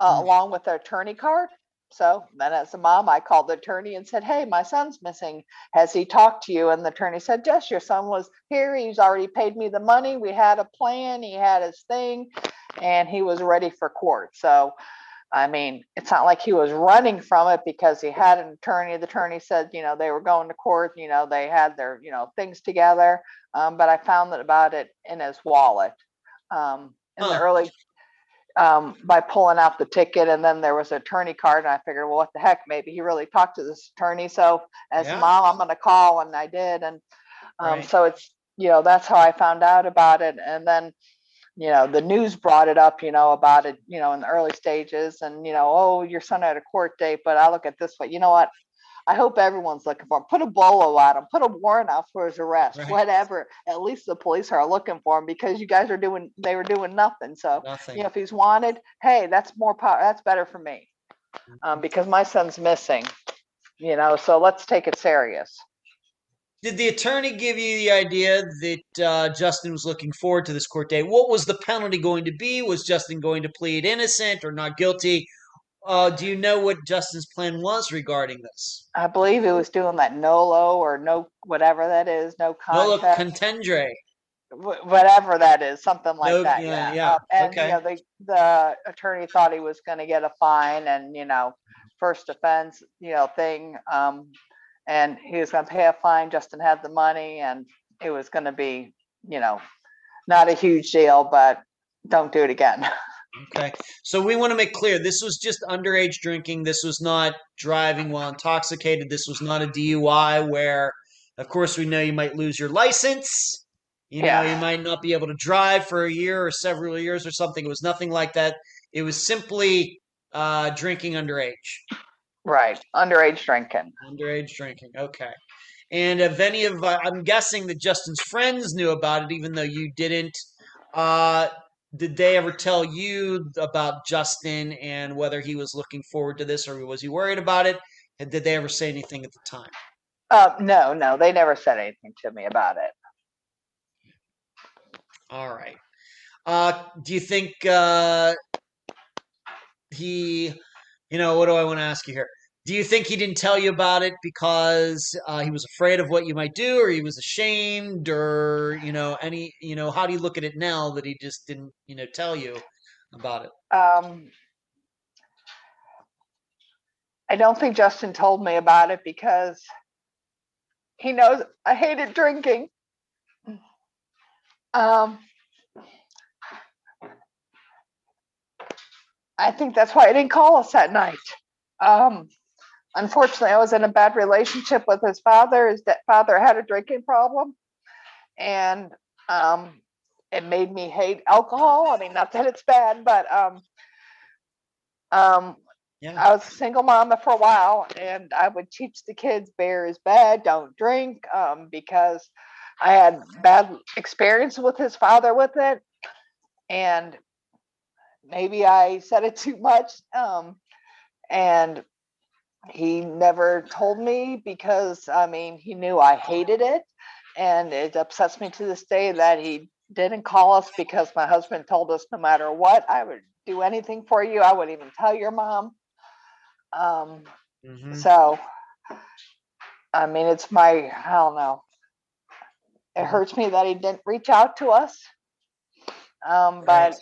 uh, Mm. along with the attorney card. So then, as a mom, I called the attorney and said, Hey, my son's missing. Has he talked to you? And the attorney said, Yes, your son was here. He's already paid me the money. We had a plan. He had his thing and he was ready for court. So, I mean, it's not like he was running from it because he had an attorney. The attorney said, you know, they were going to court, you know, they had their, you know, things together. Um, but I found that about it in his wallet. um, in Huh. the early um, by pulling out the ticket, and then there was an attorney card, and I figured, well, what the heck, maybe he really talked to this attorney. So as Yeah. mom, I'm gonna call, and I did, and um, Right. so it's you know that's how I found out about it, and then you know the news brought it up, you know about it, you know in the early stages, and you know oh your son had a court date, but I look at this way, you know what? I hope everyone's looking for him. Put a bolo on him. Put a warrant out for his arrest. Right. Whatever. At least the police are looking for him because you guys are doing. They were doing nothing. So Nothing. you know, if he's wanted, hey, that's more power. That's better for me, um, because my son's missing. You know, so let's take it serious. Did the attorney give you the idea that uh, Justin was looking forward to this court date? What was the penalty going to be? Was Justin going to plead innocent or not guilty? Uh, do you know what Justin's plan was regarding this? I believe he was doing that NOLO or no, whatever that is, no Nolo contest, contendere. whatever that is, something like No- that. yeah, Yeah. yeah, Um, and okay. you know, the the attorney thought he was going to get a fine and you know, first offense, you know, thing. Um, and he was going to pay a fine. Justin had the money, and it was going to be, you know, not a huge deal, but don't do it again. Okay. So we want to make clear this was just underage drinking. This was not driving while intoxicated. This was not a DUI where, of course, we know you might lose your license. You know, Yeah. you might not be able to drive for a year or several years or something. It was nothing like that. It was simply uh, drinking underage. right. Underage drinking. Underage drinking. Okay. And if any of, uh, I'm guessing that Justin's friends knew about it, even though you didn't. Uh, did they ever tell you about Justin and whether he was looking forward to this or was he worried about it? And did they ever say anything at the time? Uh, no, no, they never said anything to me about it. All right. Uh, do you think uh, he, you know, what do I want to ask you here? Do you think he didn't tell you about it because uh, he was afraid of what you might do, or he was ashamed, or you know, any, you know, how do you look at it now that he just didn't, you know, tell you about it? Um, I don't think Justin told me about it because he knows I hated drinking. Um, I think that's why he didn't call us that night. Um, unfortunately, I was in a bad relationship with his father. His father had a drinking problem, and um, it made me hate alcohol. I mean, not that it's bad, but um, um, Yeah. I was a single mama for a while, and I would teach the kids beer is bad, don't drink, um, because I had bad experience with his father with it, and maybe I said it too much, um, and he never told me because I mean he knew I hated it, and it upsets me to this day that he didn't call us because my husband told us no matter what I would do anything for you. I wouldn't even tell your mom. Um, Mhm. so, I mean, it's my, I don't know. It hurts me that he didn't reach out to us. Um, but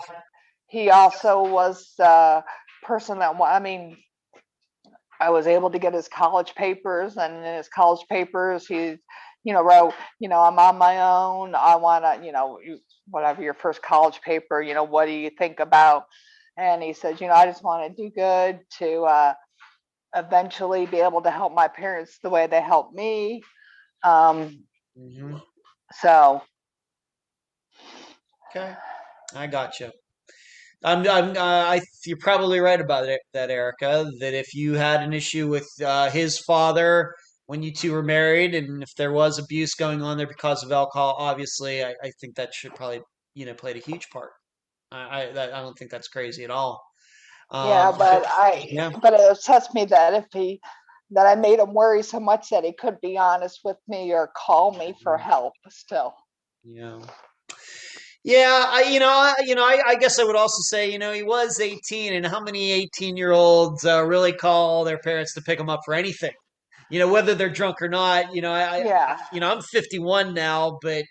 he also was a person that, I mean, I was able to get his college papers and in his college papers, he, you know, wrote, you know, I'm on my own. I want to, you know, whatever your first college paper, you know, what do you think about? And he said, you know, I just want to do good to, uh, eventually be able to help my parents the way they helped me. Um, Mhm. so Okay, I got you. I'm, I'm, uh, I, you're probably right about it, that, Erica. That if you had an issue with uh, his father when you two were married, and if there was abuse going on there because of alcohol, obviously, I, I think that should probably, you know, played a huge part. I, I, that, I don't think that's crazy at all. yeah, Um, but I yeah. but it upsets me that if he that I made him worry so much that he could be honest with me or call me for help still. Yeah. Yeah, I you know, I, you know, I, I guess I would also say, you know, he was 18 and how many 18-year-olds uh, really call their parents to pick them up for anything? You know, whether they're drunk or not, you know, I, I Yeah. you know, I'm 51 now, but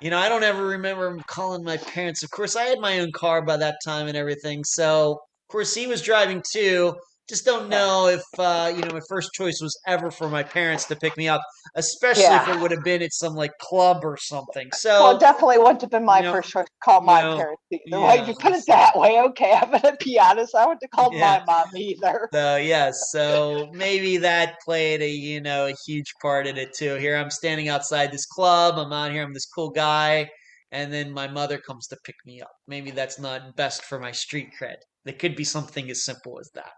you know, I don't ever remember calling my parents. Of course, I had my own car by that time and everything. So, of course, he was driving too. Just don't know if uh, you know my first choice was ever for my parents to pick me up, especially Yeah. if it would have been at some like club or something. So well, it definitely wouldn't have been my you know, first choice call my you know, parents either. Yeah, you put it that way? Okay, I'm gonna be honest. I wouldn't have called Yeah. my mom either. So yes, so maybe that played a you know a huge part in it too. Here I'm standing outside this club. I'm out here. I'm this cool guy, and then my mother comes to pick me up. Maybe that's not best for my street cred. There could be something as simple as that.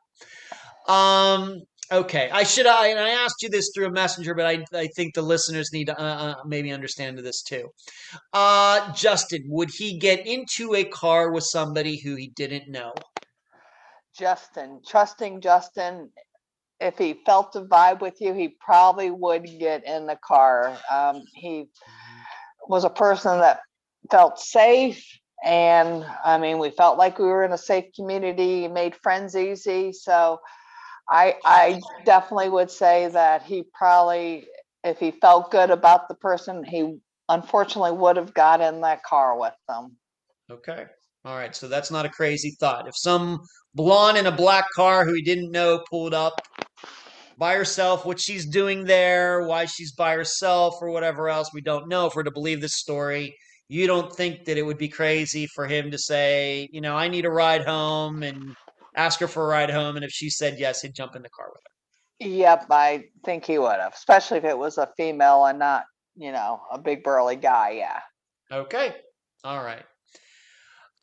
Um. Okay. I should. I and I asked you this through a messenger, but I I think the listeners need to uh, uh, maybe understand this too. Uh, Justin, would he get into a car with somebody who he didn't know? Justin, trusting Justin, if he felt the vibe with you, he probably would get in the car. Um, he was a person that felt safe. And I mean, we felt like we were in a safe community, made friends easy. So I, I definitely would say that he probably, if he felt good about the person, he unfortunately would have got in that car with them. Okay. All right. So that's not a crazy thought. If some blonde in a black car who he didn't know pulled up by herself, what she's doing there, why she's by herself, or whatever else, we don't know. If we're to believe this story, you don't think that it would be crazy for him to say, you know, I need a ride home and ask her for a ride home. And if she said yes, he'd jump in the car with her. Yep, I think he would have, especially if it was a female and not, you know, a big burly guy. Yeah. Okay. All right.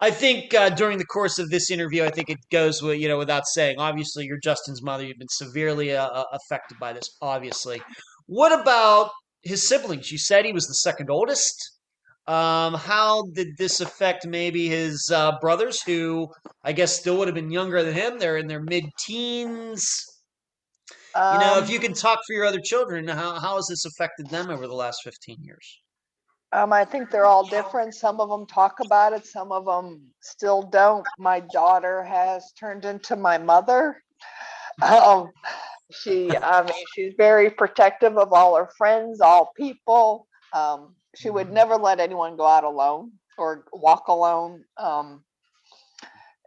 I think uh, during the course of this interview, I think it goes with you know without saying. Obviously, you're Justin's mother. You've been severely uh, uh, affected by this. Obviously, what about his siblings? You said he was the second oldest. Um, how did this affect maybe his uh, brothers, who I guess still would have been younger than him? They're in their mid-teens. You know, if Um, you can talk for your other children, how how has this affected them over the last fifteen years? Um, I think they're all different. Some of them talk about it, some of them still don't. My daughter has turned into my mother. Um, she, I mean, she's very protective of all her friends, all people. Um, she would never let anyone go out alone or walk alone. Um,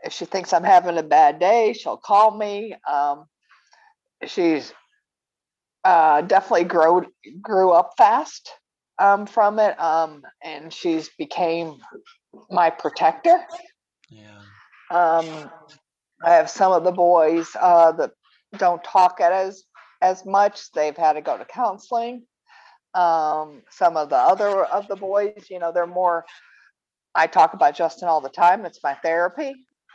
if she thinks I'm having a bad day, she'll call me. Um, she's uh, definitely grew grew up fast um, from it, um, and she's became my protector. Yeah. Um, I have some of the boys uh, that don't talk at as as much. They've had to go to counseling. Um, some of the other of the boys, you know, they're more. I talk about Justin all the time. It's my therapy.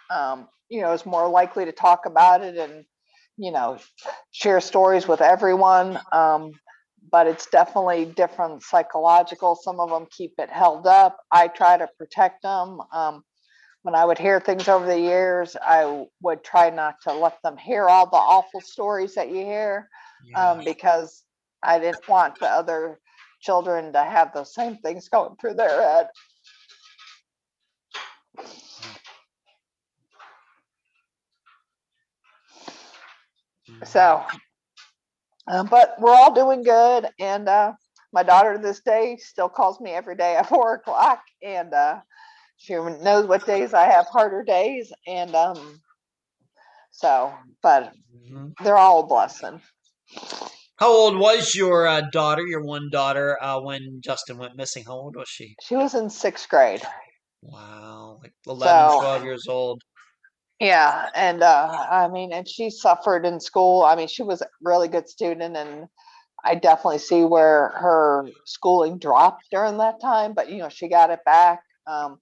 Um, you know, is more likely to talk about it and you know share stories with everyone. Um, but it's definitely different psychological. Some of them keep it held up. I try to protect them. Um, when I would hear things over the years, i would try not to let them hear all the awful stories that you hear um, because I didn't want the other children to have the same things going through their head. So, uh, but we're all doing good. And uh, my daughter to this day still calls me every day at four o'clock. And uh, she knows what days I have harder days. And um, so, but Mhm. they're all a blessing. How old was your uh, daughter, your one daughter, uh, when Justin went missing? How old was she? She was in sixth grade. Wow, like 11, So- 12 years old. Yeah, and uh, I mean, and she suffered in school. I mean, she was a really good student, and I definitely see where her schooling dropped during that time. But you know, she got it back. Um,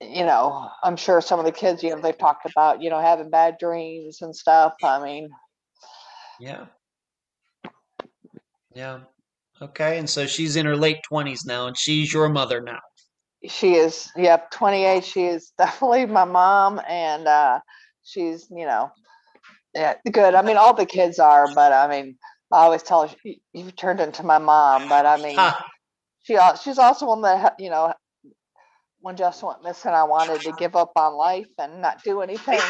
you know, I'm sure some of the kids, you know, they've talked about, you know, having bad dreams and stuff. I mean, Yeah. Yeah. Okay, and so she's in her late 20s now, and she's your mother now. she is, yep, 28. She is definitely my mom, and uh, she's, you know, yeah, good. I mean, all the kids are, but I mean, I always tell her "You- you've turned into my mom. But I mean, Ha! she she's also one that you know, when Justin went missing, I wanted to give up on life and not do anything.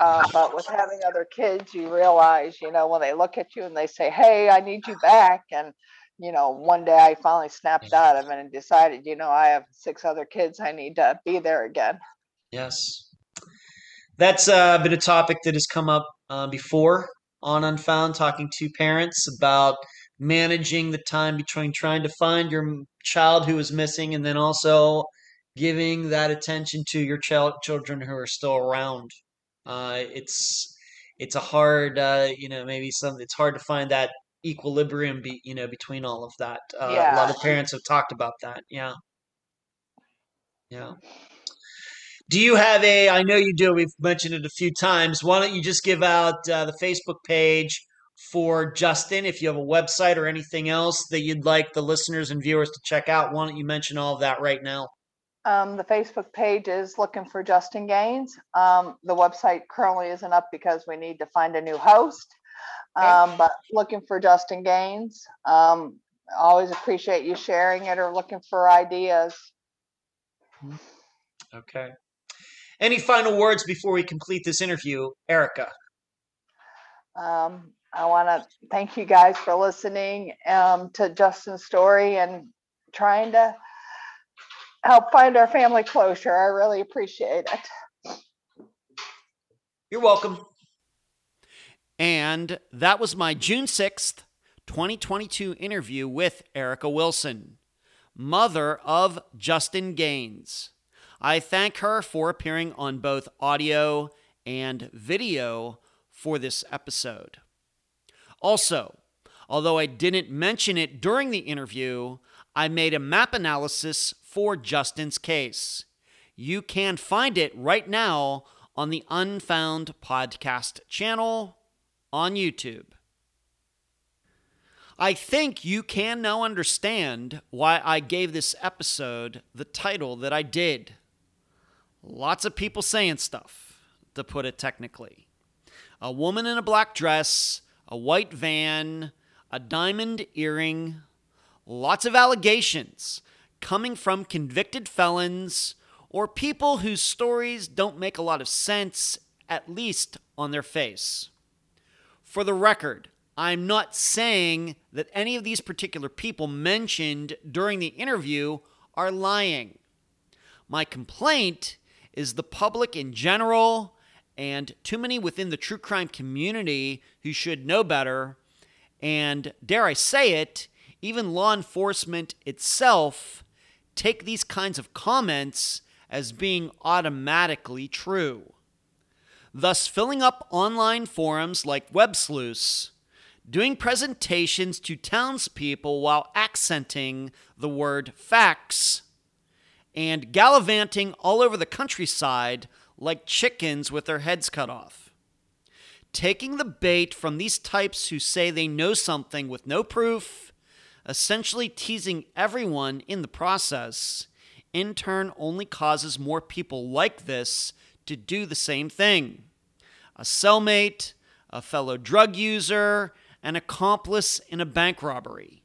Uh, but with having other kids, you realize, you know, when they look at you and they say, "Hey, I need you back," and you know, one day I finally snapped out of it and decided, you know, I have six other kids. I need to be there again. Yes. that's uh, been a topic that has come up uh, before on Unfound, talking to parents about managing the time between trying to find your child who is missing and then also giving that attention to your child children who are still around. Uh, it's it's a hard, uh, you know, maybe some. It's hard to find that equilibrium, be, you know, between all of that. Uh, Yeah. A lot of parents have talked about that. Yeah, yeah. Do you have a? I know you do. We've mentioned it a few times. Why don't you just give out uh, the Facebook page for Justin? If you have a website or anything else that you'd like the listeners and viewers to check out, why don't you mention all of that right now? Um, the Facebook page is looking for Justin Gaines. Um, the website currently isn't up because we need to find a new host. Um, but looking for Justin Gaines. Um, always appreciate you sharing it or looking for ideas. Okay. Any final words before we complete this interview, Erica? Um, I want to thank you guys for listening um, to Justin's story and trying to help find our family closure. I really appreciate it. You're welcome. And that was my June 6th, 2022 interview with Erica Wilson, mother of Justin Gaines. I thank her for appearing on both audio and video for this episode. Also, although I didn't mention it during the interview, I made a map analysis for Justin's case. You can find it right now on the Unfound Podcast channel on YouTube. I think you can now understand why I gave this episode the title that I did. Lots of people saying stuff, to put it technically. A woman in a black dress, a white van, a diamond earring, lots of allegations coming from convicted felons or people whose stories don't make a lot of sense, at least on their face. For the record, I'm not saying that any of these particular people mentioned during the interview are lying. My complaint is the public in general and too many within the true crime community who should know better, and dare I say it, even law enforcement itself take these kinds of comments as being automatically true. Thus, filling up online forums like WebSleuths, doing presentations to townspeople while accenting the word facts, and gallivanting all over the countryside like chickens with their heads cut off. Taking the bait from these types who say they know something with no proof, essentially teasing everyone in the process, in turn only causes more people like this to do the same thing. A cellmate, a fellow drug user, an accomplice in a bank robbery.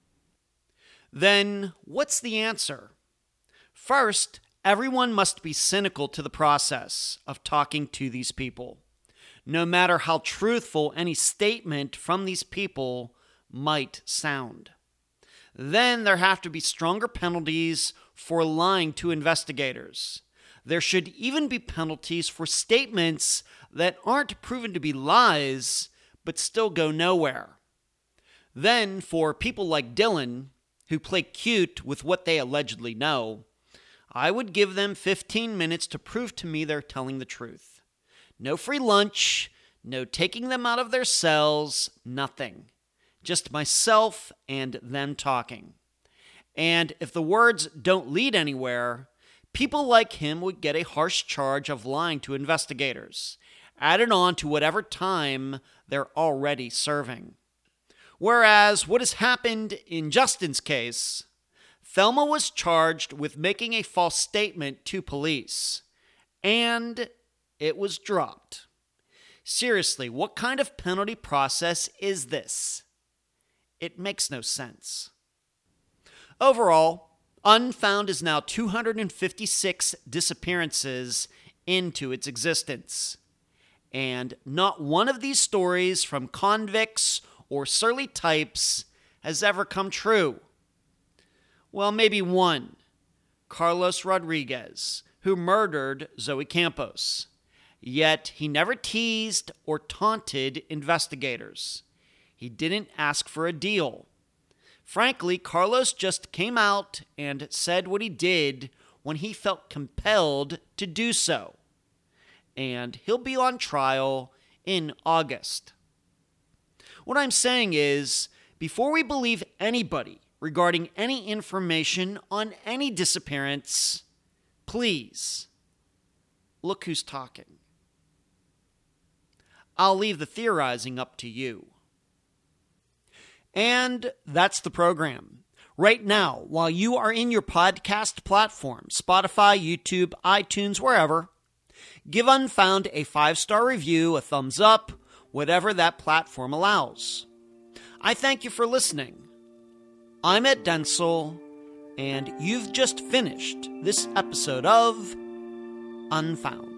Then, what's the answer? First, everyone must be cynical to the process of talking to these people, no matter how truthful any statement from these people might sound. Then there have to be stronger penalties for lying to investigators. There should even be penalties for statements that aren't proven to be lies but still go nowhere. Then, for people like Dylan, who play cute with what they allegedly know, I would give them 15 minutes to prove to me they're telling the truth. No free lunch, no taking them out of their cells, nothing. Just myself and them talking. And if the words don't lead anywhere, people like him would get a harsh charge of lying to investigators, added on to whatever time they're already serving. Whereas what has happened in Justin's case, Thelma was charged with making a false statement to police, and it was dropped. Seriously, what kind of penalty process is this? It makes no sense. Overall, Unfound is now 256 disappearances into its existence. And not one of these stories from convicts or surly types has ever come true. Well, maybe one Carlos Rodriguez, who murdered Zoe Campos. Yet he never teased or taunted investigators. He didn't ask for a deal. Frankly, Carlos just came out and said what he did when he felt compelled to do so. And he'll be on trial in August. What I'm saying is, before we believe anybody regarding any information on any disappearance, please look who's talking. I'll leave the theorizing up to you. And that's the program. Right now, while you are in your podcast platform, Spotify, YouTube, iTunes, wherever, give Unfound a five star review, a thumbs up, whatever that platform allows. I thank you for listening. I'm Ed Nelson, and you've just finished this episode of Unfound.